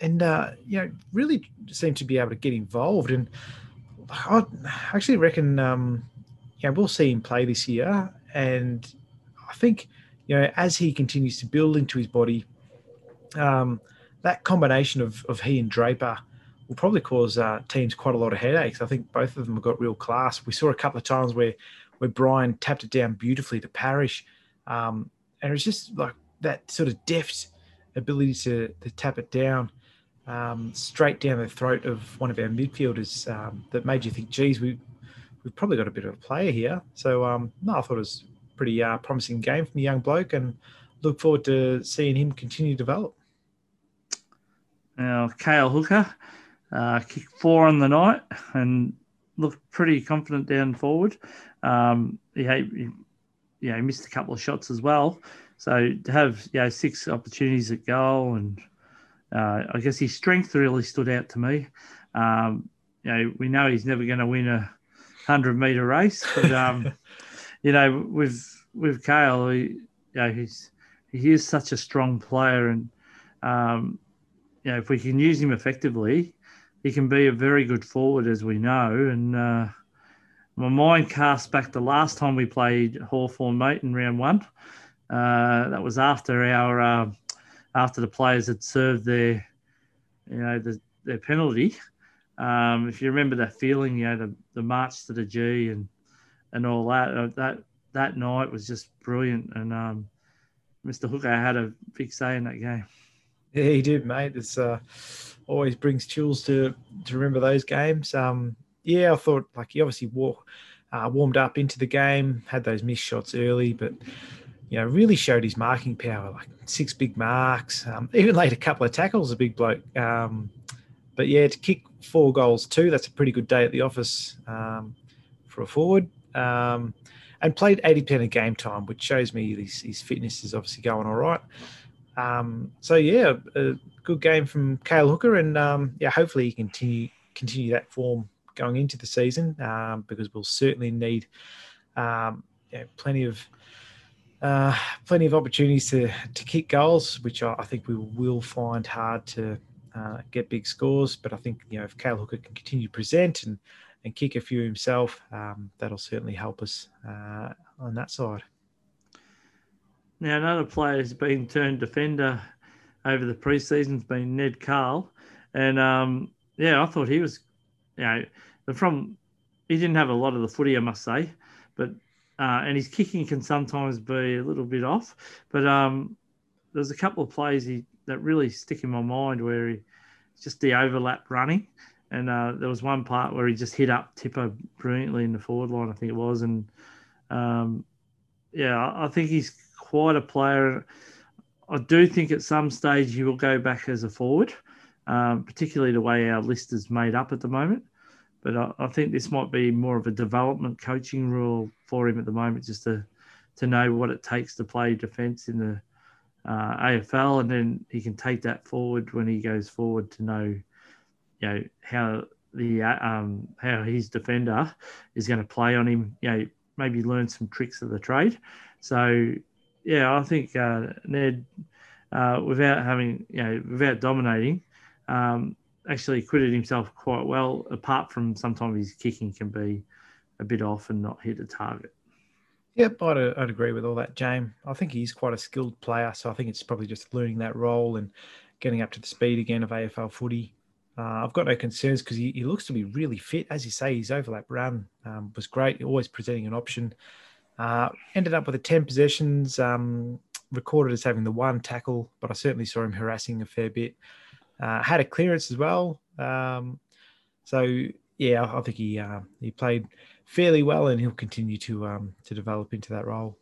and uh, you know really seemed to be able to get involved. And I actually reckon um, know we'll see him play this year, and I think you know as he continues to build into his body, um, that combination of of he and Draper will probably cause uh, teams quite a lot of headaches. I think both of them have got real class. We saw a couple of times where where Bryan tapped it down beautifully to Parish, um, and it was just like that sort of deft ability to, to tap it down um, straight down the throat of one of our midfielders um, that made you think, geez, we we've probably got a bit of a player here. So um, no, I thought it was pretty uh, promising game from the young bloke, and look forward to seeing him continue to develop. Now, Cale Hooker uh, kicked four on the night and looked pretty confident down forward. Um, he, he, you know, missed a couple of shots as well. So to have you know six opportunities at goal, and uh, I guess his strength really stood out to me. Um, you know, we know he's never going to win a hundred meter race, but um, you know, with with Cale, he, you know, he's he is such a strong player, and um, you know, if we can use him effectively, he can be a very good forward, as we know. And uh, my mind casts back the last time we played Hawthorn mate, in round one. Uh, that was after our uh, after the players had served their, you know, the, their penalty. Um, if you remember that feeling, you know, the, the march to the G and and all that, uh, that that night was just brilliant. And um, Mr. Hooker had a big say in that game. Yeah, he did, mate. It's uh, always brings chills to to remember those games. Um, yeah, I thought like he obviously wore, uh, warmed up into the game, had those missed shots early, but you know really showed his marking power. Like six big marks, um, even laid a couple of tackles. A big bloke. Um, but yeah, to kick four goals too, that's a pretty good day at the office um, for a forward. Um, and played 80% of game time, which shows me his, his fitness is obviously going all right. Um, so yeah, a good game from Cale Hooker, and um, yeah, hopefully he continue continue that form going into the season because we'll certainly need plenty of uh, plenty of opportunities to to kick goals, which I, I think we will find hard to uh, get big scores. But I think you know if Cale Hooker can continue to present and and kick a few himself, um, that'll certainly help us uh, on that side. now another player has been turned defender over the preseason's been Ned Cahill, and um, yeah, I thought he was, you know, from he didn't have a lot of the footy, I must say, but uh, and his kicking can sometimes be a little bit off. But um, there's a couple of plays he, that really stick in my mind where he just the overlap running. And uh, there was one part where he just hit up Tipper brilliantly in the forward line, I think it was. And um, yeah, I think he's quite a player. I do think at some stage he will go back as a forward, um, particularly the way our list is made up at the moment. But I, I, think this might be more of a development coaching rule for him at the moment, just to to know what it takes to play defence in the uh, AFL, and then he can take that forward when he goes forward to know, you know, how the uh, um, how his defender is going to play on him. You know, maybe learn some tricks of the trade. So, yeah, I think uh, Ned, uh, without having you know, without dominating, um, actually acquitted himself quite well. Apart from sometimes his kicking can be a bit off and not hit a target. Yep, I'd, I'd agree with all that, James. I think he's quite a skilled player, so I think it's probably just learning that role and getting up to the speed again of AFL footy. Uh, I've got no concerns because he, he, looks to be really fit. As you say, his overlap run um, was great, always presenting an option. Uh, ended up with the 10 possessions, um, recorded as having the one tackle, but I certainly saw him harassing a fair bit. Uh, had a clearance as well. Um, so, yeah, I think he uh, he played fairly well, and he'll continue to um, to develop into that role.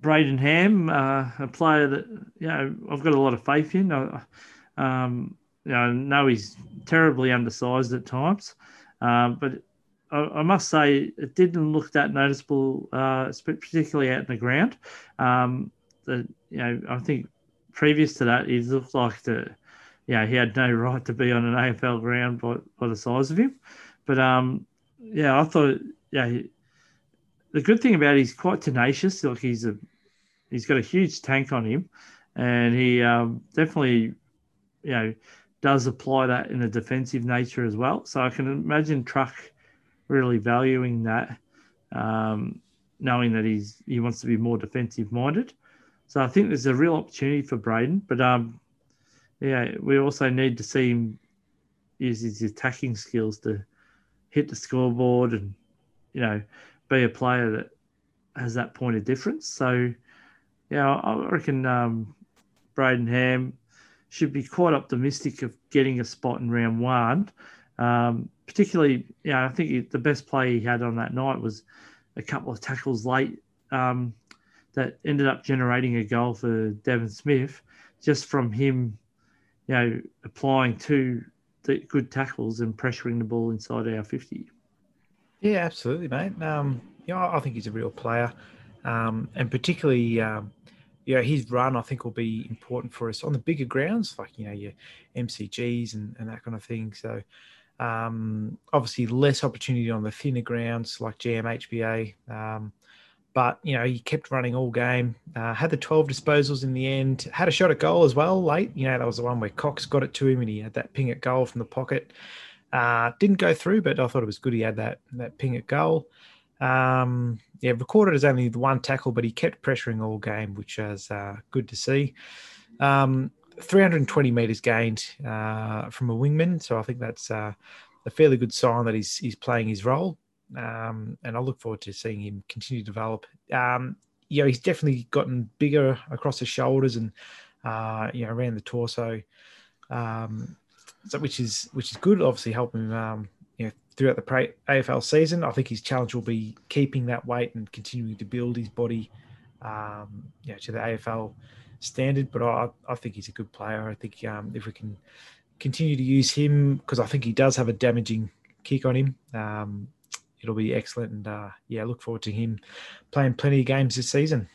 Brayden Ham, uh, a player that you know I've got a lot of faith in. Um, you know, I know he's terribly undersized at times, um, but I, I, must say it didn't look that noticeable, uh, particularly out in the ground. Um, the, you know, I think previous to that, he looked like the, know, he had no right to be on an AFL ground by, by the size of him. But um, yeah, I thought yeah, he, the good thing about it, he's quite tenacious. Like he's a he's got a huge tank on him, and he um, definitely you know does apply that in a defensive nature as well. So I can imagine Truck really valuing that, um, knowing that he's he wants to be more defensive minded. So I think there's a real opportunity for Brayden, but um, yeah, we also need to see him use his attacking skills to hit the scoreboard and you know be a player that has that point of difference. So yeah, I reckon um, Brayden Ham should be quite optimistic of getting a spot in round one. Um, particularly, yeah, I think the best play he had on that night was a couple of tackles late um, that ended up generating a goal for Devon Smith just from him, you know, applying two good tackles and pressuring the ball inside our 50. Yeah, absolutely, mate. Um, you know, I think he's a real player. Um, and particularly, um, you know, his run I think will be important for us on the bigger grounds, like you know your MCGs and, and that kind of thing. So um, obviously less opportunity on the thinner grounds like GMHBA. Um, but you know he kept running all game. Uh, had the 12 disposals in the end. Had a shot at goal as well late. You know that was the one where Cox got it to him and he had that ping at goal from the pocket. Uh, didn't go through, but I thought it was good. He had that that ping at goal. Um, yeah, recorded as only the one tackle, but he kept pressuring all game, which was uh, good to see. Um, 320 meters gained uh, from a wingman, so I think that's uh, a fairly good sign that he's he's playing his role. Um, and I look forward to seeing him continue to develop. Um, you know, he's definitely gotten bigger across the shoulders and uh, you know around the torso, um, so which is which is good. Obviously, helping um, you know throughout the AFL season. I think his challenge will be keeping that weight and continuing to build his body, um, you know, to the AFL standard. But I, I think he's a good player. I think um, if we can continue to use him, because I think he does have a damaging kick on him, um, it'll be excellent. And uh, yeah, look forward to him playing plenty of games this season.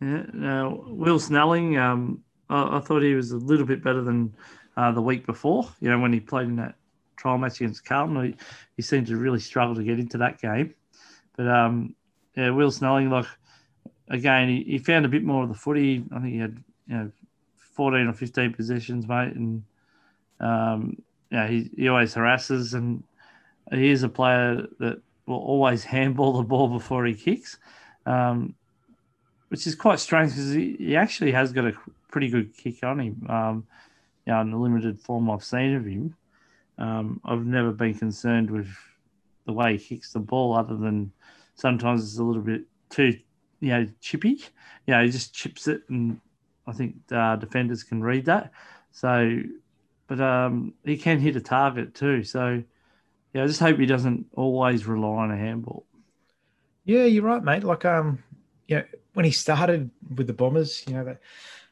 Yeah. Now, Will Snelling, um, I, I, thought he was a little bit better than uh, the week before. You know, when he played in that trial match against Carlton. He, he seemed to really struggle to get into that game. But um, yeah, Will Snelling, like again, he, he found a bit more of the footy. I think he had you know 14 or 15 possessions, mate, and um, yeah, he, he always harasses, and he is a player that will always handball the ball before he kicks. Um, which is quite strange because he, he actually has got a pretty good kick on him. Um, you know, in the limited form I've seen of him, um, I've never been concerned with the way he kicks the ball, other than sometimes it's a little bit too, you know, chippy. You know, he just chips it, and I think uh, defenders can read that. So, but um, he can hit a target too. So, yeah, I just hope he doesn't always rely on a handball. Yeah, you're right, mate. Like, um, yeah, when he started with the Bombers, you know that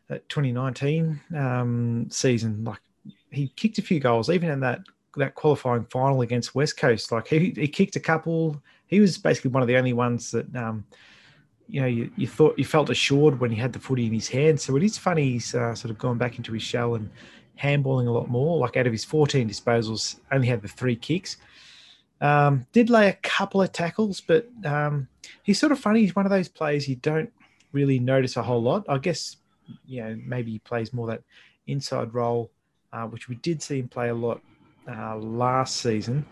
that 2019 um, season, like he kicked a few goals, even in that that qualifying final against West Coast. Like he, he kicked a couple. He was basically one of the only ones that um, you know you, you thought you felt assured when he had the footy in his hand. So it is funny he's uh, sort of gone back into his shell and handballing a lot more. Like out of his 14 disposals, only had the three kicks. Um, did lay a couple of tackles, but um, he's sort of funny. He's one of those players you don't really notice a whole lot. I guess you know maybe he plays more that inside role, uh, which we did see him play a lot uh, last season.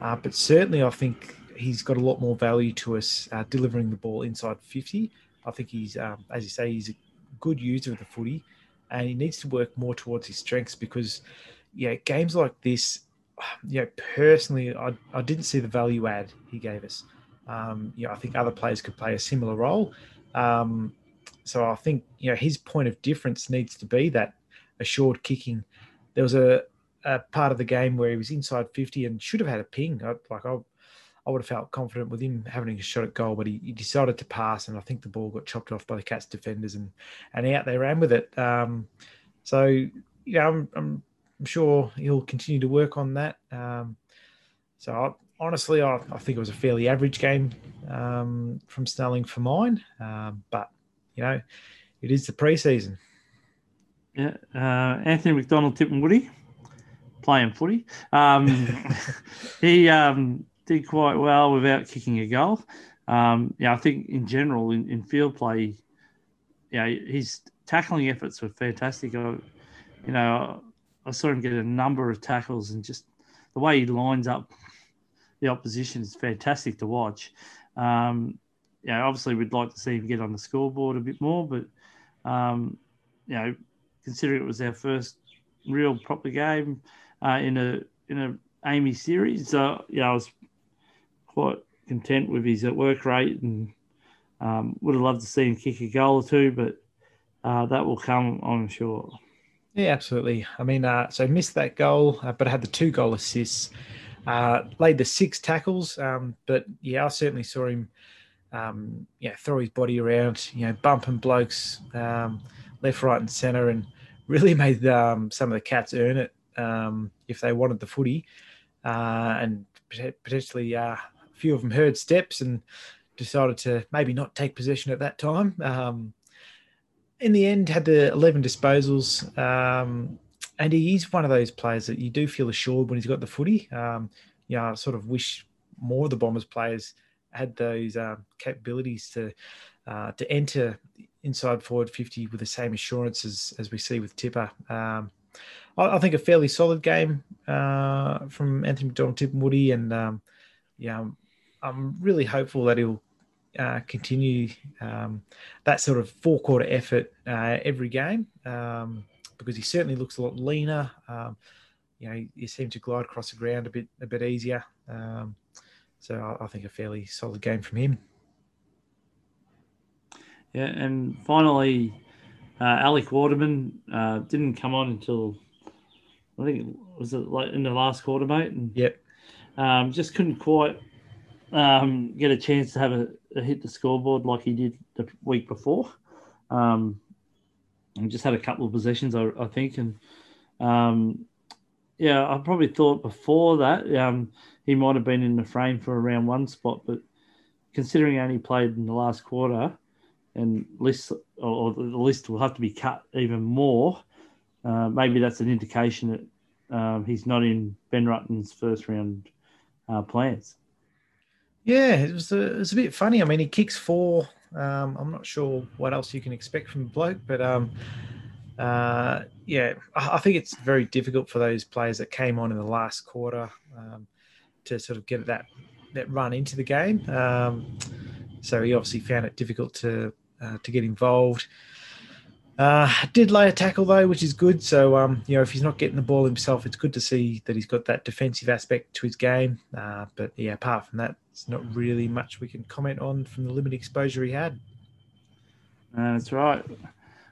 Uh, but certainly, I think he's got a lot more value to us uh, delivering the ball inside 50. I think he's, um, as you say, he's a good user of the footy, and he needs to work more towards his strengths because, yeah, games like this, you know, personally, I, I didn't see the value add he gave us. Um, you know, I think other players could play a similar role. Um, so I think you know his point of difference needs to be that assured kicking. There was a, a part of the game where he was inside 50 and should have had a ping. I, like I, I would have felt confident with him having a shot at goal, but he, he, decided to pass, and I think the ball got chopped off by the Cats defenders, and and out they ran with it. Um, so yeah, I'm, I'm, I'm sure he'll continue to work on that. Um, so I, honestly, I, I, think it was a fairly average game um, from Snelling for mine, um, but you know, it is the preseason. Yeah, uh, Anthony McDonald-Tipungwuti, playing footy. Um, he um, did quite well without kicking a goal. Um, yeah, I think in general in, in field play, yeah, his tackling efforts were fantastic. I, you know, I saw him get a number of tackles and just the way he lines up the opposition is fantastic to watch. Um, know, obviously we'd like to see him get on the scoreboard a bit more, but um, you know, considering it was our first real proper game uh, in a in a AAMI series, uh, yeah, I was quite content with his work rate and um, would have loved to see him kick a goal or two, but uh, that will come, I'm sure. Yeah, absolutely. I mean, uh, so missed that goal, uh, but had the two goal assists, uh, laid the six tackles. Um, but yeah, I certainly saw him um, yeah, throw his body around, you know, bumping blokes um, left, right, and centre, and really made um, some of the cats earn it um, if they wanted the footy. Uh, and potentially uh, few of them heard steps and decided to maybe not take possession at that time. Um, in the end, had the 11 disposals. Um, and he is one of those players that you do feel assured when he's got the footy. Um, you know, I sort of wish more of the Bombers players – had those um, capabilities to uh, to enter inside forward 50 with the same assurance as, as we see with Tipper. Um, I, I, think a fairly solid game uh, from Anthony McDonald, Tip and um, yeah, I'm, really hopeful that he'll uh, continue um, that sort of four quarter effort uh, every game um, because he certainly looks a lot leaner. Um, you know, he, he seemed to glide across the ground a bit a bit easier. Um, so I, think a fairly solid game from him. Yeah, and finally, uh, Alec Waterman uh, didn't come on until I think it was it like in the last quarter, mate. And yep, um, just couldn't quite um, get a chance to have a, a, hit the scoreboard like he did the week before. Um, and just had a couple of possessions, I, I think, and um, yeah, I probably thought before that um, he might have been in the frame for a round one spot, but considering he only played in the last quarter, and list or the list will have to be cut even more, uh, maybe that's an indication that um, he's not in Ben Rutten's first round uh, plans. Yeah, it was a, it was a bit funny. I mean, he kicks four. Um, I'm not sure what else you can expect from the bloke, but um, uh, yeah, I think it's very difficult for those players that came on in the last quarter um, to sort of get that that run into the game. Um, so he obviously found it difficult to uh, to get involved. Uh, did lay a tackle though, which is good. So um, you know, if he's not getting the ball himself, it's good to see that he's got that defensive aspect to his game. Uh, but yeah, apart from that, it's not really much we can comment on from the limited exposure he had. Uh, that's right.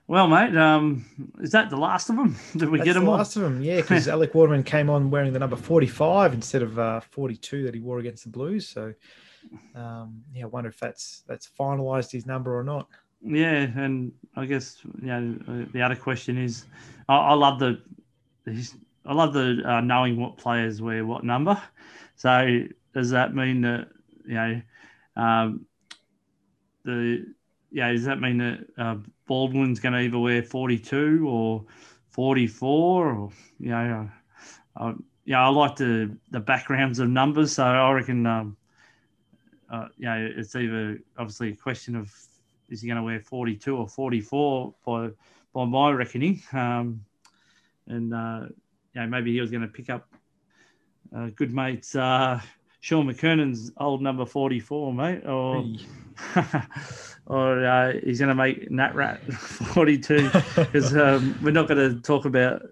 Well, mate, um, is that the last of them? Did we That's get them the last of them, yeah, because Alec Waterman came on wearing the number 45 instead of uh, 42 that he wore against the Blues. So, um, yeah, I wonder if that's that's finalised his number or not. Yeah, and I guess you know the other question is, I, I love the, the his- I love the uh, knowing what players wear what number. So does that mean that you know, um, the yeah, does that mean that uh, Baldwin's going to either wear forty two or forty four or you know, uh, yeah, I like the the backgrounds of numbers, so I reckon. Um, uh, you know, it's either obviously a question of is he going to wear 42 or 44 by by my reckoning, um, and uh, maybe he was going to pick up uh, good mates uh, Shaun McKernan's old number 44, mate, or or uh, he's going to make Nat Rat 42 because um, we're not going to talk about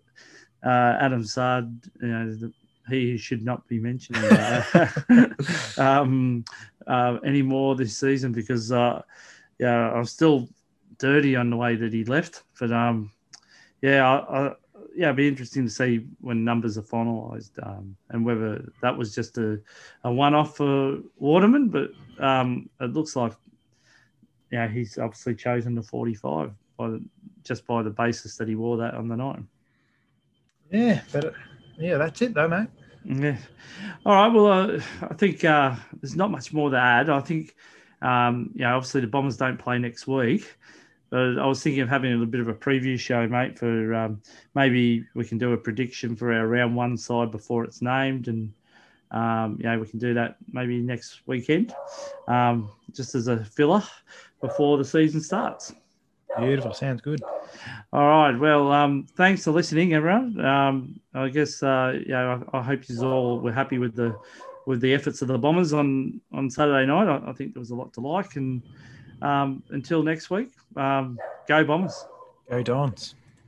uh, Adam Saad, you know, the, he should not be mentioned uh, um, uh, anymore this season because, uh, yeah, I'm still dirty on the way that he left. But um, yeah, I, I, yeah, it'd be interesting to see when numbers are finalised um, and whether that was just a, a one-off for Waterman. But um, it looks like, yeah, he's obviously chosen the 45 by the, just by the basis that he wore that on the night. Yeah, but yeah, that's it though, mate. Yeah. All right. Well, uh, I think uh, there's not much more to add. I think, um, you know, obviously the Bombers don't play next week, but I was thinking of having a little bit of a preview show, mate, for um, maybe we can do a prediction for our round one side before it's named. And, um, you know, we can do that maybe next weekend, um, just as a filler before the season starts. Beautiful. Sounds good. All right. Well, um, thanks for listening, everyone. Um, I guess uh, yeah, I, I hope you all were happy with the with the efforts of the Bombers on on Saturday night. I, I think there was a lot to like. And um, until next week, um, go Bombers. Go Dons.